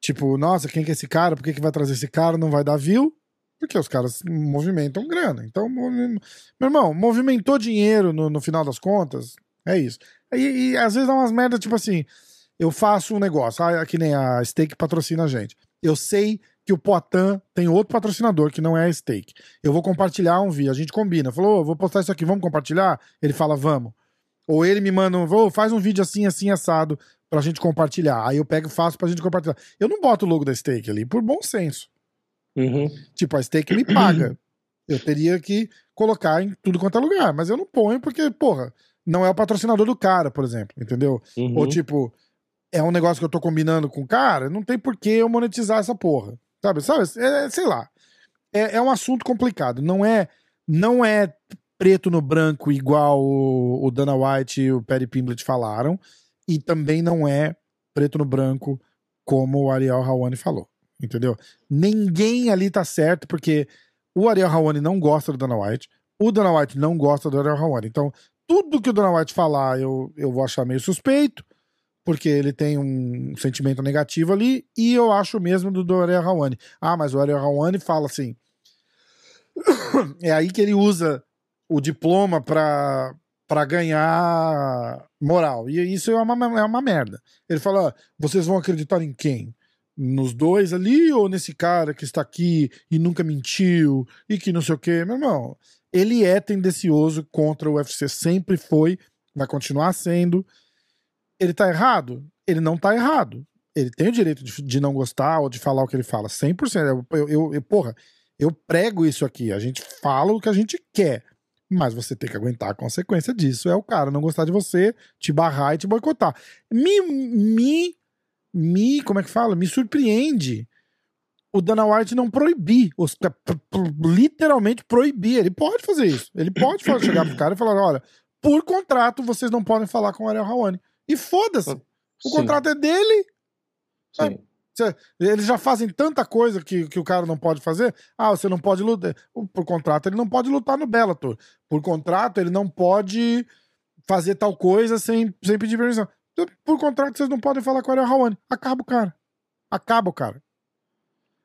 tipo, nossa, quem que é esse cara? Por que, que vai trazer esse cara? Não vai dar view. Porque os caras movimentam grana. Então, meu irmão, movimentou dinheiro no, no final das contas. É isso. E, e às vezes dá umas merdas, tipo assim, eu faço um negócio, ah, que nem a Steak patrocina a gente. Eu sei que o Poitin tem outro patrocinador que não é a Steak. Eu vou compartilhar um vídeo, a gente combina. Falou, "Ô, vou postar isso aqui, vamos compartilhar? Ele fala, vamos. Ou ele me manda, um, "Ô, faz um vídeo assim, assim, assado, pra gente compartilhar. Aí eu pego e faço pra gente compartilhar. Eu não boto o logo da Steak ali, por bom senso. Uhum. Tipo, a Steak me paga. Eu teria que colocar em tudo quanto é lugar, mas eu não ponho porque, porra, não é o patrocinador do cara, por exemplo, entendeu? Uhum. Ou tipo, é um negócio que eu tô combinando com o cara, não tem por que eu monetizar essa porra. Sabe? Sabe? É, sei lá. É, é um assunto complicado. Não é, não é preto no branco igual o, o Dana White e o Perry Pimblett falaram. E também não é preto no branco como o Ariel Hawani falou. Entendeu? Ninguém ali tá certo, porque o Ariel Hawani não gosta do Dana White, o Dana White não gosta do Ariel Hawani. Então, tudo que o Dana White falar, eu, eu vou achar meio suspeito, porque ele tem um sentimento negativo ali, e eu acho mesmo do, do Ariel Hawani. Ah, mas o Ariel Hawani fala assim. é aí que ele usa o diploma pra, pra ganhar moral. E isso é uma, é uma merda. Ele fala: "Ah, vocês vão acreditar em quem? Nos dois ali ou nesse cara que está aqui e nunca mentiu e que não sei o quê? Meu irmão, ele é tendencioso contra o UFC, sempre foi, vai continuar sendo. Ele tá errado? Ele não tá errado. Ele tem o direito de, de não gostar ou de falar o que ele fala, 100%. Eu, eu, eu, porra, eu prego isso aqui. A gente fala o que a gente quer. Mas você tem que aguentar a consequência disso. É o cara não gostar de você, te barrar e te boicotar. Me, me, me, como é que fala? Me surpreende o Dana White não proibir, os, literalmente proibir. Ele pode fazer isso. Ele pode falar- chegar pro cara e falar: olha, por contrato vocês não podem falar com o Ariel Hawani. E foda-se. O Sim, contrato é dele. sim. Cê- Eles já fazem tanta coisa que, que o cara não pode fazer. Ah, você não pode lutar. Por contrato, ele não pode lutar no Bellator. Por contrato, ele não pode fazer tal coisa sem, sem pedir permissão. Então, Por contrato, vocês não podem falar com o Ariel Hawani. Acaba o cara. Acaba o cara.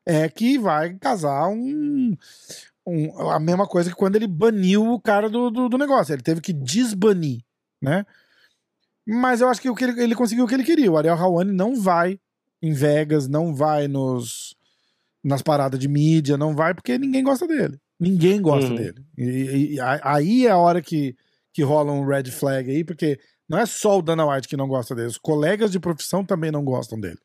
É que vai casar um, um- a mesma coisa que quando ele baniu o cara do, do, do negócio. Ele teve que desbanir, né? Mas eu acho que, o que ele, ele conseguiu o que ele queria. O Ariel Hawani não vai em Vegas, não vai nos nas paradas de mídia, não vai porque ninguém gosta dele. Ninguém gosta Uhum. dele. E, e- aí é a hora que, que rola um red flag aí, porque não é só o Dana White que não gosta dele, os colegas de profissão também não gostam dele,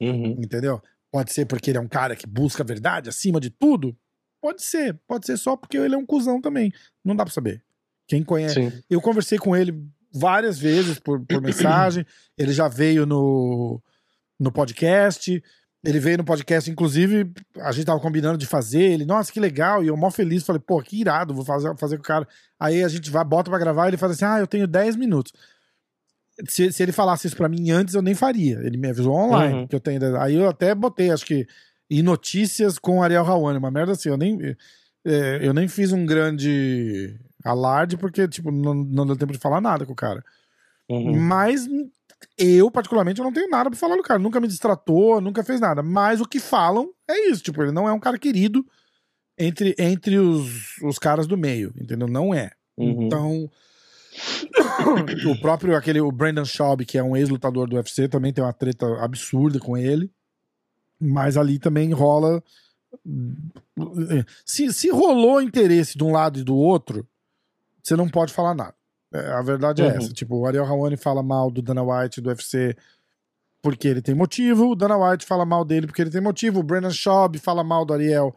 Uhum. entendeu? Pode ser porque ele é um cara que busca a verdade acima de tudo? Pode ser, pode ser só porque ele é um cuzão também. Não dá pra saber. Quem conhece, Sim. eu conversei com ele várias vezes por, por mensagem. ele já veio no, no podcast. Ele veio no podcast, inclusive, a gente tava combinando de fazer. Ele, nossa, que legal. E eu, mó feliz, falei, pô, que irado, vou fazer, fazer com o cara. Aí a gente vai, bota pra gravar. Ele fala assim: ah, eu tenho 10 minutos. Se, se ele falasse isso pra mim antes, eu nem faria. Ele me avisou online Uhum. que eu tenho. Aí eu até botei, acho que, em notícias com Ariel Hawani, uma merda assim. Eu nem, é, eu nem fiz um grande alarde, porque, tipo, não, não deu tempo de falar nada com o cara. Uhum. Mas eu, particularmente, eu não tenho nada pra falar do cara. Nunca me distratou, nunca fez nada. Mas o que falam é isso. Tipo, ele não é um cara querido entre, entre os, os caras do meio, entendeu? Não é. Uhum. Então. o próprio, aquele, o Brandon Schaub, que é um ex-lutador do UFC, também tem uma treta absurda com ele. Mas ali também rola. Se, se rolou interesse de um lado e do outro, você não pode falar nada. É, a verdade é Uhum. essa. Tipo, o Ariel Hawani fala mal do Dana White do UFC porque ele tem motivo, o Dana White fala mal dele porque ele tem motivo, o Brandon Schaub fala mal do Ariel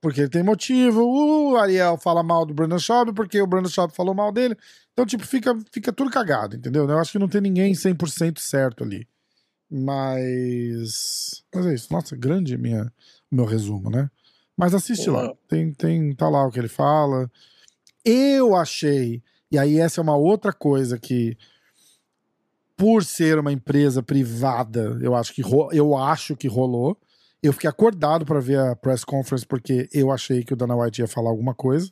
porque ele tem motivo, o Ariel fala mal do Brandon Schaub porque o Brandon Schaub falou mal dele. Então, tipo, fica, fica tudo cagado, entendeu? Eu acho que não tem ninguém 100% certo ali. Mas. Mas é isso. Nossa, grande minha, o meu resumo, né? Mas assiste lá. Tem, tem, tá lá o que ele fala. Eu achei. E aí, essa é uma outra coisa que. por ser uma empresa privada, eu acho que, eu acho que rolou. Eu fiquei acordado para ver a press conference porque eu achei que o Dana White ia falar alguma coisa.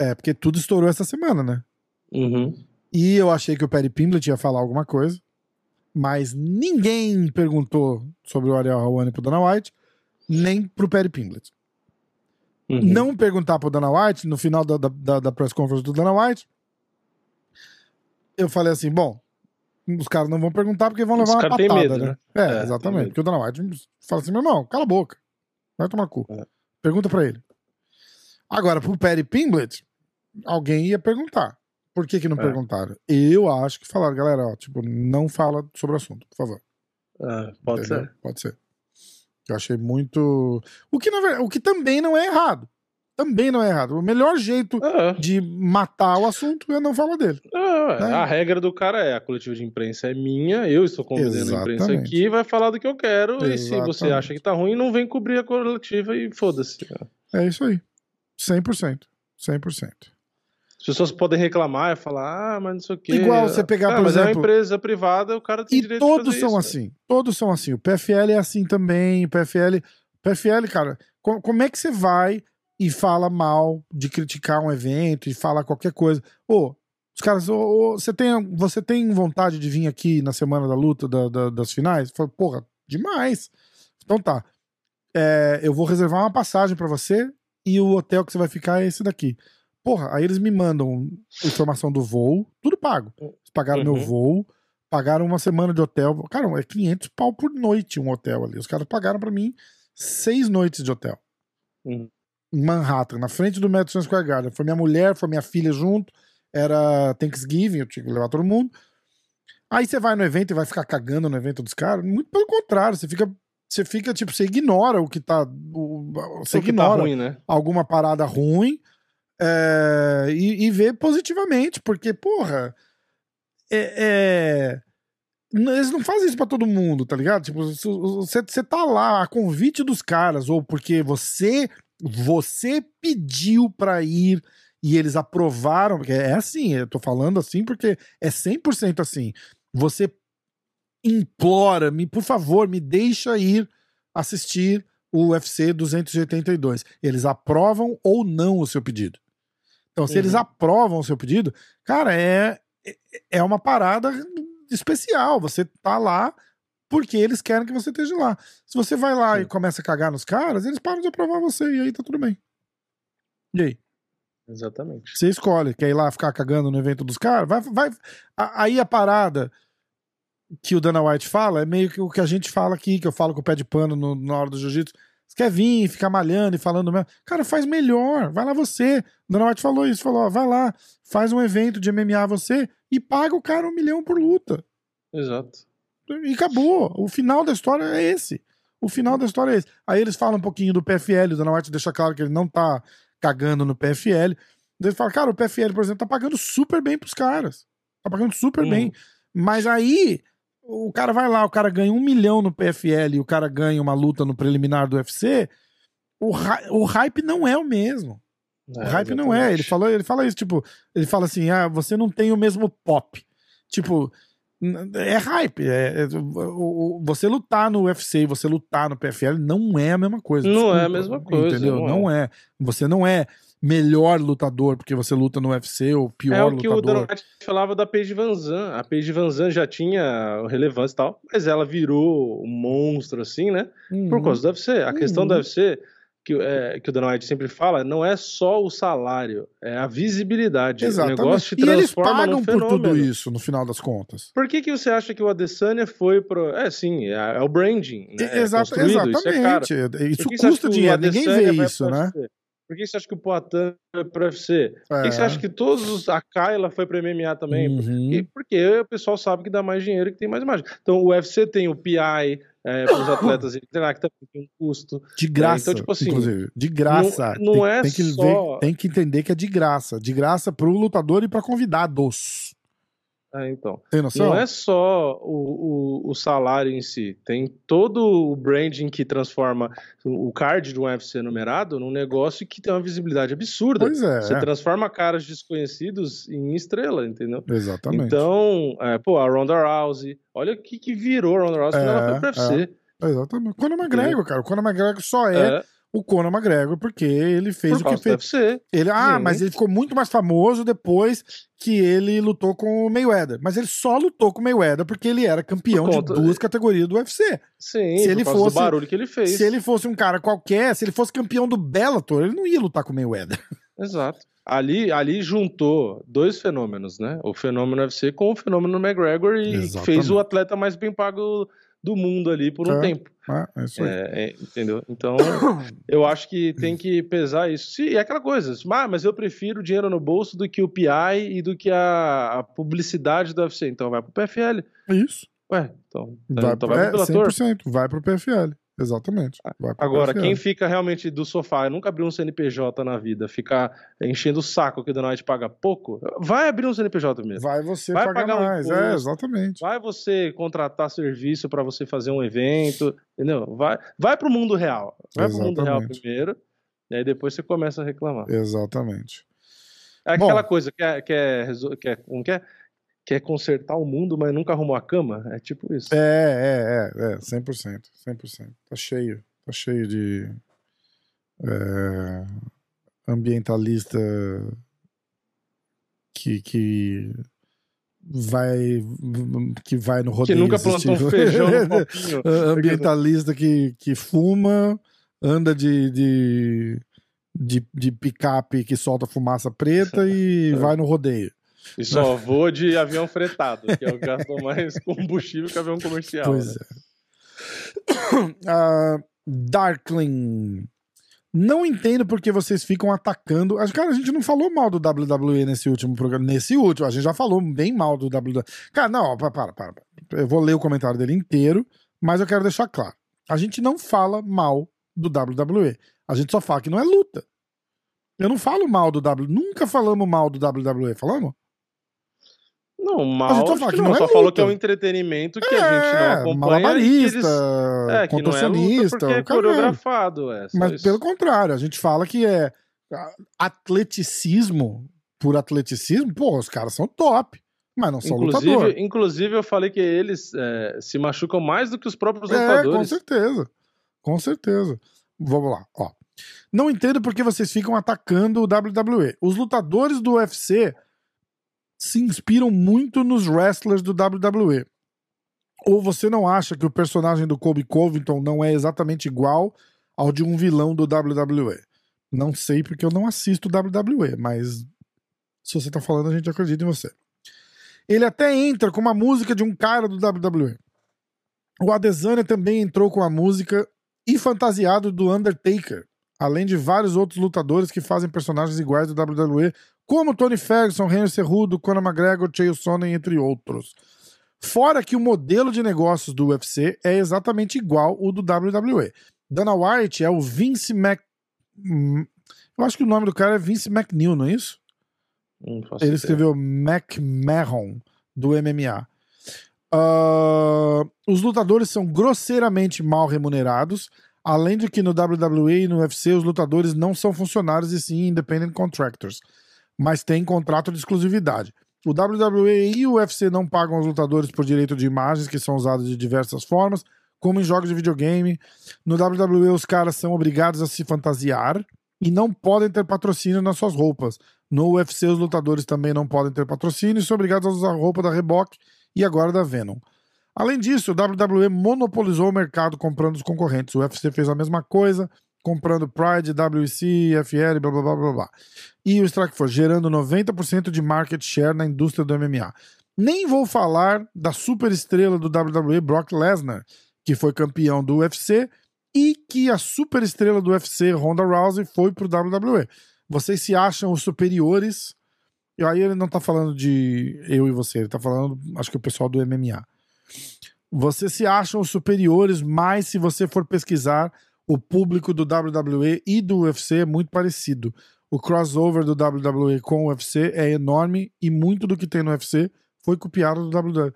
É, porque tudo estourou essa semana, né? Uhum. E eu achei que o Perry Pimblett ia falar alguma coisa. Mas ninguém perguntou sobre o Ariel Hawani pro Dana White, nem pro Perry Pimblett. Uhum. Não perguntar pro Dana White, no final da, da, da press conference do Dana White, eu falei assim, bom, os caras não vão perguntar porque vão levar uma patada, medo, né? né? É, é, exatamente. Porque o Dana White fala assim, meu irmão, cala a boca. Vai tomar cu. É. Pergunta pra ele. Agora, pro Perry Pimblett, alguém ia perguntar. Por que que não é. perguntaram? Eu acho que falaram, galera, ó, tipo, não fala sobre o assunto, por favor. Ah, pode Entendeu? ser. Pode ser. Eu achei muito. O que, verdade, o que também não é errado também não é errado. O melhor jeito é. de matar o assunto é não falar dele. É, né? A regra do cara é: a coletiva de imprensa é minha, eu estou convidando a imprensa aqui, vai falar do que eu quero, Exatamente. e se você acha que tá ruim, não vem cobrir a coletiva e foda-se. É isso aí. 100%. 100%. As pessoas podem reclamar e falar, ah, mas não sei o quê. Igual você pegar, por mas exemplo... é uma empresa privada, o cara tem e direito todos de são isso, assim. Né? Todos são assim. O PFL é assim também. O PFL... PFL, cara, como é que você vai e fala mal de criticar um evento e fala qualquer coisa. Ô, os caras, ô, ô, você, tem, você tem vontade de vir aqui na semana da luta da, da, das finais? Fala, porra, demais. Então tá. É, eu vou reservar uma passagem para você e o hotel que você vai ficar é esse daqui. Porra, aí eles me mandam informação do voo, tudo pago. Eles pagaram uhum. meu voo, pagaram uma semana de hotel. Cara, é 500 pau por noite um hotel ali. Os caras pagaram para mim seis noites de hotel. Uhum em Manhattan, na frente do Madison Square Garden. Foi minha mulher, foi minha filha junto. Era Thanksgiving, eu tinha que levar todo mundo. Aí você vai no evento e vai ficar cagando no evento dos caras. Muito pelo contrário, você fica, você fica tipo, você ignora o que tá. O, você o ignora tá ruim, né? alguma parada ruim é, e, e vê positivamente, porque, porra, é, é, eles não fazem isso pra todo mundo, tá ligado? Tipo, você, você tá lá a convite dos caras, ou porque você você pediu para ir e eles aprovaram, porque é assim, eu tô falando assim porque é 100% assim. Você implora, me por favor, me deixa ir assistir o UFC 282. Eles aprovam ou não o seu pedido. Então, se uhum. eles aprovam o seu pedido, cara, é, é, é uma parada especial. Você tá lá porque eles querem que você esteja lá. Se você vai lá Sim. e começa a cagar nos caras, eles param de aprovar você e aí tá tudo bem. E aí? Exatamente. Você escolhe, quer ir lá ficar cagando no evento dos caras? Vai, vai. Aí a parada que o Dana White fala é meio que o que a gente fala aqui, que eu falo com o pé de pano no, na hora do jiu-jitsu. Você quer vir, ficar malhando e falando mesmo? Cara, faz melhor. Vai lá você. O Dana White falou isso, falou: ó, vai lá, faz um evento de MMA você e paga o cara um milhão por luta. Exato. E acabou. O final da história é esse. O final da história é esse. Aí eles falam um pouquinho do PFL, o Dana White deixa claro que ele não tá cagando no PFL. Ele fala, cara, o PFL, por exemplo, tá pagando super bem pros caras. Tá pagando super uhum. bem. Mas aí, o cara vai lá, o cara ganha um milhão no PFL e o cara ganha uma luta no preliminar do UFC. O, o hype não é o mesmo. É, o hype exatamente. não é. Ele, falou, ele fala isso, tipo, ele fala assim: ah, você não tem o mesmo pop. Tipo, é hype. É, é, você lutar no UFC e você lutar no PFL não é a mesma coisa. Não desculpa, é a mesma coisa. Entendeu? Não, não é. é. Você não é melhor lutador porque você luta no UFC ou pior lutador. É o que lutador. o Donald falava da Paige Van Zandt. A Paige Van Zandt já tinha relevância e tal, mas ela virou um monstro assim, né? Uhum. Por causa do UFC. A uhum. questão do UFC que, é, que o Dana White sempre fala, não é só o salário, é a visibilidade. Exatamente. O negócio te e eles pagam por tudo isso, no final das contas. Por que, que você acha que o Adesanya foi pro... É, sim, é, é o branding. Né? Exato, é exatamente. Isso, isso custa dinheiro, ninguém vê isso, né? Por que você acha que o Poitin foi pro UFC? Por que você acha que todos os, a Kyla foi pro MMA também? Uhum. Porque, porque o pessoal sabe que dá mais dinheiro e que tem mais imagem. Então o UFC tem o PI, é, para os atletas que também tem um custo. De graça, é, então, tipo assim, inclusive. De graça. Não, não tem, é tem que só... Ver, tem que entender que é de graça. De graça para o lutador e para convidados. É, então. Tem noção? Não é só o, o, o, salário em si, tem todo o branding que transforma o card do UFC numerado num negócio que tem uma visibilidade absurda. Pois é. Você transforma caras desconhecidos em estrela, entendeu? Exatamente. Então, é, pô, a Ronda Rousey, olha o que, que virou a Ronda Rousey quando ela foi pro UFC. É, exatamente. Conor McGregor, cara. O Conor McGregor só é, é o Conor McGregor, porque ele fez Por o que fez. Ele, ah, mas ele ficou muito mais famoso depois que ele lutou com o Mayweather. Mas ele só lutou com o Mayweather porque ele era campeão conta... de duas categorias do UFC. Sim, se ele fosse, do barulho que ele fez. Se ele fosse um cara qualquer, se ele fosse campeão do Bellator, ele não ia lutar com o Mayweather. Exato. Ali, ali juntou dois fenômenos, né? O fenômeno UFC com o fenômeno McGregor e Exatamente. fez o atleta mais bem pago do mundo ali por um é, tempo. É, é isso aí. É, é entendeu? Então, eu acho que tem que pesar isso. Sim, é aquela coisa, ah, mas eu prefiro o dinheiro no bolso do que o PI e do que a, a publicidade do UFC. Então vai pro PFL. Isso. Ué, então, vai, então vai pro é, 100%, vai pro PFL. Exatamente. Agora, quem fica realmente do sofá, eu nunca abri um CNPJ na vida, ficar enchendo o saco que o Donald paga pouco, vai abrir um CNPJ mesmo. Vai você vai pagar, pagar mais, um é, exatamente. Vai você contratar serviço para você fazer um evento, entendeu? Vai, vai pro mundo real. Vai exatamente. pro mundo real primeiro, e aí depois você começa a reclamar. Exatamente. É aquela Bom, coisa que é, que é, que é, um, que é quer consertar o mundo, mas nunca arrumou a cama. É tipo isso. É, é, é, é 100%. 100%. Tá cheio. Tá cheio de é, ambientalista que, que vai que vai no rodeio. Que nunca plantou um feijão no Ambientalista que, que fuma, anda de, de, de, de picape que solta fumaça preta e vai no rodeio. E só vou de avião fretado, que é o que gastou mais combustível que avião comercial. Pois né? é. Uh, Darkling. Não entendo porque vocês ficam atacando. Cara, a gente não falou mal do WWE nesse último programa. Nesse último, a gente já falou bem mal do WWE. Cara, não, para, para, para. Eu vou ler o comentário dele inteiro, mas eu quero deixar claro. A gente não fala mal do WWE. A gente só fala que não é luta. Eu não falo mal do WWE. Nunca falamos mal do WWE, falamos? Não, mal. A gente só, não, não é só falou que é um entretenimento que é, a gente não acompanha. Malabarista, eles... é, que não é é coreografado. É, Mas isso. pelo contrário, a gente fala que é atleticismo por atleticismo, pô, os caras são top. Mas não são inclusive, lutador. Inclusive, eu falei que eles é, se machucam mais do que os próprios é, lutadores. Com certeza. Com certeza. Vamos lá, ó. Não entendo porque vocês ficam atacando o WWE. Os lutadores do UFC se inspiram muito nos wrestlers do WWE. Ou você não acha que o personagem do Kobe Covington não é exatamente igual ao de um vilão do WWE? Não sei porque eu não assisto WWE, mas se você tá falando, a gente acredita em você. Ele até entra com uma música de um cara do WWE. O Adesanya também entrou com a música e fantasiado do Undertaker, além de vários outros lutadores que fazem personagens iguais do WWE, como Tony Ferguson, Henry Cerrudo, Conor McGregor, Chael Sonnen, entre outros. Fora que o modelo de negócios do UFC é exatamente igual o do WWE. Dana White é o Vince Mac... Hum, eu acho que o nome do cara é Vince McNeil, não é isso? Ele escreveu McMahon, do MMA. Uh, ah, os lutadores são grosseiramente mal remunerados, além de que no WWE e no UFC os lutadores não são funcionários e sim independent contractors mas tem contrato de exclusividade. O WWE e o UFC não pagam aos lutadores por direito de imagens, que são usados de diversas formas, como em jogos de videogame. No WWE, os caras são obrigados a se fantasiar e não podem ter patrocínio nas suas roupas. No UFC, os lutadores também não podem ter patrocínio e são obrigados a usar roupa da Reebok e agora da Venom. Além disso, o WWE monopolizou o mercado comprando os concorrentes. O UFC fez a mesma coisa, comprando Pride, WC, FL, blá blá blá blá blá. E o Strikeforce gerando 90% de market share na indústria do MMA. Nem vou falar da super estrela do WWE, Brock Lesnar, que foi campeão do UFC e que a super estrela do UFC, Ronda Rousey, foi pro WWE. Vocês se acham os superiores? E aí ele não tá falando de eu e você, ele tá falando, acho que o pessoal do MMA. Vocês se acham os superiores, mas se você for pesquisar o público do WWE e do UFC é muito parecido. O crossover do WWE com o UFC é enorme e muito do que tem no UFC foi copiado do WWE.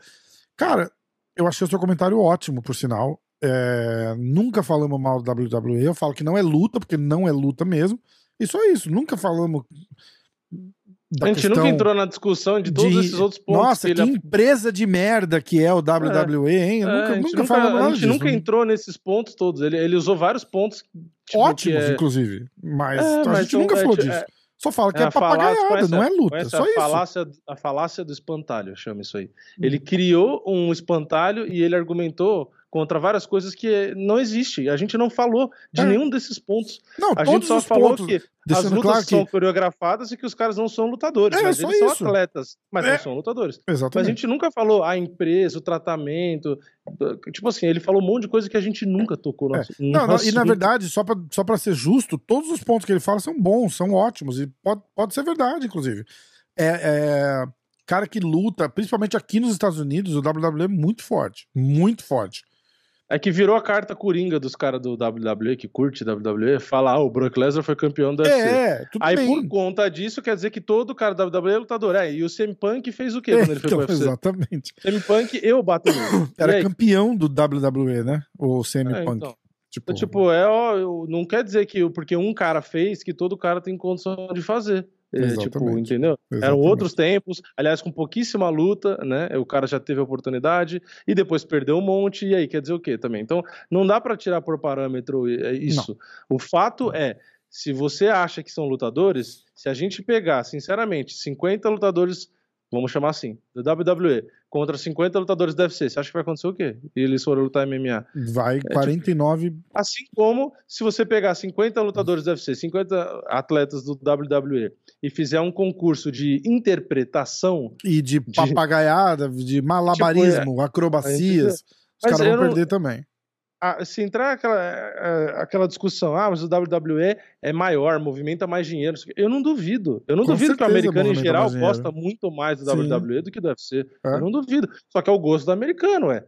Cara, eu achei o seu comentário ótimo, por sinal. É, nunca falamos mal do WWE. Eu falo que não é luta, porque não é luta mesmo. E só isso. Nunca falamos. A gente nunca entrou na discussão de todos de... esses outros pontos. Nossa, que, que ele... empresa de merda que é o WWE, é. hein? É, nunca, a gente nunca, nunca A gente disso. nunca entrou nesses pontos todos. Ele, ele usou vários pontos. Tipo, Ótimos, é... inclusive. Mas É, a mas gente nunca é, falou é, disso. Só fala que é, falácia- papagaiada, não é luta. Só a isso. Falácia, a falácia do espantalho, chama isso aí. Ele criou um espantalho e ele argumentou contra várias coisas que não existe. A gente não falou de É. nenhum desses pontos. Não, A gente só falou pontos. que as lutas claro que- são coreografadas e que os caras não são lutadores. É, mas eles são isso. atletas, mas É. não são lutadores. Mas a Exatamente. gente nunca falou a empresa, o tratamento. Tipo assim, ele falou um monte de coisa que a gente nunca tocou no, É. Não, não, e na verdade, só pra, só pra ser justo, todos os pontos que ele fala são bons, são ótimos, e pode, pode ser verdade, inclusive. É, é, cara que luta, principalmente aqui nos Estados Unidos, o WWE é muito forte, muito forte. É que virou a carta coringa dos caras do WWE, que curte WWE, fala, ah, o Brock Lesnar foi campeão UFC. É, tudo Aí, bem. por conta disso, quer dizer que todo cara da WWE é lutador. É, e o CM Punk fez o quê quando ele foi Então, pro UFC? exatamente. CM Punk, eu bato nele. E Era campeão do WWE, né? O CM É, Punk. então. Tipo, Então, tipo, é, ó, não quer dizer que porque um cara fez que todo cara tem condição de fazer. É, tipo, Exatamente. entendeu? Eram exatamente. outros tempos, aliás, com pouquíssima luta, né? O cara já teve a oportunidade e depois perdeu um monte, e aí quer dizer o quê também? Então, não dá pra tirar por parâmetro é, isso. O fato é, se você acha que são lutadores, se a gente pegar, sinceramente, 50 lutadores, vamos chamar assim, do WWE, contra 50 lutadores do UFC, você acha que vai acontecer o quê? E eles foram lutar MMA. Vai tipo 49. Assim como se você pegar 50 lutadores do UFC, 50 atletas do WWE e fizer um concurso de interpretação, E de papagaiada, de malabarismo, acrobacias, os Tipo, é. Mas caras eu vão não- perder também. Se entrar aquela, eh, aquela discussão, ah, mas o WWE é maior, movimenta mais dinheiro, eu não duvido. Eu não Com duvido que o americano em geral gosta muito mais do Sim. WWE do que do UFC. É. Eu não duvido. Só que é o gosto do americano, é.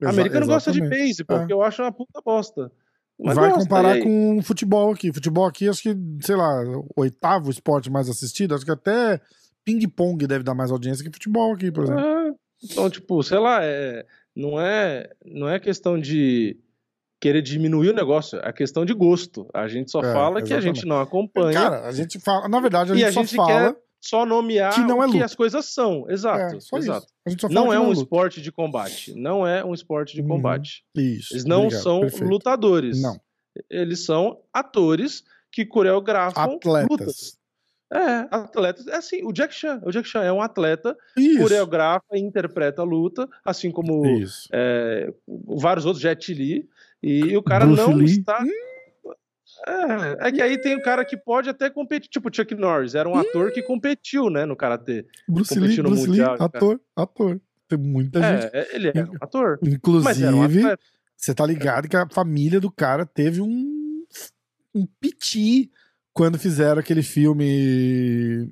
O Exa- americano gosta de baseball, É. porque eu acho uma puta bosta. Mas Vai gosta, comparar com futebol aqui. Futebol aqui, acho que, sei lá, o oitavo esporte mais assistido. Acho que até ping-pong deve dar mais audiência que futebol aqui, por exemplo. É, então, tipo, sei lá, é, não, é, não é questão de querer diminuir o negócio, é questão de gosto. A gente só É, fala que a exatamente. gente não acompanha Cara, a gente fala. Na verdade, a gente a só gente fala. só nomear que não é o que luta. as coisas são. Exato, é, exato. Não é um luta. esporte de combate. Não é um esporte de Uhum. combate. Isso. Eles não obrigado, são perfeito. lutadores. Não. Eles são atores que coreografam lutas. É, atletas. É assim, o Jack Chan. O Jack Chan é um atleta, Isso. coreografa e interpreta a luta, assim como é, vários outros, Jet Li, e o cara Bruce não Lee. está. É, é que aí tem o cara que pode até competir, tipo o Chuck Norris, era um ator que competiu, né, no karatê. Bruce Lee, no Bruce Lee, Mundial, cara. ator, ator. Tem muita gente. É, é, ele era um ator, um Inclusive, atleta. você tá ligado que a família do cara teve um, um piti quando fizeram aquele filme.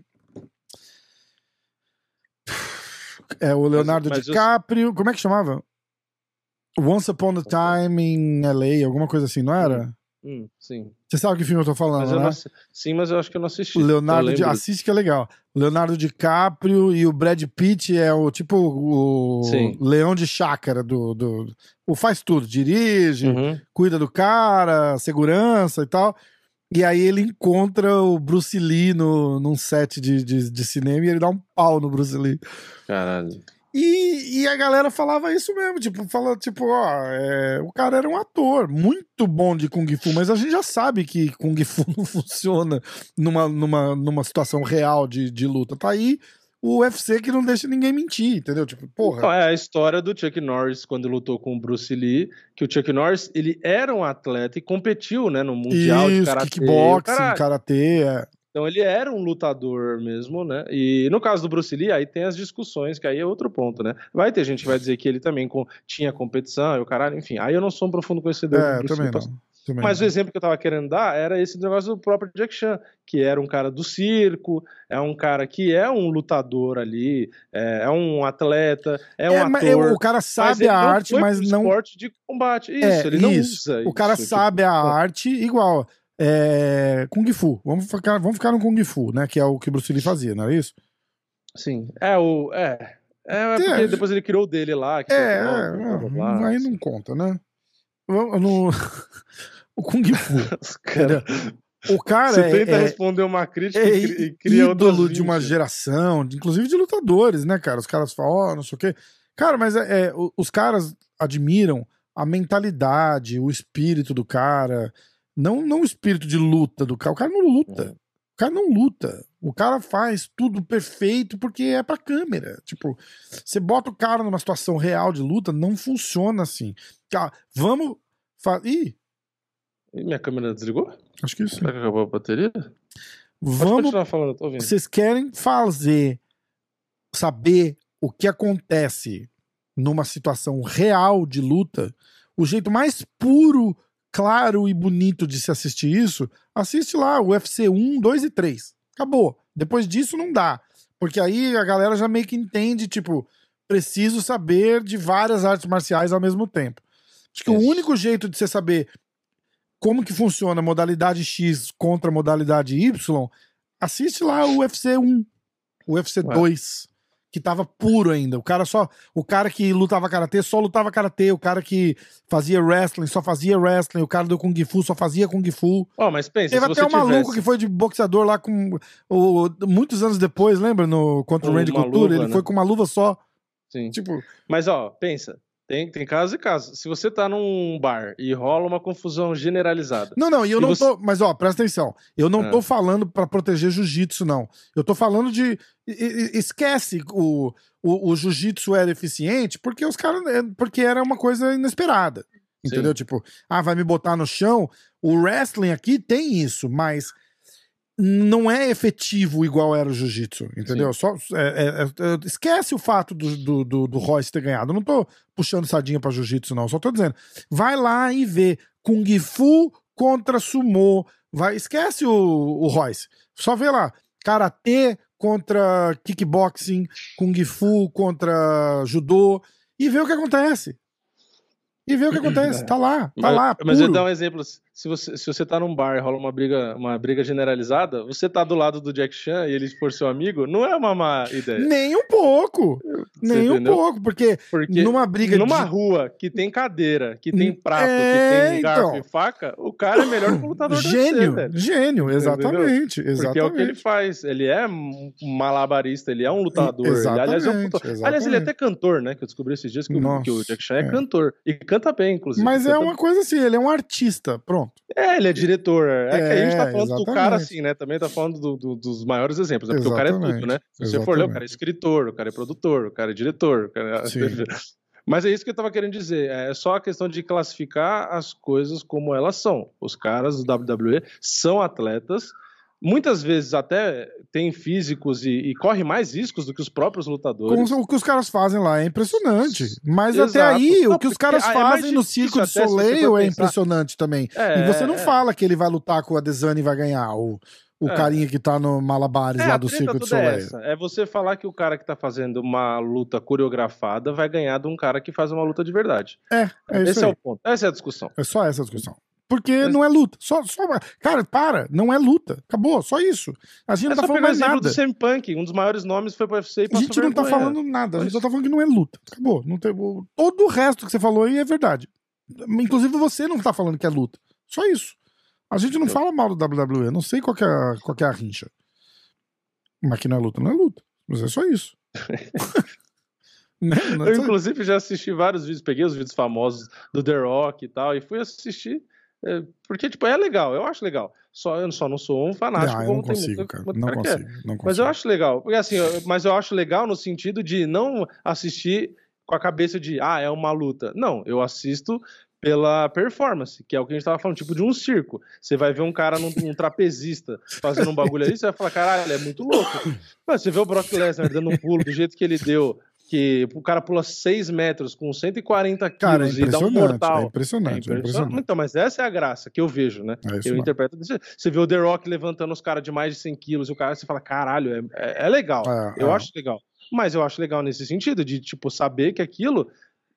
É o Leonardo mas eu- DiCaprio. Como é que chamava? Once Upon a Time in LA, alguma coisa assim, não era? Hum, sim. Você sabe que filme eu tô falando, Mas eu né? não sim, mas eu acho que eu não assisti. Leonardo Eu Di... Assiste que é legal. Leonardo DiCaprio e o Brad Pitt é o tipo o Sim. leão de chácara do, do. O faz tudo, dirige, Uhum. cuida do cara, segurança e tal. E aí ele encontra o Bruce Lee no, num set de, de, de cinema e ele dá um pau no Bruce Lee. Caralho. E, e a galera falava isso mesmo, tipo, fala, tipo, ó, é, o cara era um ator muito bom de Kung Fu, mas a gente já sabe que Kung Fu não funciona numa, numa, numa situação real de, de luta. Tá aí o UFC que não deixa ninguém mentir, entendeu? Tipo, porra. Então, é a história do Chuck Norris quando lutou com o Bruce Lee, que o Chuck Norris, ele era um atleta e competiu, né, no Mundial de Isso, Karatê. kickboxing, karatê, é. Então ele era um lutador mesmo, né? E no caso do Bruce Lee, aí tem as discussões, que aí é outro ponto, né? Vai ter gente que vai dizer que ele também com- tinha competição e o caralho, enfim. Aí eu não sou um profundo conhecedor do É, Bruce também Lee, não. Também Mas o exemplo que eu tava querendo dar era esse negócio do próprio Jack Chan, que era um cara do circo, é um cara que é um lutador ali, é, é um atleta, é um É, mas ator. o cara sabe a arte, mas não. esporte de combate. Isso, É, ele não isso. usa O cara isso, tipo, sabe a pô. arte igual. É, Kung Fu. Vamos ficar, vamos ficar no Kung Fu, né? Que é o que Bruce Lee fazia, não é isso? Sim. É o. É. É, porque É. depois ele criou o dele lá. que É, é, blá, blá, blá, aí não conta, né? No, o Kung Fu. Cara- O cara Você é, tenta é, responder uma crítica é e cri- cria ídolo de uma 20. geração, inclusive de lutadores, né, cara? Os caras falam, ó, não sei o quê. Cara, mas é, é, os caras admiram a mentalidade, o espírito do cara. Não, não o espírito de luta do cara. O cara não luta. O cara não luta. O cara faz tudo perfeito porque é pra câmera. Tipo, você bota o cara numa situação real de luta, não funciona assim. Cara, vamos. Fa... Ih, minha câmera desligou? acho que isso. Será que acabou a bateria? Vamos continuar falando, eu tô ouvindo. vocês querem fazer saber o que acontece numa situação real de luta, o jeito mais puro, claro e bonito de se assistir isso, assiste lá o UFC 1, 2 e 3. Acabou. Depois disso não dá. Porque aí a galera já meio que entende, tipo, preciso saber de várias artes marciais ao mesmo tempo. Acho que o único jeito de você saber como que funciona a modalidade X contra a modalidade Y, assiste lá o UFC 1, o UFC Ué. 2, que tava puro ainda. O cara só, o cara que lutava karatê só lutava karatê, o cara que fazia wrestling só fazia wrestling, o cara do kung fu só fazia kung fu. Ó, mas pensa, Teve até um maluco tivesse... que foi de boxeador lá com o, muitos anos depois, lembra no contra o Randy Couture, ele né? foi com uma luva só, Sim. tipo, Mas, ó, pensa. Tem, tem casos e casos. Se você tá num bar e rola uma confusão generalizada. Não, não, e eu E não você- tô. Mas, ó, presta atenção. Eu não Ah. tô falando pra proteger jiu-jitsu, não. Eu tô falando de. Esquece o, o, o jiu-jitsu era eficiente porque os caras. é, Porque era uma coisa inesperada. Sim. Entendeu? Tipo, ah, vai me botar no chão. O wrestling aqui tem isso, mas não é efetivo igual era o jiu-jitsu, entendeu? Só, é- é- é- esquece o fato do, do, do, do Royce ter ganhado. Eu não tô puxando sardinha pra jiu-jitsu, não. Só tô dizendo. Vai lá e vê Kung Fu contra Sumô. Vai, esquece o, o Royce. Só vê lá. Karatê contra kickboxing, Kung Fu contra judô. E vê o que acontece. E vê o que acontece. Tá lá. Tá mas, lá. mas eu puro. dar um exemplo. Se você, se você tá num bar e rola uma briga, uma briga generalizada, você tá do lado do Jack Chan e ele for seu amigo, não é uma má ideia. Nem um pouco. Nem um entendeu? pouco. Porque Porque numa briga numa de. rua que tem cadeira, que tem prato, É, que tem garfo então. e faca, o cara é melhor que o lutador Gênio, velho. gênio, exatamente. Porque exatamente. é o que ele faz. Ele é um malabarista, ele é um lutador. Ele, aliás, é um Exatamente, aliás, ele é exatamente. até cantor, né? Que eu descobri esses dias que, o- Nossa, que o Jack Chan é, é. cantor. E canta bem, inclusive. Mas é Canta- uma coisa assim, ele é um artista, pronto. É, ele é diretor. É, que a gente tá É, falando do exatamente. cara assim, né? Também tá falando do- do- dos maiores exemplos. Né? Porque o cara é tudo, Exatamente, né? Se você for ler, o exatamente. cara é escritor, o cara é produtor, o cara é diretor. O cara é... Sim. Mas é isso que eu tava querendo dizer. É só a questão de classificar as coisas como elas são. Os caras do WWE são atletas. Muitas vezes até têm físicos e, e correm mais riscos do que os próprios lutadores. Com o que os caras fazem lá é impressionante. Mas até Exato. aí, Não, o que os caras é fazem no Circo de até Soleil é impressionante também. É, e você não é. fala que ele vai lutar com o Adesanya e vai ganhar. O, o É. carinha que tá no Malabares É, lá a do Circo de é Soleil. É você falar que o cara que tá fazendo uma luta coreografada vai ganhar de um cara que faz uma luta de verdade. É, é Esse é o ponto. Essa é a discussão. É só essa a discussão. Porque Mas- não é luta. Só, só, cara, para. Não é luta. Acabou. Só isso. A gente É não tá falando mais nada. do CM Punk, um dos maiores nomes foi pro UFC e A gente não tá falando nada. A gente só tá falando que não é luta. Acabou. Não tem, todo o resto que você falou aí é verdade. Inclusive você não tá falando que é luta. Só isso. A gente não fala mal do WWE. Não sei qual que é, a- qual que é a rincha. Mas que não é luta, não é luta. Mas é só isso. né? Não é Eu, inclusive, já assisti vários vídeos, peguei os vídeos famosos do The Rock e tal, e fui assistir. É, porque, tipo, é legal, eu acho legal. Só, eu só não sou um fanático. Ah, eu não consigo, muito- cara. muito Não cara é. consigo, não consigo. Mas eu acho legal. Porque assim, eu- mas eu acho legal no sentido de não assistir com a cabeça de, ah, é uma luta. Não, eu assisto pela performance, que é o que a gente tava falando, tipo de um circo. Você vai ver um cara num, um trapezista fazendo um bagulho ali, você vai falar, caralho, ele é muito louco. Mas você vê o Brock Lesnar dando um pulo do jeito que ele deu, que o cara pula 6 metros com 140 quilos Cara, é e dá um impressionante. mortal. É impressionante. É impressionante. Então, mas essa é a graça que eu vejo, né? É eu interpreto Você vê o The Rock levantando os caras de mais de 100 quilos e o cara, você fala, caralho, é, é, é legal. É, eu é. acho legal. Mas eu acho legal nesse sentido, de, tipo, saber que aquilo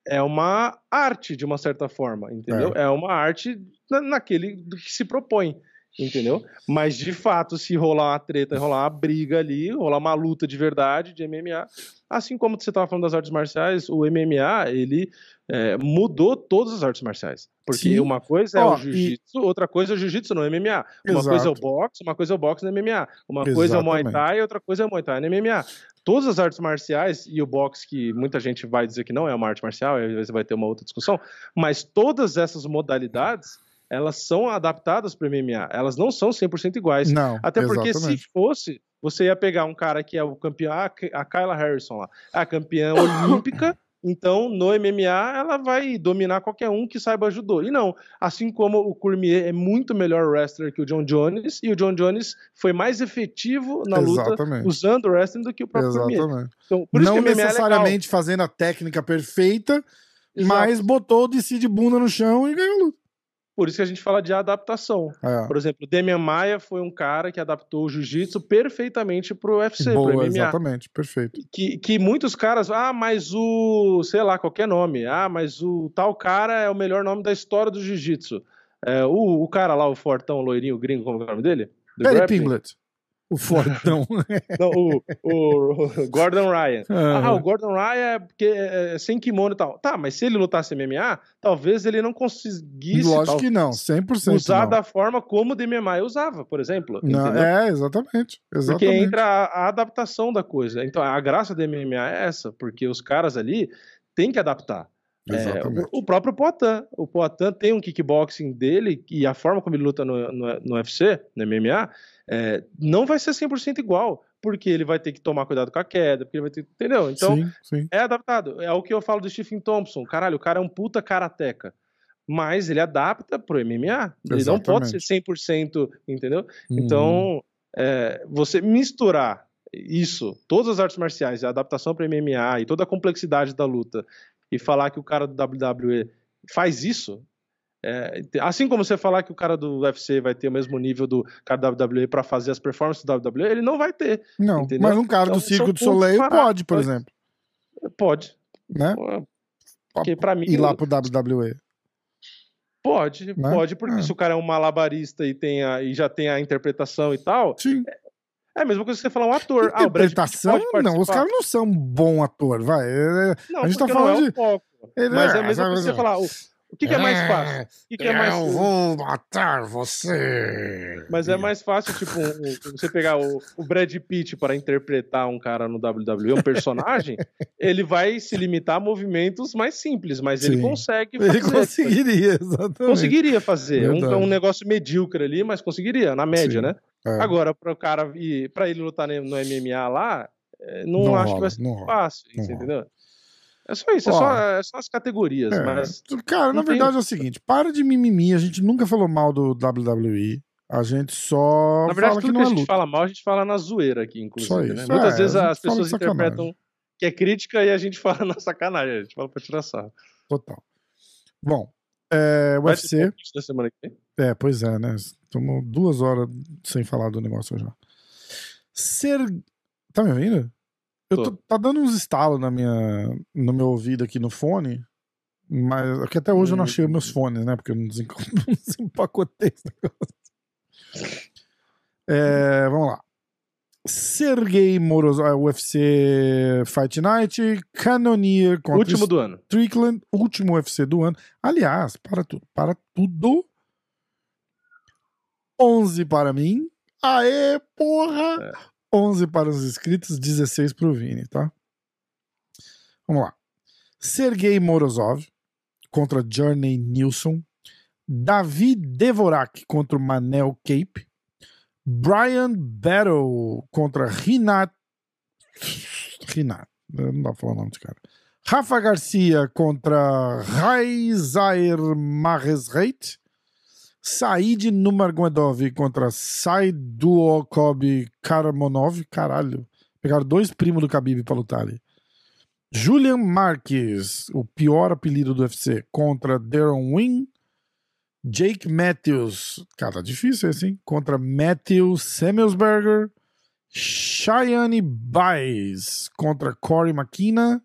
é uma arte, de uma certa forma, entendeu? É, uma arte na- naquele que se propõe. Entendeu? Mas de fato, se rolar uma treta, rolar uma briga ali, rolar uma luta de verdade de MMA, assim como você estava falando das artes marciais, o MMA ele é, mudou todas as artes marciais. Porque Sim. uma coisa é o jiu-jitsu, e... outra coisa é o jiu-jitsu no MMA. Uma Exato. coisa é o boxe, uma coisa é o boxe no MMA. Uma Exatamente. coisa é o Muay Thai, outra coisa é o Muay Thai no MMA. Todas as artes marciais, e o boxe, que muita gente vai dizer que não é uma arte marcial, às vezes vai ter uma outra discussão, mas todas essas modalidades elas são adaptadas para MMA. Elas não são 100% iguais. Não, Até porque exatamente. se fosse, você ia pegar um cara que é o campeão, a Kyla Harrison lá, a campeã olímpica, então no MMA ela vai dominar qualquer um que saiba judô. E não, assim como o Cormier é muito melhor wrestler que o John Jones, e o John Jones foi mais efetivo na luta usando o wrestling do que o próprio Exatamente. Cormier. Então, não é necessariamente é fazendo a técnica perfeita, Exato. mas botou o DC de bunda no chão e ganhou a luta. Por isso que a gente fala de adaptação. É. Por exemplo, Demian Maia foi um cara que adaptou o jiu-jitsu perfeitamente pro UFC, Boa, pro MMA. Exatamente, perfeito. Que, que muitos caras, ah, mas o, sei lá, qualquer nome, ah, mas o tal cara é o melhor nome da história do jiu-jitsu. É, o, o cara lá, o fortão, o loirinho, o gringo, como é o nome dele? Perry Pinglet. O Fortão. Não, o, o, Gordon Ryan. Uhum. Ah, o Gordon Ryan é, porque é, é sem kimono e tal. Tá, mas se ele lutasse MMA, talvez ele não conseguisse. Lógico tal, que não, 100%. Usar não. da forma como o DMMA usava, por exemplo. Não, é, exatamente, exatamente. Porque entra a, a, adaptação da coisa. Então, a graça do MMA é essa, porque os caras ali têm que adaptar. É, o, o, próprio Poitin. O Poitin tem um kickboxing dele e a forma como ele luta no, no, no UFC, no MMA, é, não vai ser 100% igual, porque ele vai ter que tomar cuidado com a queda, porque ele vai ter. Entendeu? Então, sim, sim. é adaptado. É o que eu falo do Stephen Thompson. Caralho, o cara é um puta karateca. Mas ele adapta pro MMA. Exatamente. Ele não pode ser 100%, entendeu? Uhum. Então, é, você misturar isso, todas as artes marciais, a adaptação para MMA e toda a complexidade da luta, e falar que o cara do WWE faz isso, é, assim como você falar que o cara do UFC vai ter o mesmo nível do cara do WWE para fazer as performances do WWE, ele não vai ter. Não, entendeu? mas um cara então, do Circo do Soleil pode, por pode, exemplo. Pode. Né? Porque para mim. Ir lá pro WWE. Pode, né? pode, porque é. se o cara é um malabarista e, tem a, e já tem a interpretação e tal. Sim. É a mesma coisa que você falar um ator. Ah, interpretação? Não, os caras não são um bom ator, vai. É, não, a gente tá falando não é de. Foco, mas é a mesma coisa que você falar. O que, que é mais é, fácil? O que, que é mais Eu vou matar você. Mas é mais fácil, tipo, você pegar o, o Brad Pitt para interpretar um cara no WWE, um personagem, ele vai se limitar a movimentos mais simples, mas Sim. ele consegue fazer. Ele conseguiria, exatamente. Conseguiria fazer. Um, um, negócio medíocre ali, mas conseguiria, na média, Sim. né? É. Agora, para o cara ir, para ele lutar no MMA lá, é, não, não acho rola, que vai ser fácil, entendeu? É só isso, é, só, é só as categorias. É, mas cara, na verdade tem... é o seguinte: para de mimimi, a gente nunca falou mal do WWE. A gente só. Na verdade, tudo que, que a gente luta. fala mal, a gente fala na zoeira aqui, inclusive. Né? Muitas é, vezes as pessoas interpretam que é crítica e a gente fala na sacanagem, a gente fala pra tirar sarro. Total. Bom, é, UFC. Da semana que vem? É, pois é, né? Estamos duas horas sem falar do negócio já. Ser. Tá me ouvindo? Eu tô, tá dando uns estalos na minha, no meu ouvido aqui no fone, mas aqui até hoje eu não achei meus fones, né? Porque eu não desempacotei esse negócio. É, vamos lá. Sergei Morozov, UFC Fight Night, Cannoneer contra último do ano. Strickland, último UFC do ano. Aliás, para tudo, para tudo. 11 para mim. Aê, porra! É. 11 para os inscritos, 16 para o Vini, tá? Vamos lá. Sergei Morozov contra Journey Nilsson. Davi Devorak contra Manel Cape. Brian Battle contra Rinat. Rinat. Não dá pra falar o nome desse cara. Rafa Garcia contra Raizair Maresreit. Said Numargomedov contra Saiduokob Karamonov. Caralho. Pegaram dois primos do Khabib pra lutar ali. Julian Marques, o pior apelido do UFC, contra Darren Wynn. Jake Matthews, cara, tá difícil esse, hein? Contra Matthew Samuelsberger. Cheyenne Baez contra Corey McKenna.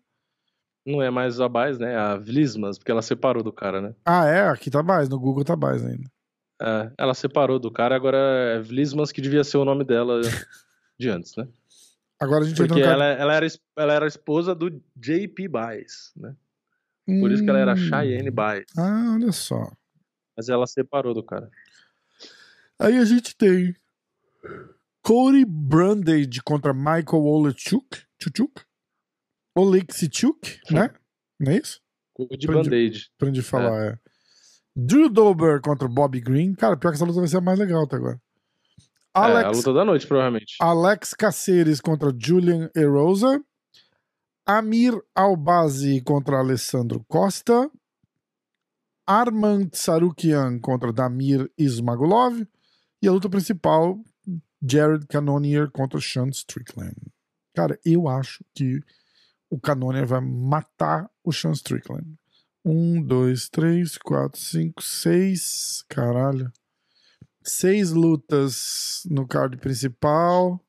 Não é mais a Baez, né? É a Vlismas, porque ela separou do cara, né? Ah, é? Aqui tá Baez, no Google tá Baez ainda. É, ela separou do cara, agora é Vlismans, que devia ser o nome dela de antes, né? Agora a gente Porque ela, ela, era, ela era esposa do JP Baez, né? Por isso que ela era Hum. Cheyenne Baez. Ah, olha só. Mas ela separou do cara. Aí a gente tem Cody Brandage contra Michael Olechuk. Chuchuk? Oleksichuk, né? Não é isso? De Aprendi- band-aid. Pra onde falar, é. Drew Dober contra Bobby Green. Cara, pior que essa luta vai ser a mais legal até agora. É, a Alex, luta da noite, provavelmente. Alex Caceres contra Julian Erosa. Amir Albazi contra Alessandro Costa. Armand Sarukian contra Damir Ismagulov. E a luta principal, Jared Cannonier contra Sean Strickland. Cara, eu acho que o Cannonier vai matar o Sean Strickland. Um, dois, três, quatro, cinco, seis. Caralho. Seis lutas no card principal.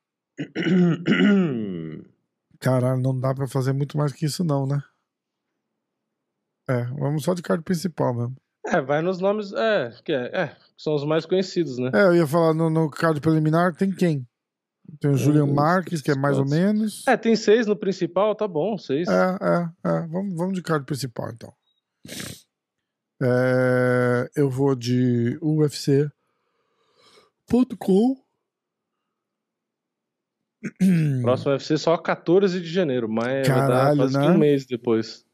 Caralho, não dá pra fazer muito mais que isso, não, né? É, vamos só de card principal mesmo. É, vai nos nomes. É, que é, é, são os mais conhecidos, né? É, eu ia falar no, no card preliminar tem quem? Tem o Julian Marques, que é mais ou menos. É, tem seis no principal, tá bom, seis. É, é, é. Vamos, vamos de card principal, então. É, eu vou de UFC.com. Próximo UFC só 14 de janeiro, mas vai Caralho, dar quase né? um mês depois.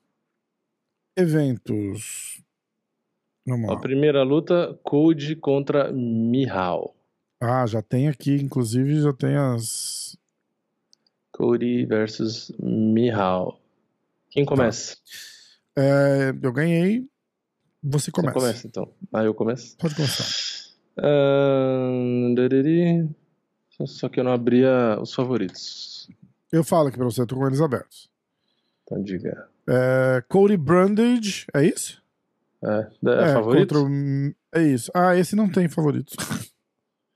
Eventos. Vamos A lá. primeira luta, Code contra Mihal. Ah, já tem aqui, inclusive já tem as. Cody versus Mihal. Quem começa? É, eu ganhei. Você Você começa. começa, então. Ah, eu começo? Pode começar. Dariri. Só- que eu não abria os favoritos. Eu falo aqui pra você, eu tô com eles abertos. Então diga. É, Cody Brandage, é isso? É, é, favorito? contra É isso. Ah, esse não tem favoritos.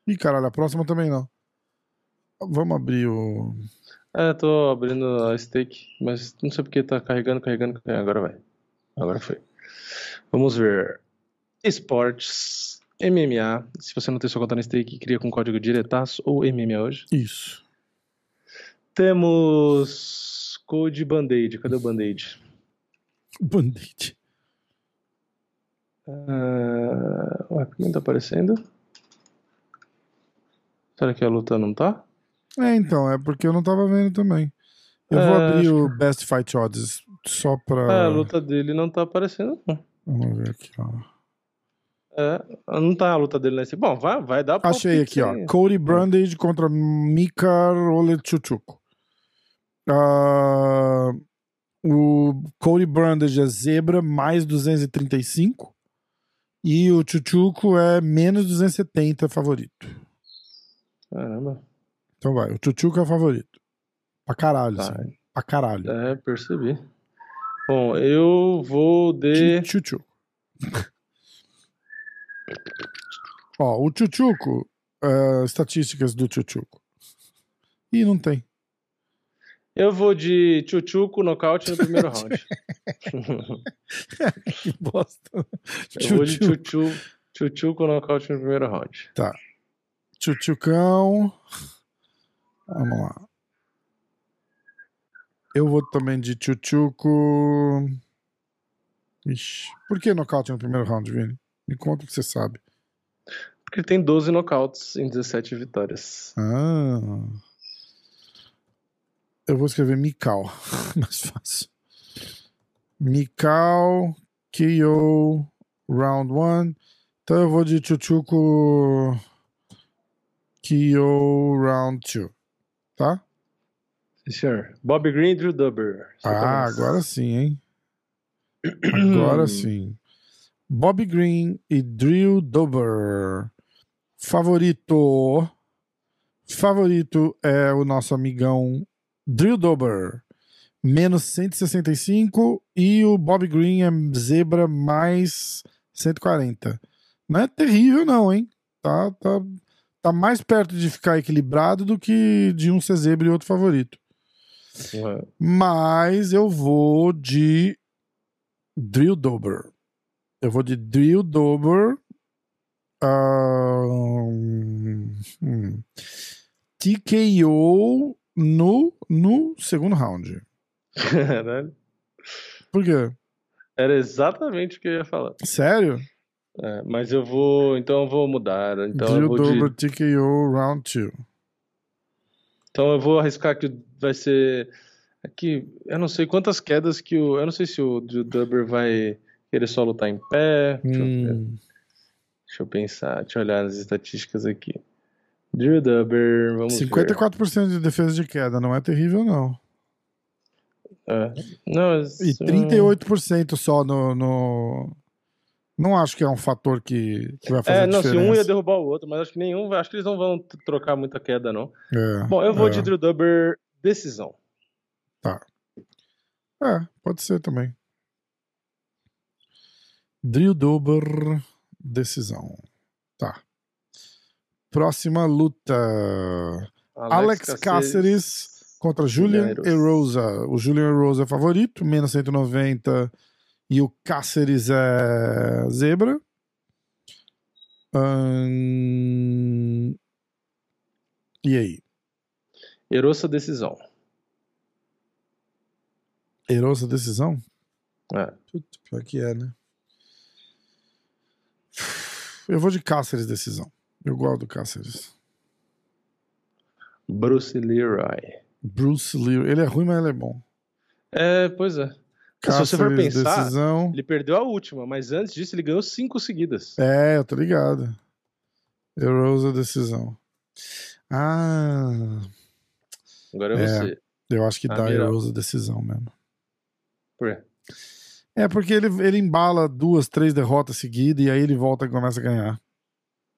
Ih, caralho, a próxima também não. Vamos abrir o. É, tô abrindo a stake, mas não sei porque tá carregando, carregando, carregando. Agora vai. Agora foi. Vamos ver. Esportes, MMA. Se você não tem sua conta na stake, cria com código diretaço ou MMA hoje. Isso. Temos Code Band-Aid. Cadê o Band-Aid? Band-Aid. Ah, ué, por que não tá aparecendo? Será que a luta não tá? É, então, é porque eu não tava vendo também. Eu vou É, abrir acho o Best Fight Odds só pra. É, a luta dele não tá aparecendo, não. Vamos ver aqui, ó. É, não tá a luta dele nesse. Bom, vai, vai dar Achei palpite aqui, ó. aí. Cody Brandage contra Mikar Olechuchuk. Ah, o Cody Brandage é zebra mais 235 e o Chuchuco é menos 270 favorito. Caramba. Então vai, o Chuchuco é favorito. Pra caralho, Tá. Pra caralho. É, percebi. Bom, eu vou de. Chuchuco. Ó, o Chuchuco, ah, estatísticas do Chuchuco. Ih, não tem. Eu vou de Chuchuco nocaute no primeiro round. Que bosta. Eu vou de Chuchuco. Chuchu, Chuchuco nocaute no primeiro round. Chuchucão. Vamos lá. Eu vou também de Chuchuco. Ixi. Por que nocaute no primeiro round, Vini? Me conta o que você sabe. Porque ele tem 12 nocautes em 17 vitórias. Ah. Eu vou escrever Mikal. Mais fácil. Mikal, KO, round 1. Então eu vou de Chuchuco, KO, round 2. Tá? Sim, senhor. Bob Green e Drew Dubber. Você Ah, agora sim, hein? Agora sim. Bobby Green e Drew Dober. Favorito. Favorito é o nosso amigão Drew Dober. Menos 165. E o Bobby Green é zebra mais 140. Não é terrível, não, hein? Tá, tá, tá mais perto de ficar equilibrado do que de um ser zebra e outro favorito. Ué. Mas eu vou de Drill Dober. Eu vou de Drill Dober. Hum. TKO no, no segundo round. Caralho. Por quê? Era exatamente o que eu ia falar. Sério? É, mas eu vou. Então eu vou mudar. Então eu Drew vou, de- Dober TKO round 2. Então eu vou arriscar que vai ser. Aqui, eu não sei quantas quedas que o. Eu não sei se o Drew Dubber vai querer só lutar em pé. Deixa, eu, ver. Hum, Deixa eu pensar, deixa eu olhar as estatísticas aqui. Drew Dubber, vamos ver. 54% de defesa de queda, não é terrível, não. É. Não, E isso- 38% só no, no. Não acho que é um fator que, que vai fazer É, não, se diferença. um ia derrubar o outro, mas acho que nenhum, acho que eles não vão trocar muita queda, não. É, Bom, eu vou é. de Drew Dubber decisão. É, pode ser também. Drew Dober, decisão. Tá. Próxima luta. Alex, Cáceres contra Julian Julian Erosa. O Julian Erosa é favorito, menos 190. E o Cáceres é zebra. Ahn, E aí? Erossa decisão. Erosa decisão? É. Puta, pior que é, né? Eu vou de Cáceres decisão. Eu gosto do Cáceres. Bruce Leroy. Bruce Lee, ele é ruim, mas ele é bom. É, pois é. Se você for pensar, decisão. ele perdeu a última, mas antes disso ele ganhou cinco seguidas. É, eu tô ligado. Erosa decisão. Ah, Agora é É. você. eu acho que Ah, dá Miral. Erosa decisão mesmo. Por quê? É porque ele, ele embala duas, três derrotas seguidas e aí ele volta e começa a ganhar.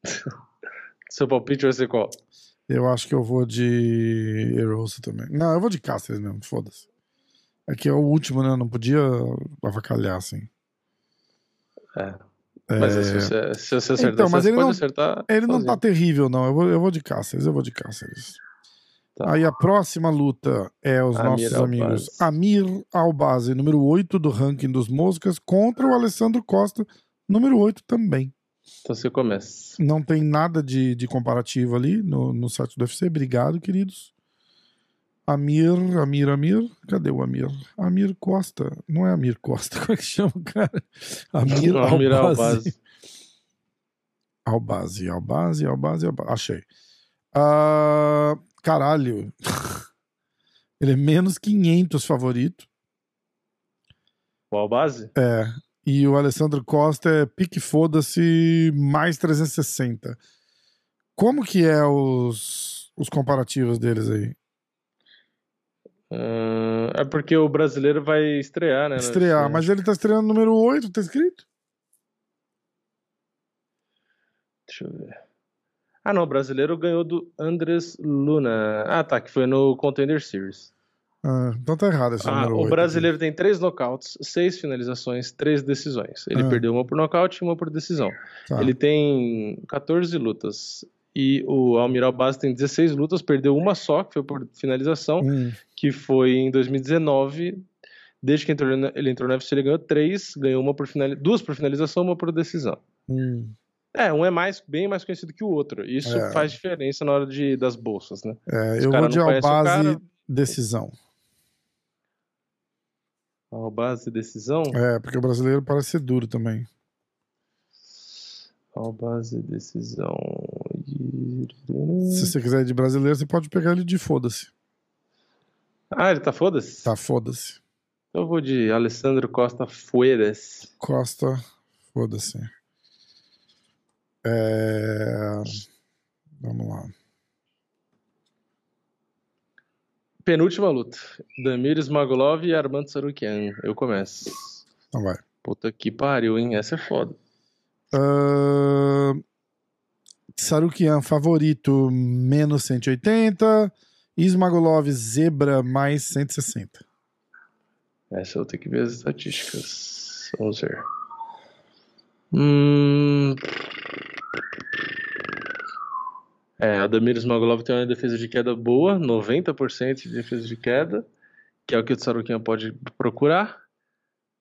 Seu palpite vai ser qual? Eu acho que eu vou de Erosa também. Não, eu vou de Cáceres mesmo, foda-se. É que é o último, né? Não podia avacalhar assim. É. Mas É, se você, se você acertar, Então, mas você ele pode não- acertar. Ele não tá terrível, não. Eu vou, eu vou de Cáceres, eu vou de Cáceres. Tá. Aí a próxima luta é os Amir nossos Albazi. amigos Amir Albazi, número 8 do ranking dos moscas, contra o Alessandro Costa, número 8 também. Então você começa. Não tem nada de, de comparativo ali no, no site do UFC. Obrigado, queridos. Amir, Amir, Amir. Cadê o Amir? Amir Costa. Não é Amir Costa, como é que chama o cara? Amir Amir Albazi. Albazi. Albazi, Albazi, Albazi. Achei. Ah, caralho. Ele é menos 500 favorito. O Albazi? É. E o Alessandro Costa é pique foda-se mais 360. Como que é os, os comparativos deles aí? Ahn, é porque o brasileiro vai estrear, né? Estrear, mas ele tá estreando número 8, tá escrito? Deixa eu ver. Ah, não, o brasileiro ganhou do Andres Luna. Ah, tá, que foi no Contender Series. Ah, então tá errado esse Ah, número o 8. brasileiro tem três nocautes, seis finalizações, três decisões. Ele Ah. perdeu uma por nocaute e uma por decisão. Tá. Ele tem 14 lutas. E o Almiral Base tem 16 lutas, perdeu uma só, que foi por finalização, Hum, que foi em 2019. Desde que entrou, na- ele entrou no UFC, ele ganhou três, ganhou uma por finali- duas por finalização, uma por decisão. hum. É, um é mais, bem mais conhecido que o outro. Isso É. faz diferença na hora de, das bolsas, né? É, Os eu vou de cara. decisão. A base decisão. É, porque o brasileiro parece ser duro também. A base decisão. Se você quiser ir de brasileiro, você pode pegar ele de foda-se. Ah, ele tá foda-se? Tá, foda-se. Então eu vou de Alessandro Costa Fueres. Costa, foda-se. É... Vamos lá. Penúltima luta. Damir Smagolov e Armando Sarukian. Eu começo. Então vai. Puta que pariu, hein? Essa é foda. Ahn, Sarukian favorito menos 180. Ismagolov zebra mais 160. Essa eu vou ter que ver as estatísticas. Vamos ver. Hum... É, a Damir Smagolov tem uma defesa de queda boa, 90% de defesa de queda, que é o que o Tsarukian pode procurar.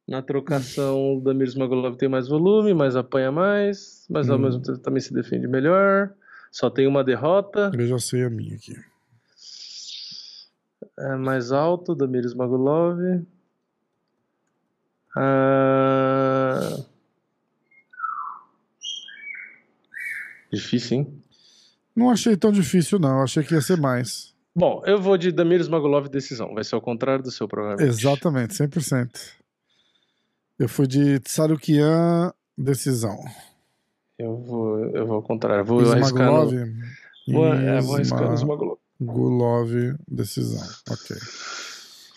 Na trocação, o Damir Smagolov tem mais volume, mas apanha mais, mas ao Hum. mesmo tempo também se defende melhor. Só tem uma derrota. Eu já sei a minha aqui. É mais alto, Damir Smagolov. Ah... Difícil, hein? Não achei tão difícil, não. Achei que ia ser mais. Bom, eu vou de Damir Smagolov decisão. Vai ser ao contrário do seu, provavelmente. Exatamente, 100%. Eu fui de Tsarukian, decisão. Eu vou, eu vou ao contrário. Vou Ismagulov. no... Vou, é, vou Smagolov. Gulov, decisão. Ok.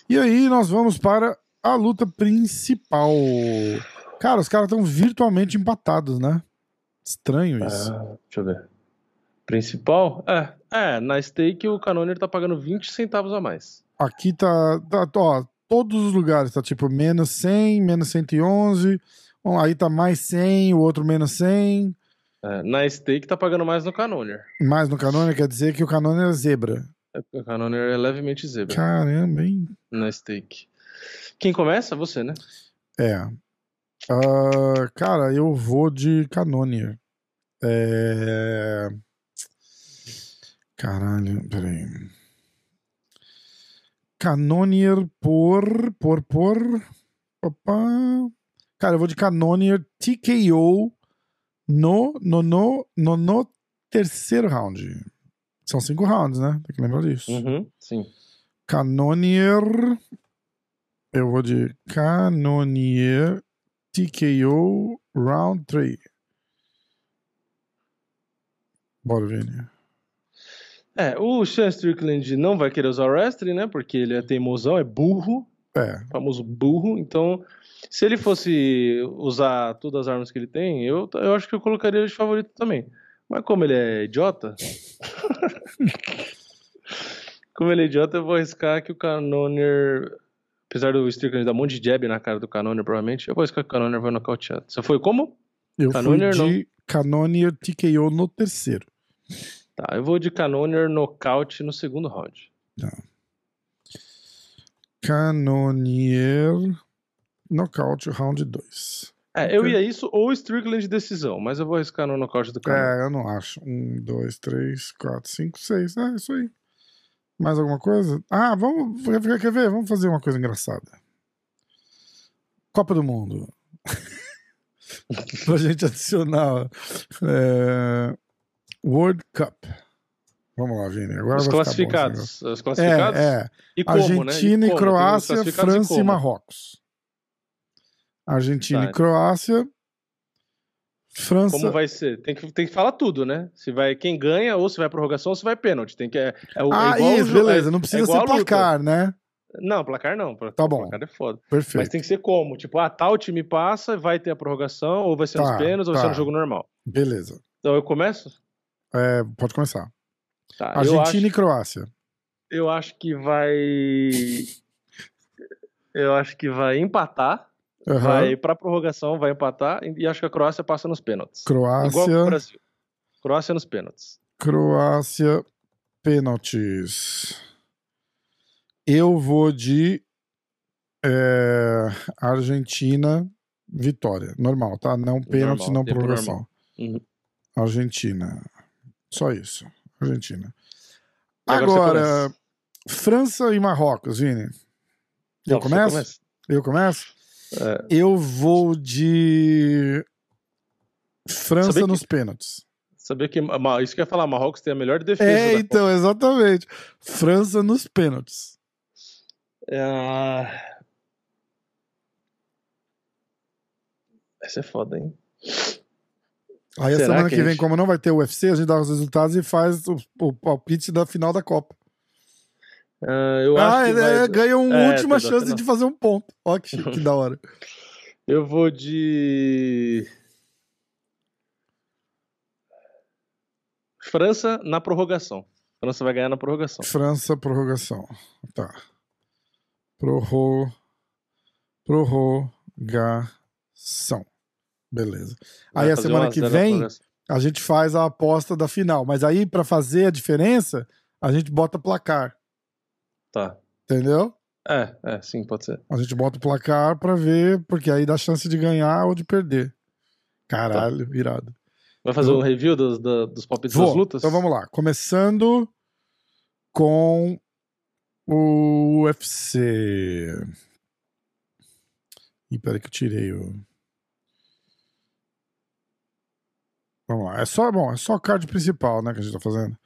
E aí nós vamos para a luta principal. Cara, os caras estão virtualmente empatados, né? Estranho isso. Ah, deixa eu ver. Principal? É, é, na stake o Canonier tá pagando 20 centavos a mais. Aqui tá, tá, ó, todos os lugares tá tipo menos 100, menos 111. Bom, aí tá mais 100, o outro menos 100. É, na stake tá pagando mais no Canonier. Mais no Canônia quer dizer que o Canônia é zebra. O Canonier é levemente zebra Caramba, hein? na stake. Quem começa? Você, né? É. Ah, cara, eu vou de Canonier. É... Caralho, peraí. Canonier por. Por. Por. Opa. Cara, eu vou de Canonier TKO no. No. No. No, no terceiro round. São cinco rounds, né? Tem que lembrar disso. Uhum, sim. Canonier. Eu vou de Canonier TKO Round 3. Bora, Vini. É, o Sean Strickland não vai querer usar o wrestling, né? Porque ele é teimosão, é burro, É, famoso burro. Então, se ele fosse usar todas as armas que ele tem, eu, eu acho que eu colocaria ele de favorito também. Mas como ele é idiota. como ele é idiota, eu vou arriscar que o Canonier. Apesar do Strickland dar um monte de jab na cara do Canonier, provavelmente, eu vou arriscar que o Canonier vai nocautear. Você foi como? eu fui de Canonier TKO no terceiro. Tá, eu vou de Canonier nocaute no segundo round. Canonier Knockout Round 2. É, eu ia isso ou Strickland de decisão, mas eu vou arriscar no nocaute do Canonier. É, eu não acho. Um, dois, três, quatro, cinco, seis. É, isso aí. Mais alguma coisa? Ah, vamos. Quer, quer ver? Vamos fazer uma coisa engraçada. Copa do Mundo. pra gente adicionar. é, World Cup. Vamos lá, Vini. Agora Os classificados. Os negócio. classificados? É, é. E como, Argentina né? e como? Croácia, os França e como? Marrocos. Argentina Tá. e Croácia. França. Como vai ser? Tem que, tem que falar tudo, né? Se vai quem ganha, ou se vai prorrogação, ou se vai pênalti. Tem que, é, é, o- é Ah, isso, jo- beleza. é- Não é precisa igual ser placar, né? Não, placar não. Placar, Tá bom. Placar é foda. Perfeito. Mas tem que ser como? Tipo, ah, tal time passa, vai ter a prorrogação, ou vai ser nos Tá, pênaltis, ou vai tá. ser no jogo normal. Beleza. Então eu começo? É, pode começar. Tá, Argentina acho, e Croácia. eu acho que vai. Eu acho que vai empatar. Aham. Vai pra prorrogação, vai empatar. E acho que a Croácia passa nos pênaltis. Igual Croácia, Brasil. Croácia nos pênaltis. Croácia, pênaltis. Eu vou de é, Argentina, vitória. Normal, tá? Não pênalti, Normal, não prorrogação. Uhum. Argentina. Só isso. Argentina. Agora Agora. França e Marrocos, Vini. Eu Não, começo? Eu começo? É, Eu vou de França Sabia que- nos pênaltis. Sabia que. Isso que eu ia falar, Marrocos tem a melhor defesa. É, então, exatamente. França nos pênaltis. Copa. É... Essa é foda, hein? Aí a Será semana que que a vem, gente- como não vai ter UFC, a gente dá os resultados e faz o, o palpite da final da Copa. Ah, eu Ah, acho que ele vai... é, ganha uma É, última chance de fazer um ponto. Ó, que, que da hora. Eu vou de. França na prorrogação. França vai ganhar na prorrogação. França, prorrogação. Tá. Prorro... Prorrogação. Beleza. Aí a semana 1 a que 0 na vem, a gente faz a aposta da final. Mas aí, pra fazer a diferença, a gente bota placar. Tá. Entendeu? É, é, sim, pode ser. A gente bota o placar pra ver, porque aí dá chance de ganhar ou de perder. Caralho, irado. Vai fazer Eu- um review dos, dos palpites Vou. das lutas? Então vamos lá. Começando com o UFC. Ih, peraí que eu tirei o. Vamos lá. É só, bom, é só card principal, né, que a gente tá fazendo.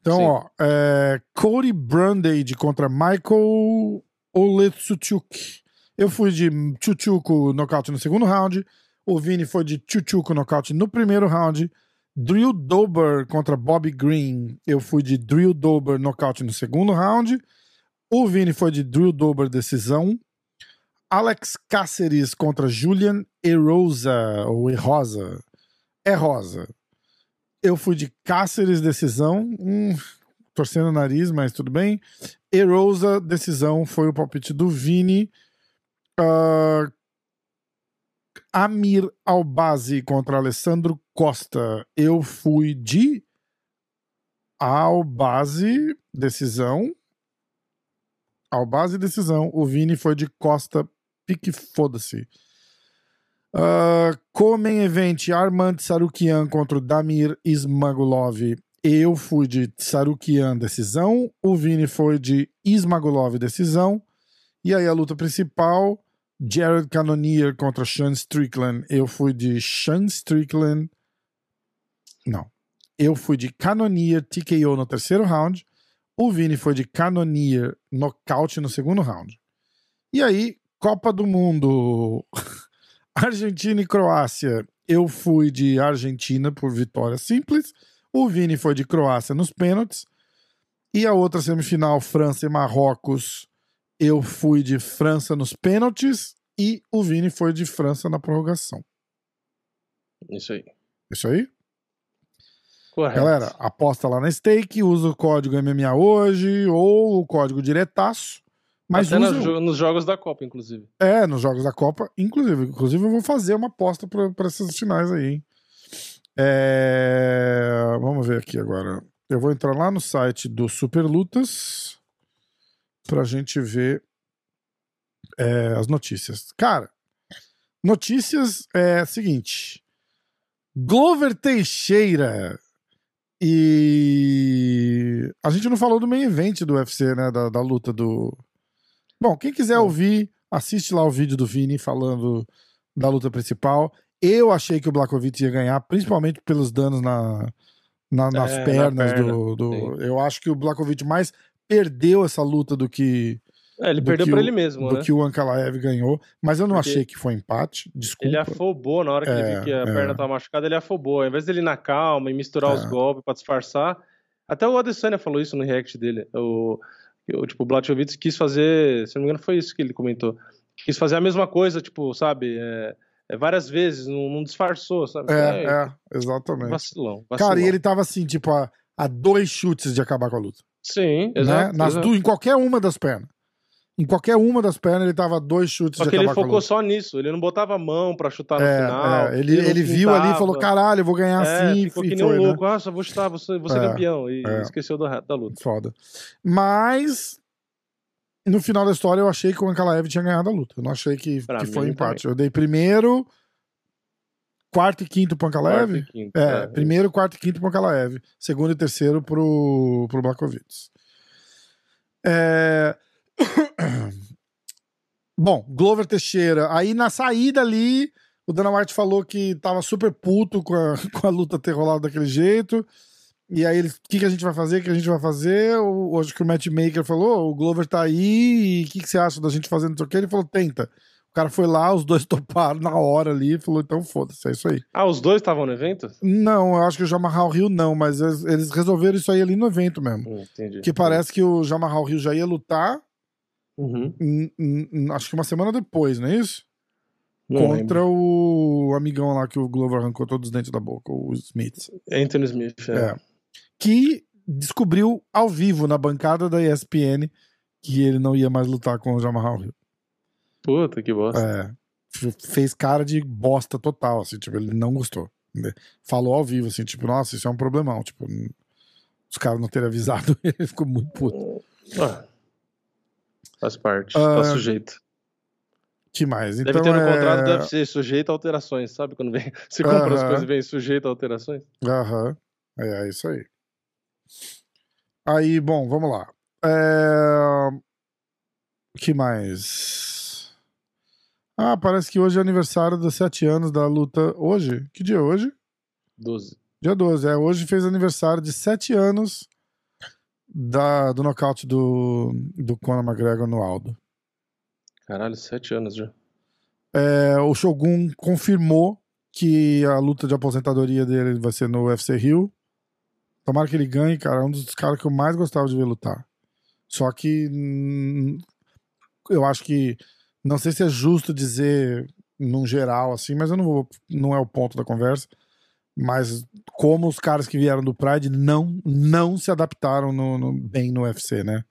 Então, Sim. ó, é, Cody Brandage contra Michael Oletsuchuk. Eu fui de Chuchuco nocaute no segundo round. O Vini foi de Chuchuco nocaute no primeiro round. Drew Dober contra Bobby Green. Eu fui de Drew Dober nocaute no segundo round. O Vini foi de Drew Dober decisão. Alex Cáceres contra Julian Erosa, ou Erosa. É rosa. Eu fui de Cáceres decisão. Hum, torcendo o nariz, mas tudo bem. Erosa decisão foi o palpite do Vini. Ah, Amir Albazi contra Alessandro Costa. Eu fui de Albazi, decisão. Albazi, decisão. O Vini foi de Costa, pique foda-se. Uh, Comen Event, Armand Sarukian contra o Damir Ismagulov. Eu fui de Sarukian, decisão. O Vini foi de Ismagulov, decisão. E aí a luta principal, Jared Cannonier contra Sean Strickland. Eu fui de Sean Strickland. Não. Eu fui de Cannonier TKO no terceiro round. O Vini foi de Cannonier nocaute no segundo round. E aí, Copa do Mundo. Argentina e Croácia. Eu fui de Argentina por vitória simples. O Vini foi de Croácia nos pênaltis. E a outra semifinal, França e Marrocos. Eu fui de França nos pênaltis. E o Vini foi de França na prorrogação. Isso aí. Isso aí? Correto. Galera, aposta lá na stake, usa o código MMA hoje ou o código diretaço. Mas Até usa, nos, jo- nos jogos da Copa, inclusive. É, nos jogos da Copa, inclusive. Inclusive, eu vou fazer uma aposta para essas finais aí, hein? É, Vamos ver aqui agora. Eu vou entrar lá no site do Super Lutas pra gente ver é, as notícias. Cara, notícias é seguinte. Glover Teixeira e a gente não falou do main event do UFC, né? Da, da luta do. Bom, quem quiser ouvir, assiste lá o vídeo do Vini falando da luta principal. Eu achei que o Blakovic ia ganhar, principalmente pelos danos na, na- nas É, na pernas perna, do. do- eu acho que o Blakovic mais perdeu essa luta do que, É, ele perdeu o- ele mesmo, do né? que o Ankalaev ganhou. Mas eu não Porque achei que foi empate. Desculpa. Ele afobou na hora que ele É, viu que a é. perna tava machucada, ele afobou. Ao invés dele ir na calma e misturar os É. golpes pra disfarçar. Até o Adesanya falou isso no react dele. O, o, tipo, o Blachowicz quis fazer, se não me engano, foi isso que ele comentou. Quis fazer a mesma coisa, tipo, sabe? é, é, várias vezes, não, não disfarçou, sabe? É, é, exatamente. Vacilão, vacilão. Cara, e ele tava assim, tipo, a, a dois chutes de acabar com a luta. Sim, né? exato. Nas exato. du- em qualquer uma das pernas. Em qualquer uma das pernas ele tava dois chutes Só que ele focou só nisso, ele não botava a mão pra chutar no É, final. é, ele, ele viu ali e falou: caralho, eu vou ganhar É, assim. ficou e que nem um foi, né? louco. Ah, só vou chutar, vou ser, vou ser É, campeão. E é. esqueceu da, da luta. Foda. Mas, no final da história, eu achei que o Ankalaev tinha ganhado a luta. Eu não achei que, Pra que foi empate. Eu dei primeiro, quarto e quinto pro Ankalaev. quinto, É, é. primeiro, quarto e quinto pro Ankalaev. Segundo e terceiro pro, pro Blakovitz. É... Bom, Glover Teixeira. Aí na saída ali, o Dana White falou que tava super puto com a, com a luta ter rolado daquele jeito. E aí, eles, o que, que a gente vai fazer? O que a gente vai fazer? O, acho que o matchmaker falou: o Glover tá aí, o que, que você acha da gente fazendo isso aqui? Ele falou: tenta. O cara foi lá, os dois toparam na hora ali e falou: então foda-se, é isso aí. Ah, os dois estavam no evento? Não, eu acho que o Jamarral Rio não, mas eles, eles resolveram isso aí ali no evento mesmo. Hum, entendi. Que parece que o Jamarral Rio já ia lutar, Uhum. hum, hum, hum, acho que uma semana depois, não é isso? Não Contra lembro. o amigão lá que o Glover arrancou todos os dentes da boca, o Smith. Anthony Smith. É. É. Que descobriu ao vivo na bancada da ESPN que ele não ia mais lutar com o Jamarral Rio. Puta que bosta. É, fez cara de bosta total, assim, tipo, ele não gostou. né? Falou ao vivo, assim, tipo, nossa, isso é um problemão, tipo, os caras não terem avisado, ele ficou muito puto. Ah, Faz parte, Ah, tá sujeito. Que mais? Deve Então, ter no é... contrato, deve ser sujeito a alterações, sabe? Quando vem, você compra as Aham. coisas e vem sujeito a alterações. Aham. É, é isso aí. Aí, bom, vamos lá. É... que mais? Ah, parece que hoje é aniversário dos sete anos da luta. Hoje? Que dia é hoje? 12. Dia 12. É, hoje fez aniversário de sete anos da, do nocaute do, do Conor McGregor no Aldo. Caralho, sete anos já. É, o Shogun confirmou que a luta de aposentadoria dele vai ser no UFC Rio. Tomara que ele ganhe, cara. É um dos caras que eu mais gostava de ver lutar. Só que hum, eu acho que não sei se é justo dizer num geral assim, mas eu não vou, não é o ponto da conversa. Mas como os caras que vieram do Pride não não se adaptaram no, no- bem no UFC, né?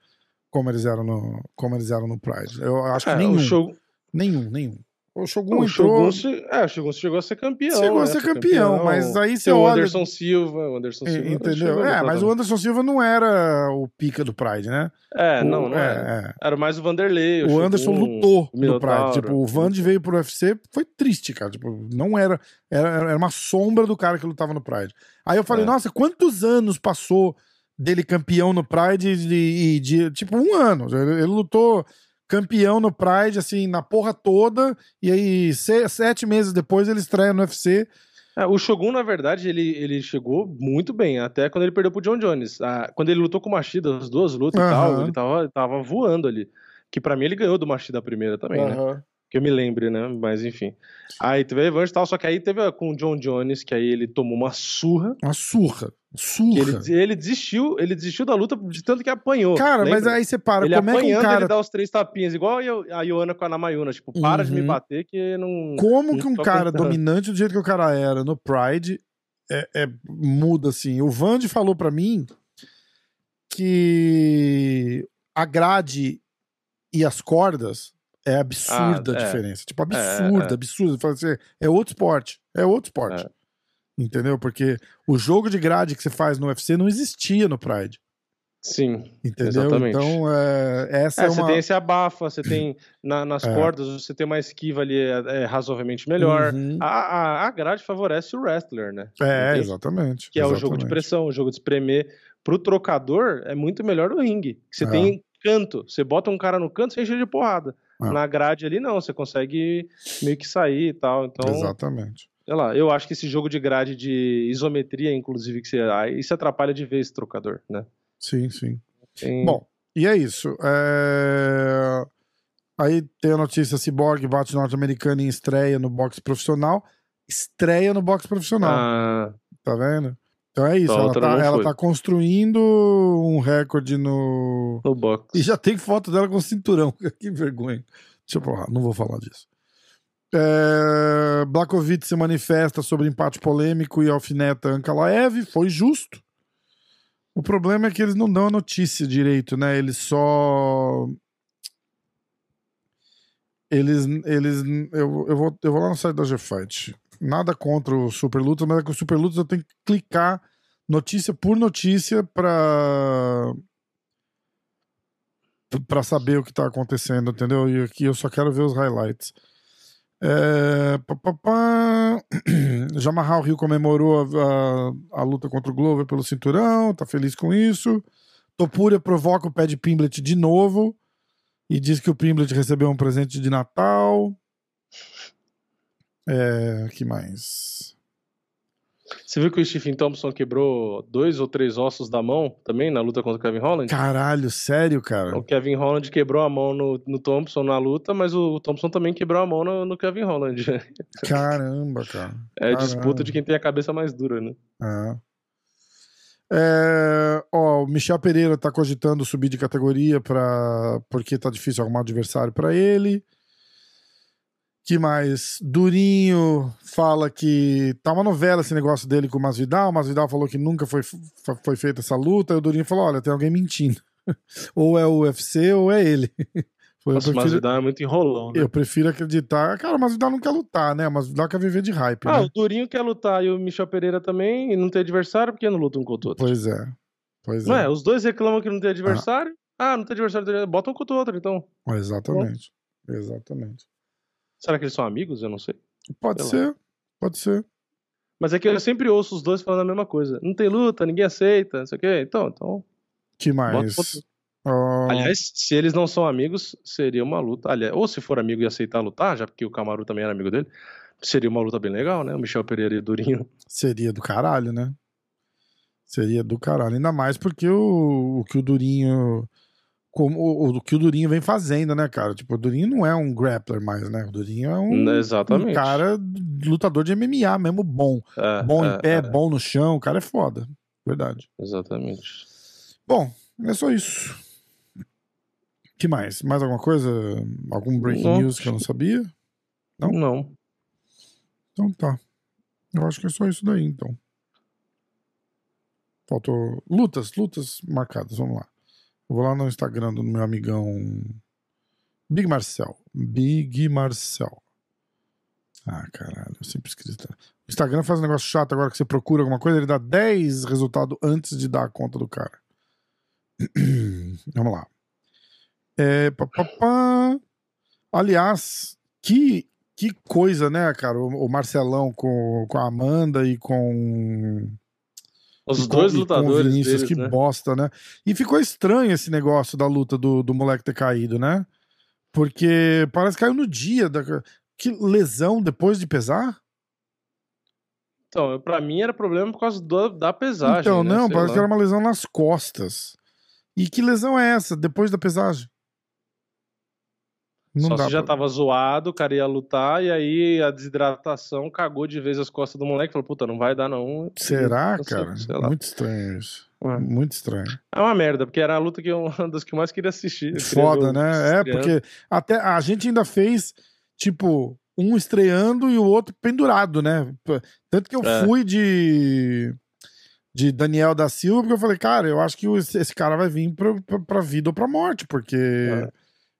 Como eles eram no como eles eram no Pride. Eu acho que É, nenhum, Shogun, nenhum, nenhum. O Shogun o entrou, Shogun, é, o Shogun chegou a ser campeão. Chegou a né? ser Foi campeão, mas aí você Tem o olha- Anderson Silva, o Anderson Silva. entendeu? É, mas o. Anderson Silva não era o pica do Pride, né? É, O- não, não é, era. é. Era mais o Vanderlei. O Anderson Shogun, lutou o no Pride. Tipo, o Vande veio pro UFC, foi triste, cara. Tipo, não era, era. Era uma sombra do cara que lutava no Pride. Aí eu falei, É. nossa, quantos anos passou dele campeão no Pride e de, de- Tipo, um ano. Ele, ele lutou campeão no Pride, assim, na porra toda. E aí, se- sete meses depois, ele estreia no UFC. É, o Shogun, na verdade, ele, ele chegou muito bem, até quando ele perdeu pro John Jones. Ah, quando ele lutou com o Machida, as duas lutas e Aham. tal, ele tava, tava voando ali. Que pra mim ele ganhou do Machida a primeira também, né? Que eu me lembre, né? Mas enfim. Aí teve a revanche e tal, só que aí teve com o John Jones, que aí ele tomou uma surra. Uma surra. Surra. ele, ele desistiu, ele desistiu da luta de tanto que apanhou. Cara, mas lembra? aí você para. ele como é que um apanhando, cara ele dá os três tapinhas, igual a Io- a Ioana com a Namayuna. Tipo, para de me Uhum. bater que não. Como não que um cara aguentando. dominante do jeito que o cara era no Pride é, é- muda assim? O Vande falou pra mim que a grade e as cordas é absurda Ah, a é. diferença. Tipo, absurda, é. absurda. Assim, É outro esporte. É outro esporte. É. Entendeu? Porque o jogo de grade que você faz no UFC não existia no Pride. Sim. Entendeu? Exatamente. Então, é, essa É, é, você uma. tem esse abafa, você tem na- nas É. cordas, você tem uma esquiva ali é, é razoavelmente melhor. Uhum. A, a, a grade favorece o wrestler, né? É, Entende? exatamente. Que é o jogo de exatamente. pressão, o jogo de espremer. Pro trocador, é muito melhor o ringue. Você É. tem canto. Você bota um cara no canto, você enche de porrada. É. Na grade ali, não. Você consegue meio que sair e tal. Então, Exatamente. sei lá. Eu acho que esse jogo de grade de isometria, inclusive, que você. Aí isso atrapalha de vez esse trocador, né? Sim, sim. Tem- Bom, e é isso. É, Aí tem a notícia: Cyborg bate norte-americano em estreia no boxe profissional. Estreia no boxe profissional, Ah, tá vendo? Então é isso. A Ela tá, ela tá construindo um recorde no. no box. E já tem foto dela com cinturão. que vergonha. Deixa eu falar, não vou falar disso. É... Blakovic se manifesta sobre empate polêmico e alfineta Ankalaev. Foi justo. O problema é que eles não dão a notícia direito, né? Eles só. Eles. eles eu, eu, vou, eu vou lá no site da GFight. Nada contra o Super Lutas, mas é que o Super Lutas eu tenho que clicar notícia por notícia pra. pra saber o que tá acontecendo, entendeu? E aqui eu só quero ver os highlights. É. Jamarral Rio comemorou a, a- a luta contra o Glover pelo cinturão, tá feliz com isso. Topuria provoca o pé de Pimblet de novo e diz que o Pimblet recebeu um presente de Natal. É, que mais? Você viu que o Stephen Thompson quebrou dois ou três ossos da mão também na luta contra o Kevin Holland? Caralho, sério, cara? O Kevin Holland quebrou a mão no, no Thompson na luta, mas o Thompson também quebrou a mão no, no Kevin Holland. Caramba, cara. É Caramba. disputa de quem tem a cabeça mais dura, né? É. É, ó, o Michel Pereira tá cogitando subir de categoria pra, porque tá difícil arrumar adversário pra ele. Que mais? Durinho fala que tá uma novela esse negócio dele com o Masvidal. O Masvidal falou que nunca foi, foi feita essa luta. E o Durinho falou: olha, tem alguém mentindo. ou é o UFC ou é ele. Foi, Nossa, o prefiro, Masvidal é muito enrolão, né? eu prefiro acreditar. Cara, o Masvidal não quer lutar, né? O Masvidal quer viver de hype. Ah, né? o Durinho quer lutar e o Michel Pereira também, e não tem adversário, porque não luta um contra o outro? Pois é. Pois Não é. é, os dois reclamam que não tem adversário, Ah, não tem adversário. Bota um contra o outro, então. Exatamente. Exatamente. Será que eles são amigos? Eu não sei. Pode Sei ser, pode ser. Mas é que eu sempre ouço os dois falando a mesma coisa. Não tem luta, ninguém aceita, não sei o quê. Então, então. Que mais? Ah, Aliás, se eles não são amigos, seria uma luta. Aliás, ou se for amigo e aceitar lutar, já porque o Camaru também era amigo dele, seria uma luta bem legal, né? O Michel Pereira e o Durinho. seria do caralho, né? Seria do caralho. Ainda mais porque o, o que o Durinho. Como, o, o que o Durinho vem fazendo, né, cara? Tipo, o Durinho não é um grappler mais, né? O Durinho é um, Exatamente. um cara lutador de MMA mesmo, bom. É, Bom é, em pé, é, bom no chão. O cara é foda. Verdade. Exatamente. Bom, é só isso. que mais? Mais alguma coisa? Algum breaking Não. news que eu não sabia? Não? Não. Então tá. Eu acho que é só isso daí, então. Faltou. Lutas, lutas marcadas, vamos lá. Vou lá no Instagram do meu amigão Big Marcel. Big Marcel. Ah, caralho, eu sempre esqueci. O Instagram faz um negócio chato agora que você procura alguma coisa, ele dá 10 resultados antes de dar a conta do cara. Vamos lá. É, pá, pá, pá. Aliás, que, que coisa, né, cara? O, o Marcelão com, com a Amanda e com. Os com- dois com lutadores Vinícius, deles, que né? bosta, né? E ficou estranho esse negócio da luta do, do moleque ter caído, né? Porque parece que caiu no dia. Da... Que lesão depois de pesar? Então, pra mim era problema por causa do- da pesagem. então, né? não, Sei parece lá. que era uma lesão nas costas. E que lesão é essa depois da pesagem? Não Só se já pra- tava zoado, o cara ia lutar, e aí a desidratação cagou de vez as costas do moleque. Falou, puta, não vai dar não. Será, Não sei, cara? sei. Muito estranho isso. É. Muito estranho. É uma merda, porque era a luta que eu, uma das que eu mais queria assistir. Queria Foda, né? É, porque até a gente ainda fez, tipo, um estreando e o outro pendurado, né? Tanto que eu É. fui de de Daniel da Silva, porque eu falei, cara, eu acho que esse cara vai vir pra, pra, pra vida ou pra morte, porque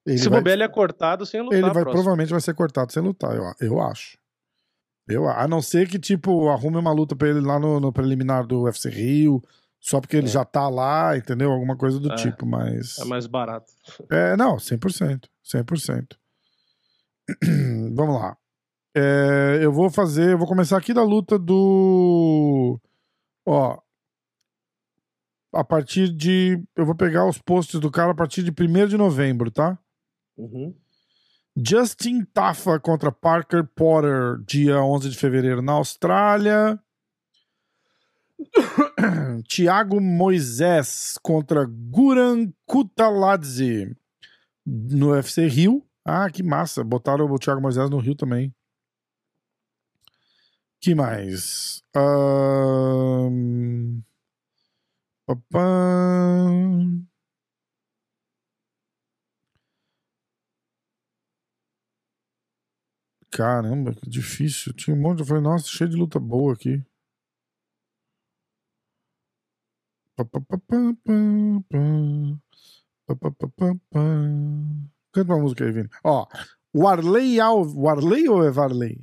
ele Se vai, bobear, ele é cortado sem lutar. ele vai próximo. provavelmente vai ser cortado sem lutar, eu, eu acho. Eu, a não ser que, tipo, arrume uma luta pra ele lá no, no preliminar do UFC Rio, só porque ele É. já tá lá, entendeu? Alguma coisa do É. tipo, mas. É mais barato. É, não, 100%. 100%. Vamos lá. É, eu vou fazer, eu vou começar aqui da luta do. Ó. A partir de. Eu vou pegar os posts do cara a partir de 1 de novembro, tá? Uhum. Justin Tafa contra Parker Potter, dia 11 de fevereiro na Austrália. Thiago Moisés contra Guran Kutaladze no UFC Rio. Ah, que massa. Botaram o Thiago Moisés no Rio também. que mais? Papam. Caramba, que difícil. Tinha um monte. Eu falei, nossa, cheio de luta boa aqui. Canta uma música aí, Vini. Ó, Warley Alves. Warley ou é Varley?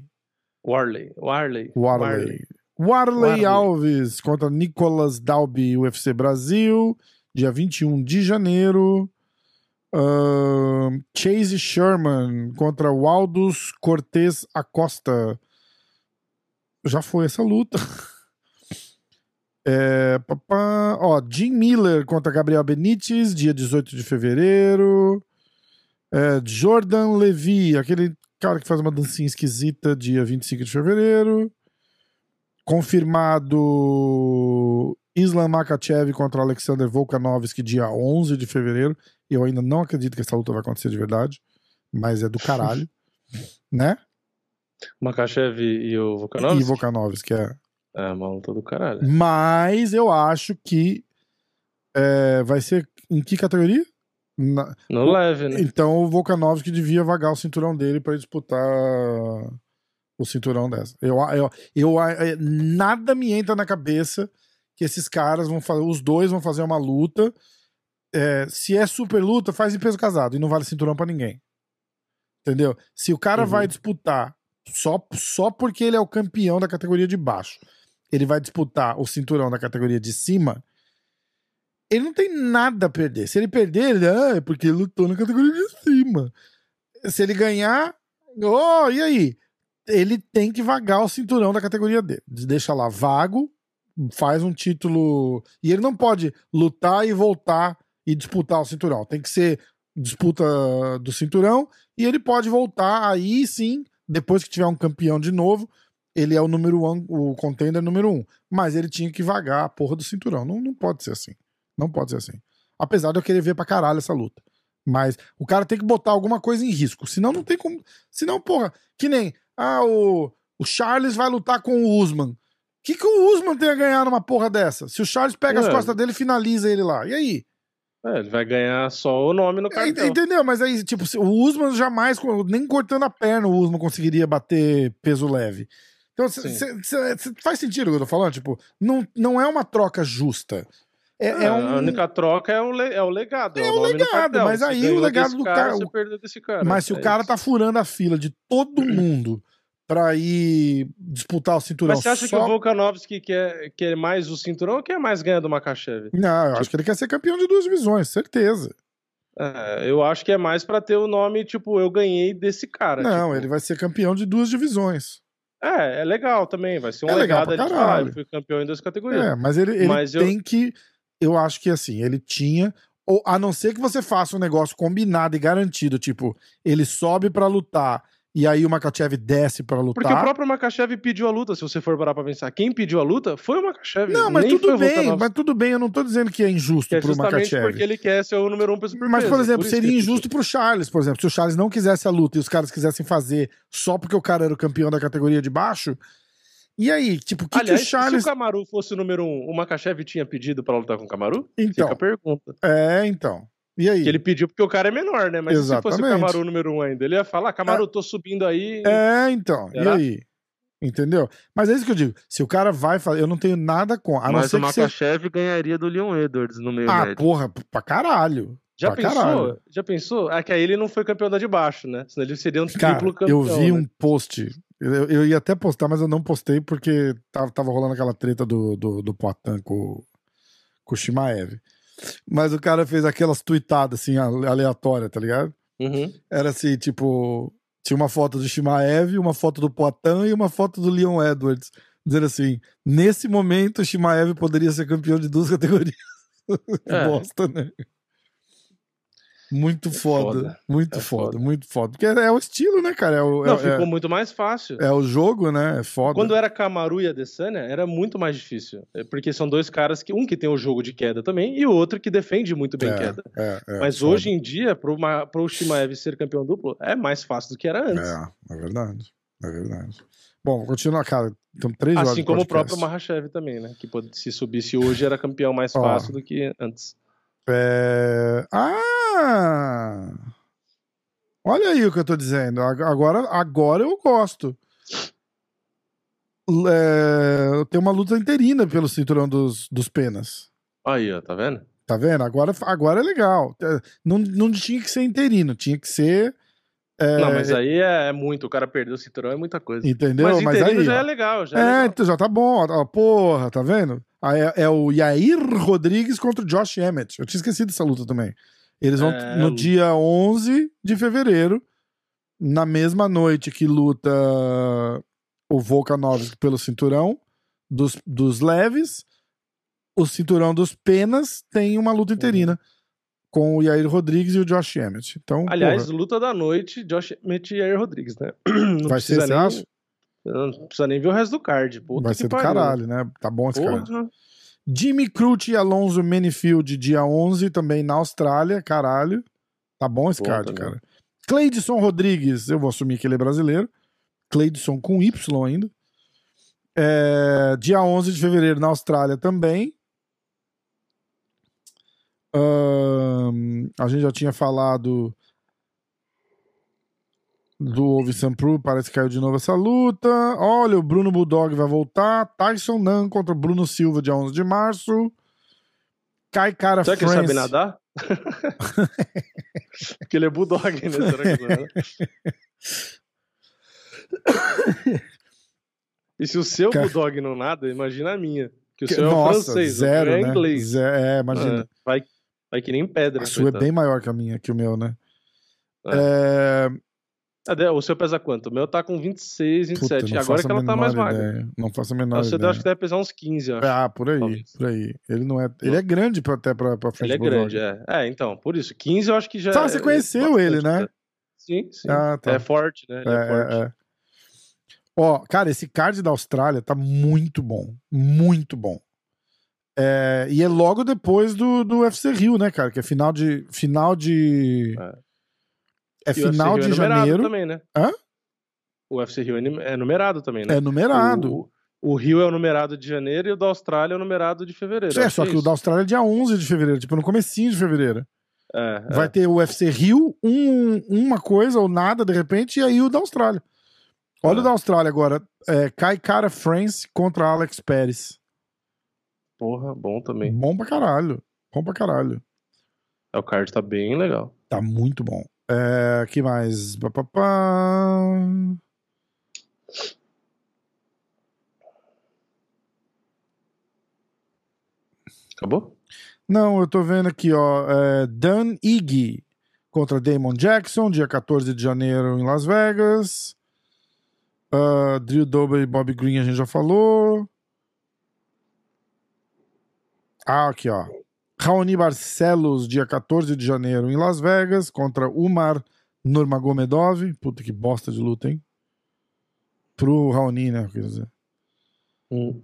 Warley. Warley. Warley Warley. Alves contra Nicolas Dalby, UFC Brasil, dia 21 de janeiro. Chase Sherman contra Waldus Cortez Acosta. Já foi essa luta. É, papá, ó, Jim Miller contra Gabriel Benítez, dia 18 de fevereiro. É, Jordan Levy, aquele cara que faz uma dancinha esquisita, dia 25 de fevereiro. Confirmado Islam Makachev contra Alexander Volkanovski, dia 11 de fevereiro. Eu ainda não acredito que essa luta vai acontecer de verdade, mas é do caralho, né? Makachev e o E Volkanovski? Volkanovski é. É, uma luta do caralho. Mas eu acho que é, vai ser em que categoria? Na- No leve, né? Então o Volkanovski devia vagar o cinturão dele para disputar o cinturão dessa. Eu, eu, eu, é, nada me entra na cabeça que esses caras vão fazer, os dois vão fazer uma luta. É, se é super luta, faz em peso casado e não vale cinturão para ninguém. Entendeu? Se o cara Uhum. vai disputar só, só porque ele é o campeão da categoria de baixo, ele vai disputar o cinturão da categoria de cima. ele não tem nada a perder. Se ele perder, ele, ah, é porque ele lutou na categoria de cima. Se ele ganhar, oh, e aí? Ele tem que vagar o cinturão da categoria dele. Deixa lá vago, faz um título. E ele não pode lutar e voltar e disputar o cinturão. Tem que ser disputa do cinturão e ele pode voltar aí sim, depois que tiver um campeão de novo, ele é o número um, o contender número um. Mas ele tinha que vagar a porra do cinturão. Não, não pode ser assim. Não pode ser assim. Apesar de eu querer ver pra caralho essa luta. Mas o cara tem que botar alguma coisa em risco. Senão não tem como. Senão, porra, que nem. Ah, o, o Charles vai lutar com o Usman. O que, que o Usman tem a ganhar numa porra dessa? Se o Charles pega é. as costas dele e finaliza ele lá. E aí? É, ele vai ganhar só o nome no é, cartão. entendeu? Mas aí, tipo, o Usman jamais, nem cortando a perna, o Usman conseguiria bater peso leve. Então, cê, cê, cê, faz sentido o que eu tô falando? Tipo, não, não é uma troca justa. É, é, é um... A única troca é o, é o legado. É, é o, legado, mas aí o legado do cara. cara. Mas se o cara isso. tá furando a fila de todo mundo pra ir disputar o cinturão. Mas você acha só... que o Volkanovski quer, quer mais o cinturão ou quer mais ganhar do Makachev? Não, eu acho que ele quer ser campeão de duas divisões, certeza. É, eu acho que é mais para ter o nome, tipo, eu ganhei desse cara. Não, tipo... ele vai ser campeão de duas divisões. É, é legal também, vai ser um é legado falar, ah, fui campeão em duas categorias. É, mas ele, ele mas tem eu... que eu acho que assim, ele tinha. Ou a não ser que você faça um negócio combinado e garantido, tipo, ele sobe para lutar e aí o Makachev desce para lutar. Porque o próprio Makachev pediu a luta, se você for parar pra pensar. Quem pediu a luta foi o Makachev. Não, mas tudo bem, mas tudo bem, eu não tô dizendo que é injusto que é pro Makachev. porque ele quer ser o número um peso por Mas, por exemplo, por seria injusto pro Charles, por exemplo. Se o Charles não quisesse a luta e os caras quisessem fazer só porque o cara era o campeão da categoria de baixo, e aí, tipo, o que, Aliás, que o Charles. Se o Camaru fosse o número um, o Makachev tinha pedido para lutar com o Camaru? Então. Fica a pergunta. É, então. E aí? Que ele pediu porque o cara é menor, né? Mas Exatamente. se fosse o Camaru número um ainda, ele ia falar: Camaru, é. tô subindo aí. É, então. E aí? Entendeu? Mas é isso que eu digo. Se o cara vai fazer, eu não tenho nada com. A Mas o Makachev você... ganharia do Leon Edwards no meio Ah, médio. porra, pra caralho. Já pra pensou? Caralho. Já pensou? É que aí ele não foi campeão da de baixo, né? Senão ele seria um cara, triplo campeão. Eu vi né? um post eu, eu, ia até postar, mas eu não postei porque tava, tava rolando aquela treta do, do, do Poitin com, com o Shimaev. Mas o cara fez aquelas tweetadas assim, aleatórias, tá ligado? Uhum. Era assim, tipo, tinha uma foto do Shimaev, uma foto do Poitin e uma foto do Leon Edwards. Dizendo assim, nesse momento o Shimaev poderia ser campeão de duas categorias. É. Bosta, né? Muito é foda, foda, muito é foda, foda, muito foda. Porque é, o estilo, né, cara? É o, Não, é, ficou muito mais fácil. É o jogo, né? É foda. Quando era Kamaru e Adesanya, era muito mais difícil. Porque são dois caras que, um que tem o jogo de queda também, e o outro que defende muito bem queda. Mas foda. hoje em dia, pro, pro Shimaev ser campeão duplo, é mais fácil do que era antes. É, é verdade. É verdade. Bom, continuar, cara. Então, três assim como o próprio Mahashev também, né? Que se subisse hoje era campeão mais fácil do que antes. É... Ah! Olha aí o que eu tô dizendo. Agora, agora eu gosto. É... Tem uma luta interina pelo cinturão dos, dos penas. Aí, ó, tá vendo? Tá vendo? Agora, agora é legal. É, não, não tinha que ser interino, tinha que ser. É... Não, mas aí é, é muito. O cara perdeu o cinturão, é muita coisa. Entendeu? Mas, mas aí, já é legal. Já é, é legal. então já tá bom. Ó, porra, tá vendo? É, é, o Yair Rodrigues contra o Josh Emmett. Eu tinha esquecido dessa luta também. Eles vão é... no dia 11 de fevereiro, na mesma noite que luta o Volkanovski pelo cinturão dos, dos leves, o cinturão dos penas tem uma luta interina. Uhum. Com o Yair Rodrigues e o Josh Emmett. Então, Aliás, porra. luta da noite, Josh Emmett e Yair Rodrigues, né? Não Vai ser, nem... Não precisa nem ver o resto do card. Puta Vai ser do pariu. caralho, né? Tá bom esse Porra. card. Jimmy Crute e Alonso Manifield, dia 11, também na Austrália, caralho. Tá bom esse Pô, card, também. cara. Cleidson Rodrigues, eu vou assumir que ele é brasileiro. Cleidson com Y ainda. É, dia 11 de fevereiro na Austrália também. Um, a gente já tinha falado do Ovi Sampru, parece que caiu de novo essa luta. Olha, o Bruno Bulldog vai voltar. Tyson Nan contra Bruno Silva, dia 11 de março. Cai cara Será que ele sabe nadar? Porque ele é Bulldog, né? Será que não E se o seu Bulldog não nada, imagina a minha. Que o seu é Nossa, francês, zero, o é né? inglês. É, imagina. É, vai, vai que nem pedra. a sua é coitado. bem maior que a minha, que o meu, né? É. É, Ah, O seu pesa quanto? O meu tá com 26, puta, 27. não Agora que ela tá mais magra. ideia. Não faço a menor O seu eu ideia. acho que deve pesar uns 15, eu acho. Ah, por aí, talvez. por aí. Ele não é. Ele é grande pra, até pra, pra frente Ele é grande, é. É, então, por isso. 15 eu acho que já. Sabe, você é- conheceu ele, né? Sim, sim. Ah, tá. É forte, né? Ele É, é, forte. é, é. Ó, cara, esse card da Austrália tá muito bom. Muito bom. É, e é logo depois do, do UFC Rio, né, cara? Que é final de. Final de. É, O UFC final Rio de é numerado janeiro. também, né? Hã? O UFC Rio é é numerado também, né? É numerado. O, o Rio é o numerado de janeiro e o da Austrália é o numerado de fevereiro. é, só que o isso. da Austrália é dia 11 de fevereiro, tipo no comecinho de fevereiro. É, é. Vai ter o UFC Rio, um, uma coisa ou nada, de repente, e aí o da Austrália. Olha o da Austrália agora. É, Kai Cara France contra Alex Pérez. Porra, bom também. Bom pra caralho. Bom pra caralho. É, O card tá bem legal. Tá muito bom. É, que mais? Pá, pá, pá. Acabou? Não, eu tô vendo aqui, ó. É, Dan Iggy contra Damon Jackson, dia 14 de janeiro em Las Vegas. Ah, Drew Dober e Bobby Green a gente já falou. Ah, aqui, ó. Raoni Barcelos, dia 14 de janeiro em Las Vegas, contra Umar Nurmagomedov. Puta que bosta de luta, hein? Pro Raoni, né? Quer dizer. Hum.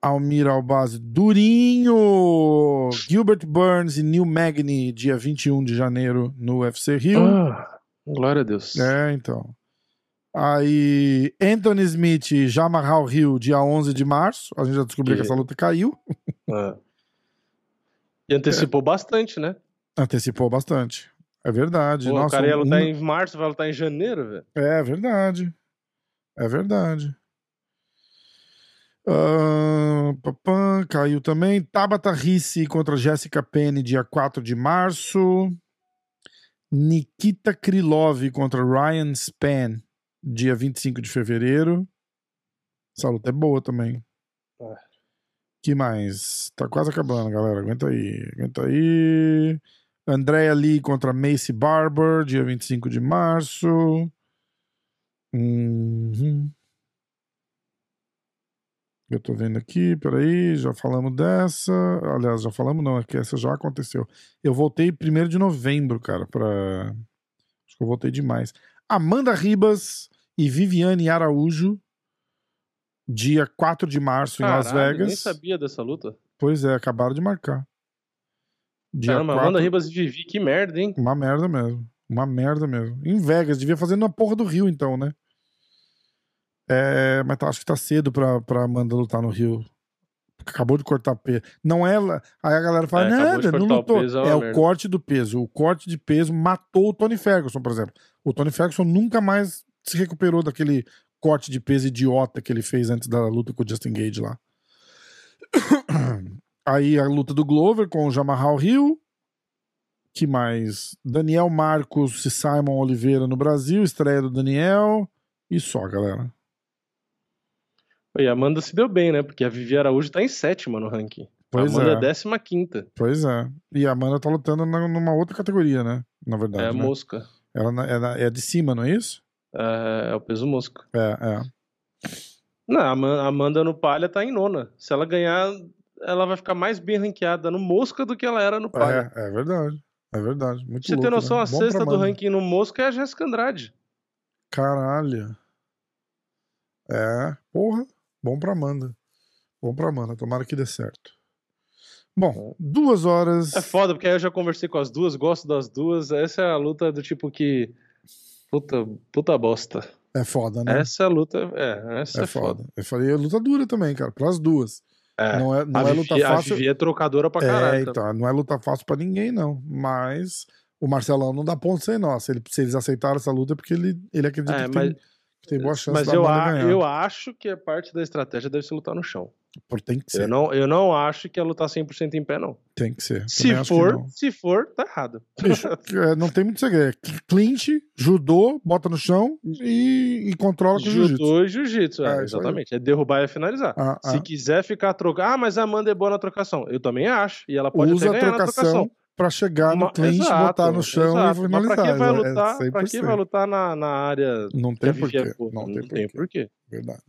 Almir Albase Durinho, Gilbert Burns e Neil Magny, dia 21 de janeiro no UFC Rio. Ah, glória a Deus. É, então. Aí, Anthony Smith e Jamarral Hill, dia 11 de março. A gente já descobriu que Que- essa luta caiu. Ah. E antecipou bastante, né? Antecipou bastante. É verdade. Pô, o Nossa, cara ia um- lutar em março, vai lutar em janeiro, velho. É verdade. É verdade. Papã, caiu também. Tabata Risse contra Jessica Penny, dia 4 de março. Nikita Krylov contra Ryan Span, dia 25 de fevereiro. Essa luta é boa também. Que mais? Tá quase acabando, galera. Aguenta aí. Aguenta aí. Andrea Lee contra Macy Barber, dia 25 de março. Uhum. Eu tô vendo aqui, peraí, já falamos dessa. Aliás, já falamos, não, é que essa já aconteceu. Eu voltei primeiro de novembro, cara, pra. Acho que eu voltei demais. Amanda Ribas e Viviane Araújo, dia 4 de março em Las Caralho, Vegas. nem sabia dessa luta. Pois é, acabaram de marcar. Dia Caramba, 4, Amanda Ribas e Vivi, que merda, hein? Uma merda mesmo. Uma merda mesmo. Em Vegas, devia fazer na porra do Rio, então, né? É, mas tá- acho que tá cedo pra, pra Amanda lutar no Rio. Acabou de cortar peso. Não é ela. Aí a galera fala: É, nada, não cortar o lutou. peso, é é o merda. corte do peso. O corte de peso matou o Tony Ferguson, por exemplo. O Tony Ferguson nunca mais se recuperou daquele corte de peso idiota que ele fez antes da luta com o Justin Gage lá. Aí a luta do Glover com o Jamarral Hill. Que mais? Daniel Marcos e Simon Oliveira no Brasil, estreia do Daniel. E só, galera. E a Amanda se deu bem, né? Porque a Vivi Araújo tá em sétima no ranking. Pois a Amanda é. é décima quinta. Pois é. E a Amanda tá lutando na- numa outra categoria, né? Na verdade. É a né? mosca. Ela é, é de cima, não é isso? É, é o peso mosca. É, é. Não, a Ama- a Amanda no palha tá em nona. Se ela ganhar, ela vai ficar mais bem ranqueada no mosca do que ela era no palha. É, é verdade. É verdade. Muito você louco, noção, né? a Bom sexta do ranking no mosca é a Jéssica Andrade. Caralho. É, porra. Bom pra Amanda. Bom pra Amanda. Tomara que dê certo. Bom, duas horas. É foda, porque aí eu já conversei com as duas, gosto das duas. Essa é a luta do tipo que. Puta, puta bosta. É foda, né? Essa é a luta. É, essa É, é, foda. foda. Eu falei, é luta dura também, cara. Pras duas. É. Não é, não a, é Vivi, luta a fácil. Vivi é trocadora pra É, caralho. então, não é luta fácil pra ninguém, não. Mas o Marcelão não dá ponto sem nó. Se, ele, se eles aceitaram essa luta é porque ele, ele acredita É, que, mas- tem, tem boa chance Mas eu, a- ganhar. eu acho que a parte da estratégia deve ser lutar no chão. Por, tem que ser. Eu não, eu não acho que ela tá 100% em pé, não. Tem que ser. Se Também for, se for, tá errado. Bicho, é, não tem muito segredo. É Clinch, judô, bota no chão e, e controla com jiu-jitsu. Judô e jiu-jitsu, é, É, exatamente. É derrubar e finalizar. Ah, Se ah. quiser ficar trocando. Ah, mas a Amanda é boa na trocação. Eu também acho. E ela pode Usa até a ganhar na trocação. Pra chegar no clinch, exato, botar no chão exato. e Mas finalizar. pra que vai É lutar, pra que 100%. vai lutar na, na área Não tem porquê. é? Não, Não, tem tem porquê. Verdade.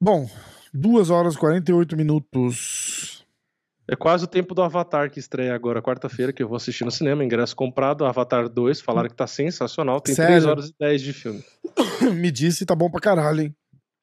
Bom, 2 horas e 48 minutos. É quase o tempo do Avatar que estreia agora, quarta-feira, que eu vou assistir no cinema. Ingresso comprado, Avatar 2. Falaram que tá sensacional. Tem Sério? 3 horas e 10 de filme. Me disse tá bom pra caralho, hein?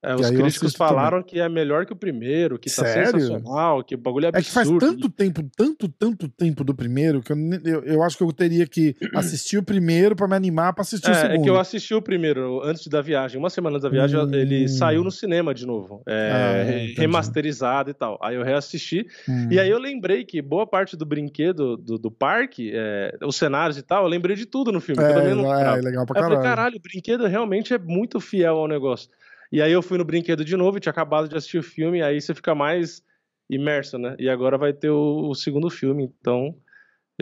É, os críticos falaram que é melhor que o primeiro, que tá Sério? sensacional, que o bagulho é É que faz absurdo. tanto tempo, tanto, tanto tempo do primeiro que eu, eu, eu acho que eu teria que assistir o primeiro pra me animar pra assistir o É, é segundo. que eu assisti o primeiro antes da viagem, uma semana antes da viagem, Hum. ele saiu no cinema de novo, é, Ah, entendi. remasterizado e tal. Aí eu reassisti, Hum. e aí eu lembrei que boa parte do brinquedo do, do parque, é, os cenários e tal, eu lembrei de tudo no filme. que eu também não É, é legal pra Aí eu falei, caralho. caralho, o brinquedo realmente é muito fiel ao negócio. E aí eu fui no brinquedo de novo e tinha acabado de assistir o filme, aí você fica mais imerso, né? E agora vai ter o, o segundo filme, então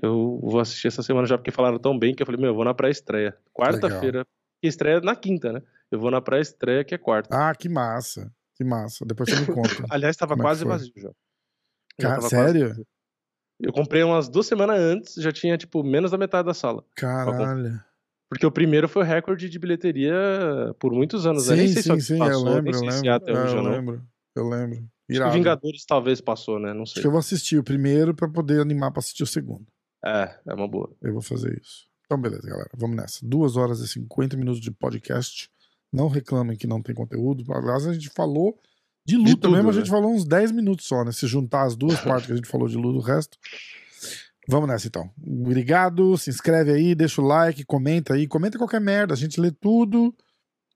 eu vou assistir essa semana já, porque falaram tão bem que eu falei, meu, eu vou na pré-estreia. Quarta-feira, que estreia na quinta, né? Eu vou na pré-estreia, que é quarta. Ah, que massa. Que massa. Depois você me conta. Aliás, estava Como é quase foi? vazio já. Já Ca- tava quase sério? vazio. Eu comprei umas duas semanas antes, já tinha, tipo, menos da metade da sala. Caralho. Porque o primeiro foi o recorde de bilheteria por muitos anos. eu nem Sim, sei sim, se sim, passou, eu lembro, eu lembro. até É, hoje eu não. lembro. Eu lembro. Acho Irado. Vingadores talvez passou, né? Não Acho sei. que eu vou assistir o primeiro pra poder animar pra assistir o segundo. É, é uma boa. Eu vou fazer isso. Então, beleza, galera. Vamos nessa. Duas horas e 50 minutos de podcast. Não reclamem que não tem conteúdo. Aliás, a gente falou de luta tudo, mesmo. A né? gente falou uns 10 minutos só, né? Se juntar as duas partes que a gente falou de luta, o resto. Vamos nessa então. Obrigado. Se inscreve aí, deixa o like, comenta aí. Comenta qualquer merda. A gente lê tudo.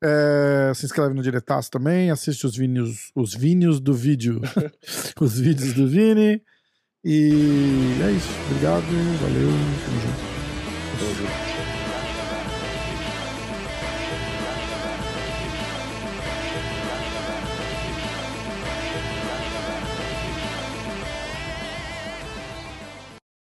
É, se inscreve no Diretaço também. Assiste os vídeos, os vídeos do vídeo. os vídeos do Vini. E é isso. Obrigado. Valeu. Tamo junto. Tamo junto.